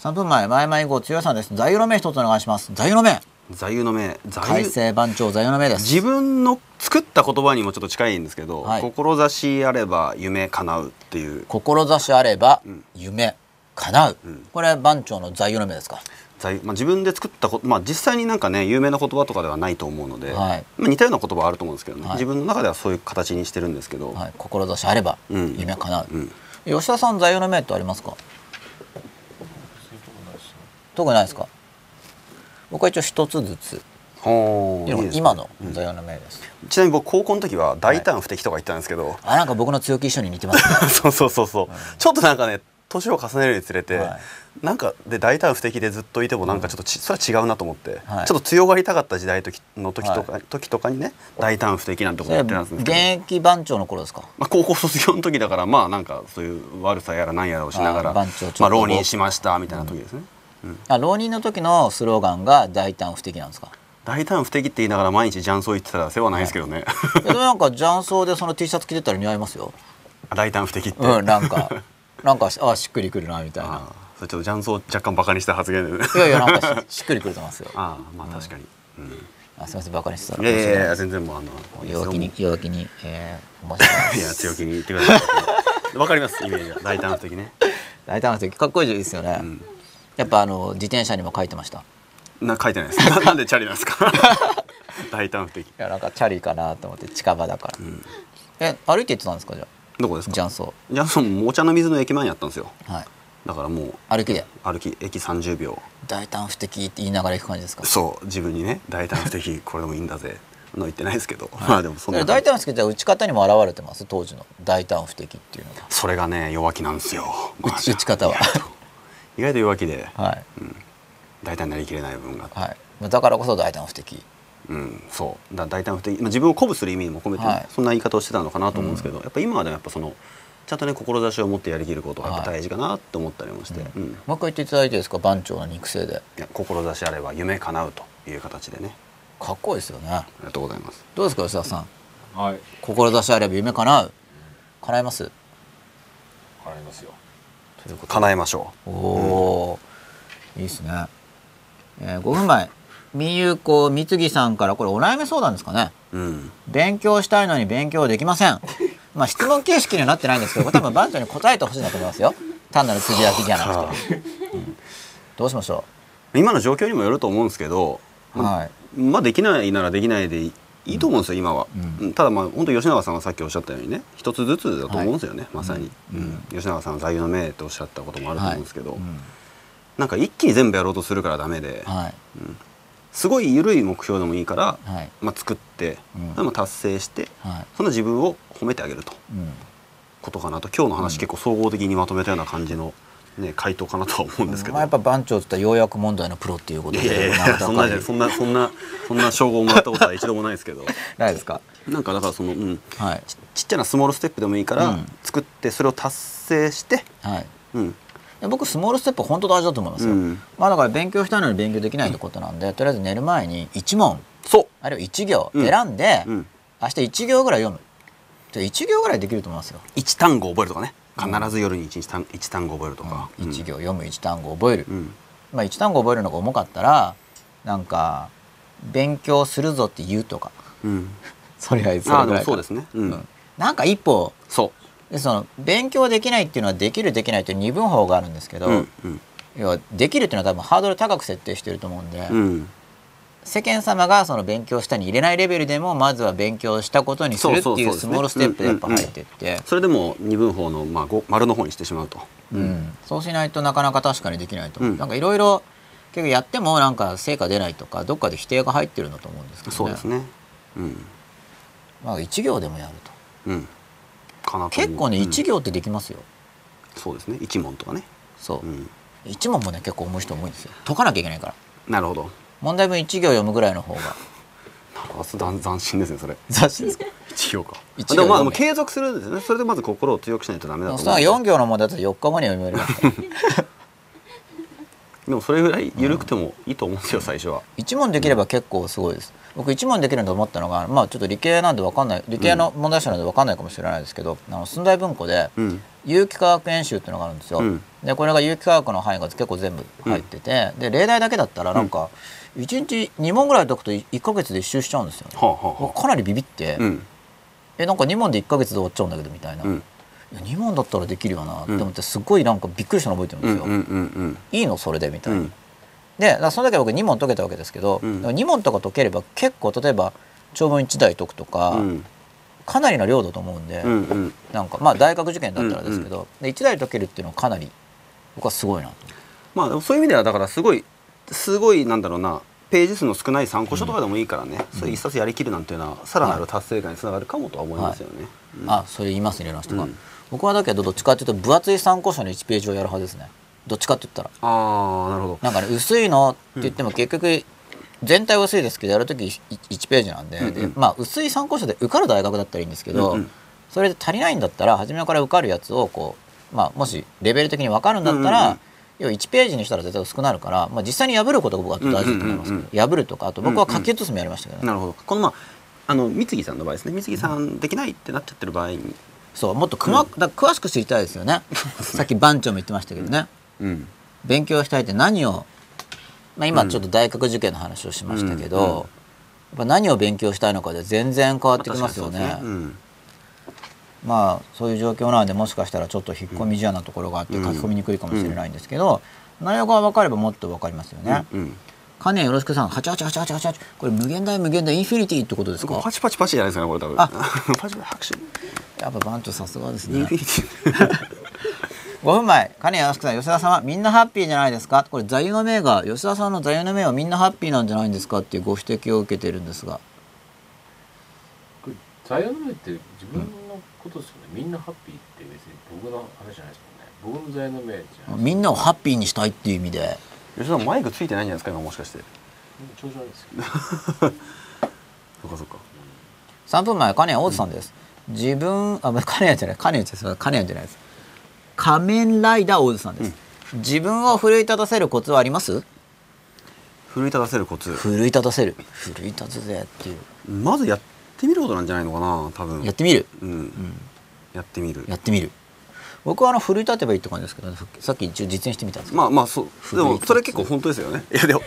3分前前々後強さんです。座右の銘一つお願いします。座右の銘。座右の銘。座改右正番長座右の銘です。自分の作った言葉にもちょっと近いんですけど、はい。志あれば夢叶うっていう。志あればうん。夢叶う、うん。これ番長の座右の銘ですか？まあ、自分で作ったこと、まあ、実際になんかね有名な言葉とかではないと思うので、はい。まあ、似たような言葉はあると思うんですけどね、はい。自分の中ではそういう形にしてるんですけど、はい。志あればうん。夢叶う、うん、吉田さん座右の銘ってありますか？特にないですか？僕は一応一つずつ。今の座右の銘です、ちなみに僕高校の時は大胆不敵とか言ったんですけど、あなんか僕の強気一緒に似てますね。そうそうそうそう、ちょっとなんかね年を重ねるにつれて、はい。なんかで大胆不敵でずっといてもなんかちょっとち、それは違うなと思って、はい。ちょっと強がりたかった時代時の時とか、は時とかにね大胆不敵なんてことやってたんです現役番長の頃ですか？まあ、高校卒業の時だからまあなんかそういう悪さやらなんやらをしながら番長まあ、浪人しましたみたいな時ですね、あ浪人の時のスローガンが大胆不敵なんですか？大胆不敵って言いながら毎日雀荘行ってたら世話ないですけどね、い。やでもなんか雀荘でその T シャツ着てたら似合いますよ。大胆不敵って、うんなんか なんかあしっくりくるなみたいな。あーそれちょっと雀荘を若干バカにした発言で。ねいやいやなんかししっくりくると思いますよ。ああまあ確かに、うん。あすみませんバカにしてたら。いやいやいや全然もうあの弱気に弱気にえー、申し訳ない いや強気に言ってください。わかりますイメージは。大胆不敵ね、大胆不敵かっこいいですよね、うん、やっぱあの自転車にも書いてました。いな書いてないです。ななんでチャリなんですか？大胆不敵、やなんかチャリかなと思って近場だから、うん、え歩いて行ってたんですかじゃどこですか？あ雀荘じゃあそのお茶の水の駅前にあったんですよ。はい。だからもう歩きで？歩き駅30秒。大胆不敵って言いながら行く感じですか？そう自分にね大胆不敵 これでもいいんだぜの言ってないですけど、まあでもそんなえ大胆不敵って打ち方にも現れてます？当時の。大胆不敵っていうのがそれがね弱気なんですよ。打ち打ち方は。意外と弱気で。はい。大胆になりきれない部分がはい。だからこそ大胆不敵うん、そう。だ大胆不敵、まあ、自分を鼓舞する意味も込めてね、はい。そんな言い方をしてたのかなと思うんですけど、やっぱ今はでもやっぱそのちゃんとね志を持ってやりきることがやっぱ大事かなって思ったりもして、うん。いもう一回言っていただいていいですか番長の肉声で。や志あれば夢叶うという形でね。かっこいいですよね。ありがとうございます。どうですか吉田さん？はい。志あれば夢叶う？叶えます？払いますよ。ということ叶えましょおおー。いいですね、えー、5分前みゆこみつぎさんからこれお悩み相談ですかね。ううん。勉強したいのに勉強できません。まあ質問形式にはなってないんですけど多分番長に答えてほしいんだと思いますよ。単なるつぶやきじゃなくて、うん。どうしましょ今の状況にもよると思うんですけど、うはい。まあできないならできないでいいいいと思うんですよ、今は、うん。うんただまあ本当吉永さんがさっきおっしゃったようにね一つずつだと思うんですよね、まさに、うん。うん。吉永さんは座右の銘っておっしゃったこともあると思うんですけど、うん。なんか一気に全部やろうとするからダメで、はいすごい緩い目標でもいいから、はい。まあ、作って、うん。でも達成してはい。そんな自分を褒めてあげると。うん。ことかなと。今日の話、結構総合的にまとめたような感じの、ね、回答かなとは思うんですけど、まあ、やっぱ番長って言ったら要約問題のプロっていうことで。いやいやそんなそんなそんなそんな称号をもらったことは一度もないですけど。ないですか？なんかだからその、うん、はい。ちちっちゃなスモールステップでもいいから、うん。作ってそれを達成して、はい。うん。で僕スモールステップ本当大事だと思いますよ、うん。まあだから勉強したいのに勉強できないってことなんでとりあえず寝る前に1問。そあるいは1行うん。選んで、う、うん、明日1行ぐらい読む。じゃ1行ぐらいできると思いますよ、1単語覚えるとかね。必ず夜に 1, 単一単語覚えるとか、1行読む1単語覚える、うん。まあ、1単語覚えるのが重かったらなんか勉強するぞって言うとか。うん。それはそああでもれぐらいかそうですね、うん。うん。なんか一歩そでその勉強できないっていうのはできるできないっていう二分法があるんですけど、ううんうん。要はできるっていうのは多分ハードル高く設定してると思うんで、うん。世間様がその勉強したに入れないレベルでもまずは勉強したことにするっていうスモールステップでやっぱ入ってって、それでも二分法の、まあ、ご丸の方にしてしまうと、うん。そうしないとなかなか確かにできないと、う。ん。なんかいろいろ結構やってもなんか成果出ないとかどっかで否定が入ってるんだと思うんですけど、ね、そうですね。うん。まあ、1行でもやると。うんかな結構ねうん。1行ってできますよ、そうですね。一問とかね、そう。う、ん、一問もね結構重い人多いんですよ。解かなきゃいけないから。なるほど。問題文1行読むぐらいの方が。あ斬斬新ですねそれ。雑誌ですか？一行か。でもまあも継続するんですよね。それでまず心を強くしないとダメだと思うんで4行の問題だと4日後には読めます でもそれぐらい緩くてもいいと思うんですよ最初は。1問できれば結構すごいです僕1問できると思ったのがまあちょっと理系なんで分かんない理系の問題集なんで分かんないかもしれないですけど、あの寸大文庫でうん。有機化学演習っていうのがあるんですよ、うん。でこれが有機化学の範囲が結構全部入ってて、で例題だけだったらなんか1日2問ぐらい解くと1ヶ月で一周しちゃうんですよね。はあかなりビビって、えなんか2問で1ヶ月で終わっちゃうんだけどみたいな、うん。いや2問だったらできるよなって思ってすごいなんかびっくりしたの覚えてるんですよ、うんうんうん。いいのそれでみたいな、うんでその時は僕2問解けたわけですけど、うん。2問とか解ければ結構例えば長文1題解くとか、うん。かなりの量だと思うんで、うんうん。なんかまあ大学受験だったらですけど、で1題解けるっていうのはかなり僕はすごいなと。まあそういう意味ではだからすごいすごいなんだろうなページ数の少ない参考書とかでもいいからね、それ一冊やりきるなんていうのはさらなる達成感につながるかもとは思いますよね。うん。あそれ言いますねいろんな人が、うん。僕はだけどどっちかっていうと分厚い参考書の1ページをやる派ですねどっちかって言ったら。ああなるほど。なんかね薄いのって言っても結局全体は薄いですけどやるとき1ページなんで,、うんうん。でまあ薄い参考書で受かる大学だったらいいんですけど、うんうん。それで足りないんだったら初めから受かるやつをこう、まあ、もしレベル的に分かるんだったら、うんうんうん。要は1ページにしたら絶対薄くなるから、まあ、実際に破ることが僕は大事だと思いますけど、うんうん破るとかあと僕は書き写すもやりましたけどね、なるほど。このまああの三木さんの場合ですね。三木さんできないってなっちゃってる場合に、そうもっとくま、だから詳しく知りたいですよ ね。さっき番長も言ってましたけどね、うん勉強したいって何を、まあ、今ちょっと大学受験の話をしましたけど、やっぱ何を勉強したいのかで全然変わってきますよね。まあそういう状況なのでもしかしたらちょっと引っ込み思案なところがあってうん書き込みにくいかもしれないんですけど、内容が分かればもっと分かりますよね。うんうん。カネよろしくさん888888これ無限大無限大インフィニティってことですか？パチパチパチじゃないですかねこれ多分。あパチパチ拍手。やっぱ番長さすがですねインフィニティ。5分前カネよろしくさん吉田様みんなハッピーじゃないですか？これ座右の銘が吉田さんの座右の銘はみんなハッピーなんじゃないんですか？っていうご指摘を受けてるんですが。座右の銘って自分のことですよね、みんなハッピーって別に僕の話じゃないですもんね。僕の座右の銘じゃみんなをハッピーにしたいっていう意味で。吉田さんマイクついてないんじゃないですか？今もしかして。調子悪いですよ。そっかそっか。3分前金谷大津さんです、自分あ金谷じゃない。金谷じゃない。金谷じゃないです仮面ライダー大津さんです、自分を奮い立たせるコツはあります？奮い立たせるコツ。奮い立たせる。奮い立つぜっていう。まずやってみることなんじゃないのかな多分。やってみる？うん。やってみる。やってみる。僕はあの奮い立てばいいって感じですけど、ね、さっき一応実演してみたんですまあまあそう。でもそれ結構本当ですよね。いやでも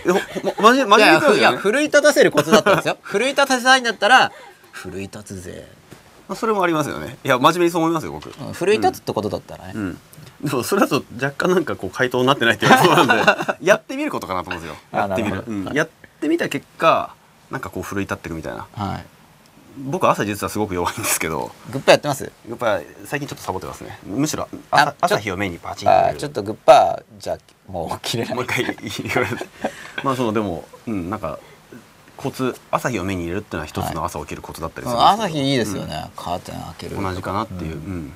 マジマジいやいや奮い立たせるコツだったんですよ。奮い立たせたいんだったら奮い立つぜ、まあそれもありますよね。いや真面目にそう思いますよ僕。うん奮い立つってことだったらね、うん。でもそれだと若干なんかこう回答になってないっていうかそうなんで。やってみることかなと思うんですよ。あやってみる。うん。やってみた結果なんかこう奮い立ってるみたいな。はい。僕朝実はすごく弱いんですけど。グッパやってます？やっぱり最近ちょっとサボってますね。むしろあ朝日を目にパチンとちょっとグッパーじゃあもう切れない。もう一回言われて。まあそのでもうんなんかコツ朝日を目に入れるっていうのは一つの朝起きるコツだったりするんですけど。朝日いいですよね、カーテン開ける。同じかなっていう、ううん。ん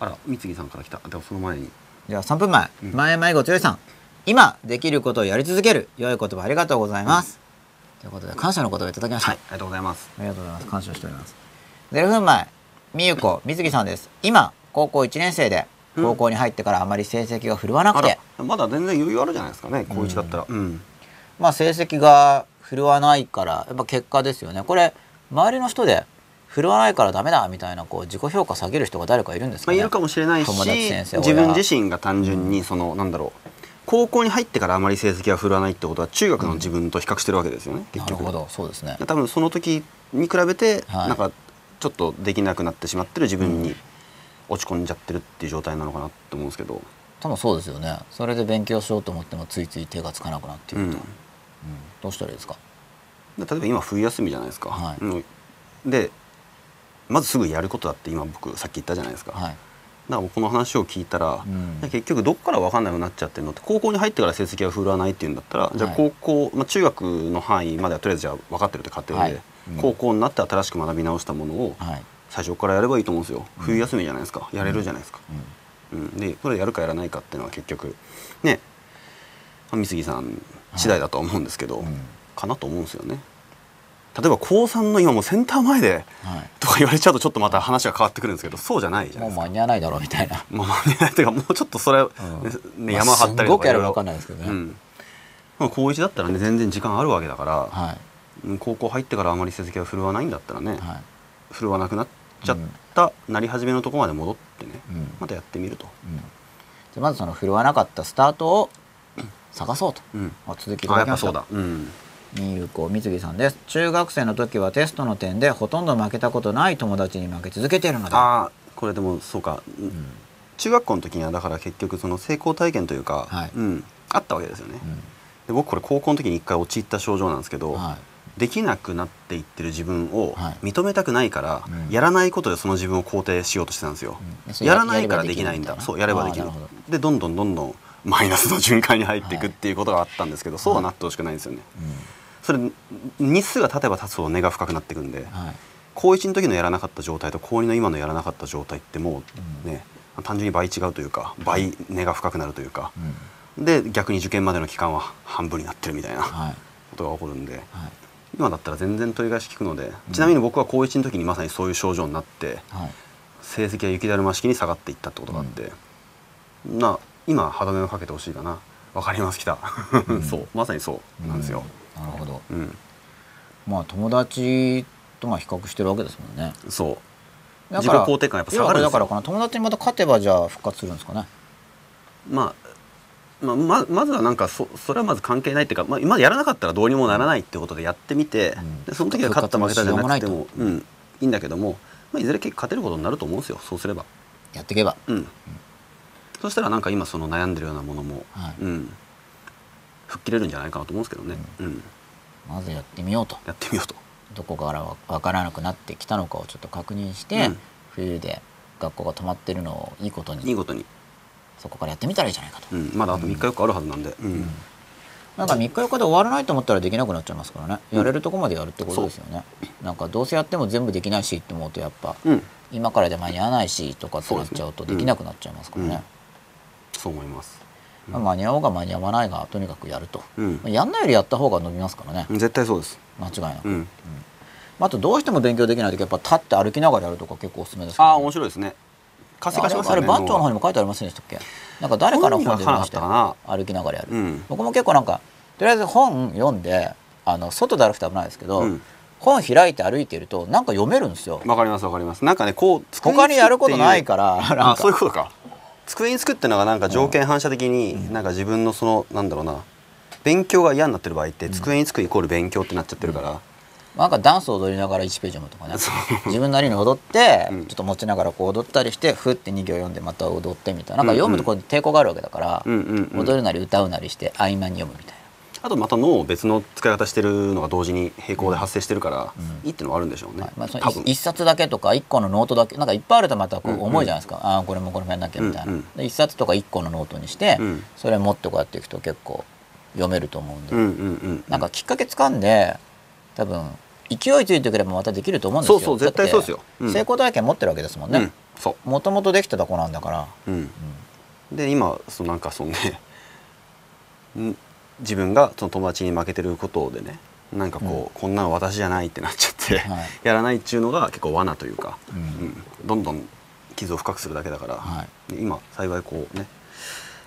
あら三木さんから来た。でもその前に。じゃあ3分前、うん。前前ごつよいさん。今できることをやり続ける。良い言葉ありがとうございます、ということで感謝の言葉をいただきました、はいありがとうございます。ありがとうございます。感謝しております。0分前。みゆこみずきさんです。今高校1年生でうん。高校に入ってからあまり成績が振るわなくあて、らまだ全然余裕あるじゃないですかね。高一だったら。うん、まあ成績が振るわないからやっぱ結果ですよね。これ周りの人で振るわないからダメだみたいなこう自己評価下げる人が誰かいるんですかね、まあいるかもしれないし友達先生自親分自身が単純にその、なんだろう高校に入ってからあまり成績が振るわないってことは中学の自分と比較してるわけですよね、結局。なるほどそうですね。多分その時に比べて、はい。なんかちょっとできなくなってしまってる自分に落ち込んじゃってるっていう状態なのかなって思うんですけど、多分そうですよね。それで勉強しようと思ってもついつい手がつかなくなっていると、どうしたらいいですか？で例えば今冬休みじゃないですか、はい。うん。でまずすぐやることだって今僕さっき言ったじゃないですか、はい。だからこの話を聞いたら、うん。結局どっから分かんなくなっちゃってるのって高校に入ってから成績が振るわないっていうんだったら、じゃあはい。高校、まあ、中学の範囲まではとりあえずじゃあ分かってるって仮定で、はい。うん。高校になって新しく学び直したものをはい。最初からやればいいと思うんですよ、冬休みじゃないですか。やれるじゃないですか、うん。うん。でこれやるかやらないかっていうのは結局ね。まあ三杉さん次第だとは思うんですけど、うん。かなと思うんですよね。例えば高3の今もうセンター前ではい。とか言われちゃうとちょっとまた話が変わってくるんですけどそうじゃないじゃなもいうですか。間に合わないだろうみたいな。まあまあねてかもうちょっとそれ、ねね山張ったりとすごくかいかんないですけどね、うん。まあ高1だったらね全然時間あるわけだから、はい。うん高校入ってからあまり成績が振るわないんだったらね、はい。振るわなくなっちゃった、なり始めのところまで戻ってね、うん。またやってみると、うん。じゃあまずその振るわなかったスタートを探そうと、うん、あ続きいただきました。あやっぱそうだ。うん。みゆこみつぎさんです。中学生の時はテストの点でほとんど負けたことない友達に負け続けているのでああこれでもそうか、うん。中学校の時にはだから結局その成功体験というか、はい。うん、あったわけですよね、うん。で僕これ高校の時に一回陥った症状なんですけど、はい。できなくなっていってる自分をはい。認めたくないから、うん。やらないことでその自分を肯定しようとしてたんですよ、うん。それやらないからできな。いんだ。そうやればできる。でどんどんどんどんマイナスの循環に入っていくっていうことがあったんですけど、そうはなってほしくないんですよね。それ日数が経てば経つほど根が深くなっていくんで高1の時のやらなかった状態と高2の今のやらなかった状態ってもうね、単純に倍違うというか倍根が深くなるというかうん。で逆に受験までの期間は半分になってるみたいなはい。ことが起こるんではい。今だったら全然取り返し効くのでちなみに僕は高1の時にまさにそういう症状になってはい。成績が雪だるま式に下がっていったってことがあって、な今歯止めをかけてほしいかな。わかりますきた、そう。まさにそう。なんですよ、なるほど。うん。まあ友達とまあ比較してるわけですもんね。そう。だから自己肯定感やっぱ下がるだからこの友達にまた勝てばじゃあ復活するんですかね。まあまあ、ままずはなんかそそれはまず関係ないっていうか、まあ、今やらなかったらどうにもならないってことでやってみて、うん。でその時は勝った負けたじゃなくてもううん、いいんだけども、まあ、いずれ結構勝てることになると思うんですよ。そうすれば、やっていけば。うんそしたらなんか今その悩んでるようなものも、はい。うん、吹っ切れるんじゃないかなと思うんですけどね、うん。まずやってみようと。やってみようと。どこから分からなくなってきたのかをちょっと確認して、うん。冬で学校が止まってるのをいいことに。いいことに、そこからやってみたらいいじゃないかと、うん、まだあと3日4日あるはずなんで、うん。なんか3日4日で終わらないと思ったらできなくなっちゃいますからね。やれるとこまでやるってことですよね、なんかどうせやっても全部できないしって思うとやっぱうん、今からで間に合わないしとかってなっちゃうとできなくなっちゃいますからね、そう思います、まあ、間に合おうが間に合わないがとにかくやると、うん。まあやんないよりやった方が伸びますからね。絶対そうです、間違いなく、うん、まああとどうしても勉強できない時やっぱ立って歩きながらやるとか結構おすすめですけどね。ああ面白いですね。活性化しますよねあれ番長の方脳にも書いてありませんでしたっけ？なんか誰かの本で見ました歩きながらやる、うん。僕も結構なんかとりあえず本読んであの外で歩くと危ないですけど、うん。本開いて歩いてるとなんか読めるんですよ。わかりますわかります。なんかねこう机他にやることないかからあか。そういうことか机につくっていうのがなんか条件反射的になんか自分のそのなんだろうな勉強が嫌になってる場合って机につくイコール勉強ってなっちゃってるから、なんかダンス踊りながら1ページ読むとかね自分なりに踊って、うん。ちょっと持ちながらこう踊ったりしてふって2行読んでまた踊ってみたいな。なんか読むとこう抵抗があるわけだから、踊るなり歌うなりして合間に読むみたいな。あとまた脳を別の使い方してるのが同時に並行で発生してるから、いいっていうのはあるんでしょうね、はい。まあ、一冊だけとか一個のノートだけなんかいっぱいあるとまたこう重いじゃないですか、ああこれもこれもやんなきゃみたいな、うんうんで一冊とか一個のノートにして、うん。それ持ってこうやっていくと結構読めると思うんで、うんうんうんなんかきっかけつかんで多分勢いついてくればまたできると思うんですよ。そうそう絶対そうですよ。成功体験持ってるわけですもんね。もともとできてた子なんだから、う、うん。で今そのなんかそのねん自分がその友達に負けてることでねなんかこう、こんなの私じゃないってなっちゃって、はい。やらないっていうのが結構罠というか、うん。うん。どんどん傷を深くするだけだから、はで今幸いこうね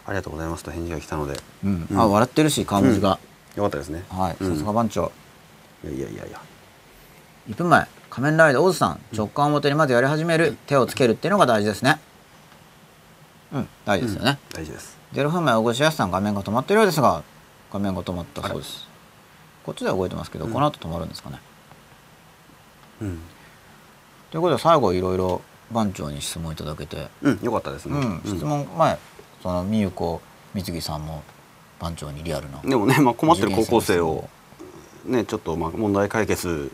ありがとうございますと返事が来たので。うん。うん。あ笑ってるし顔文字が、よかったですね。はい。うん。さすが番長。いやいやいやいや。1分前仮面ライダーオズさん直感を表にまずやり始める手をつけるっていうのが大事ですね。うん。大事ですよね、大事です。0分前大越康さん画面が止まってるようですが画面が止まったそうです。こっちでは動いてますけど、この後止まるんですかね。うん、ということで最後いろいろ番長に質問いただけて、うん、よかったですね、うん、質問前そのみゆこ三木さんも番長にリアルなでもね、まあ、困ってる高校生をね。ちょっとまあ問題解決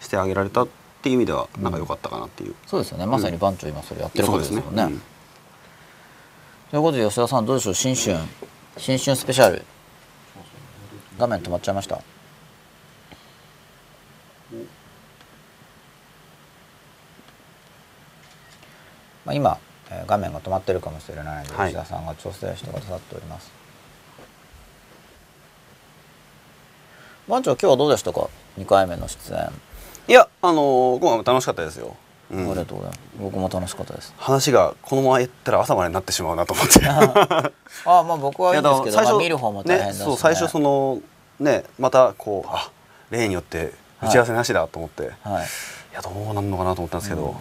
してあげられたっていう意味ではなんか良かったかなっていう、そうですよね。まさに番長今それやってることですもんね,、うん。ということで吉田さんどうでしょう？新春。新春スペシャル画面止まっちゃいました。まあ、今、えー画面が止まってるかもしれないので、はい。吉田さんが調整してくださっております。番長今日はどうでしたか？2回目の出演、いやあのー今回も楽しかったですよ、うんありがとうございます。僕も楽しかったです。話がこのままやったら朝までになってしまうなと思って。ああまあ僕はいいんですけど、最初まあ、見る方も大変だし、ね、そう最初そのねまたこうあ例によって打ち合わせなしだと思って、い、はい。やどうなんのかなと思ったんですけど、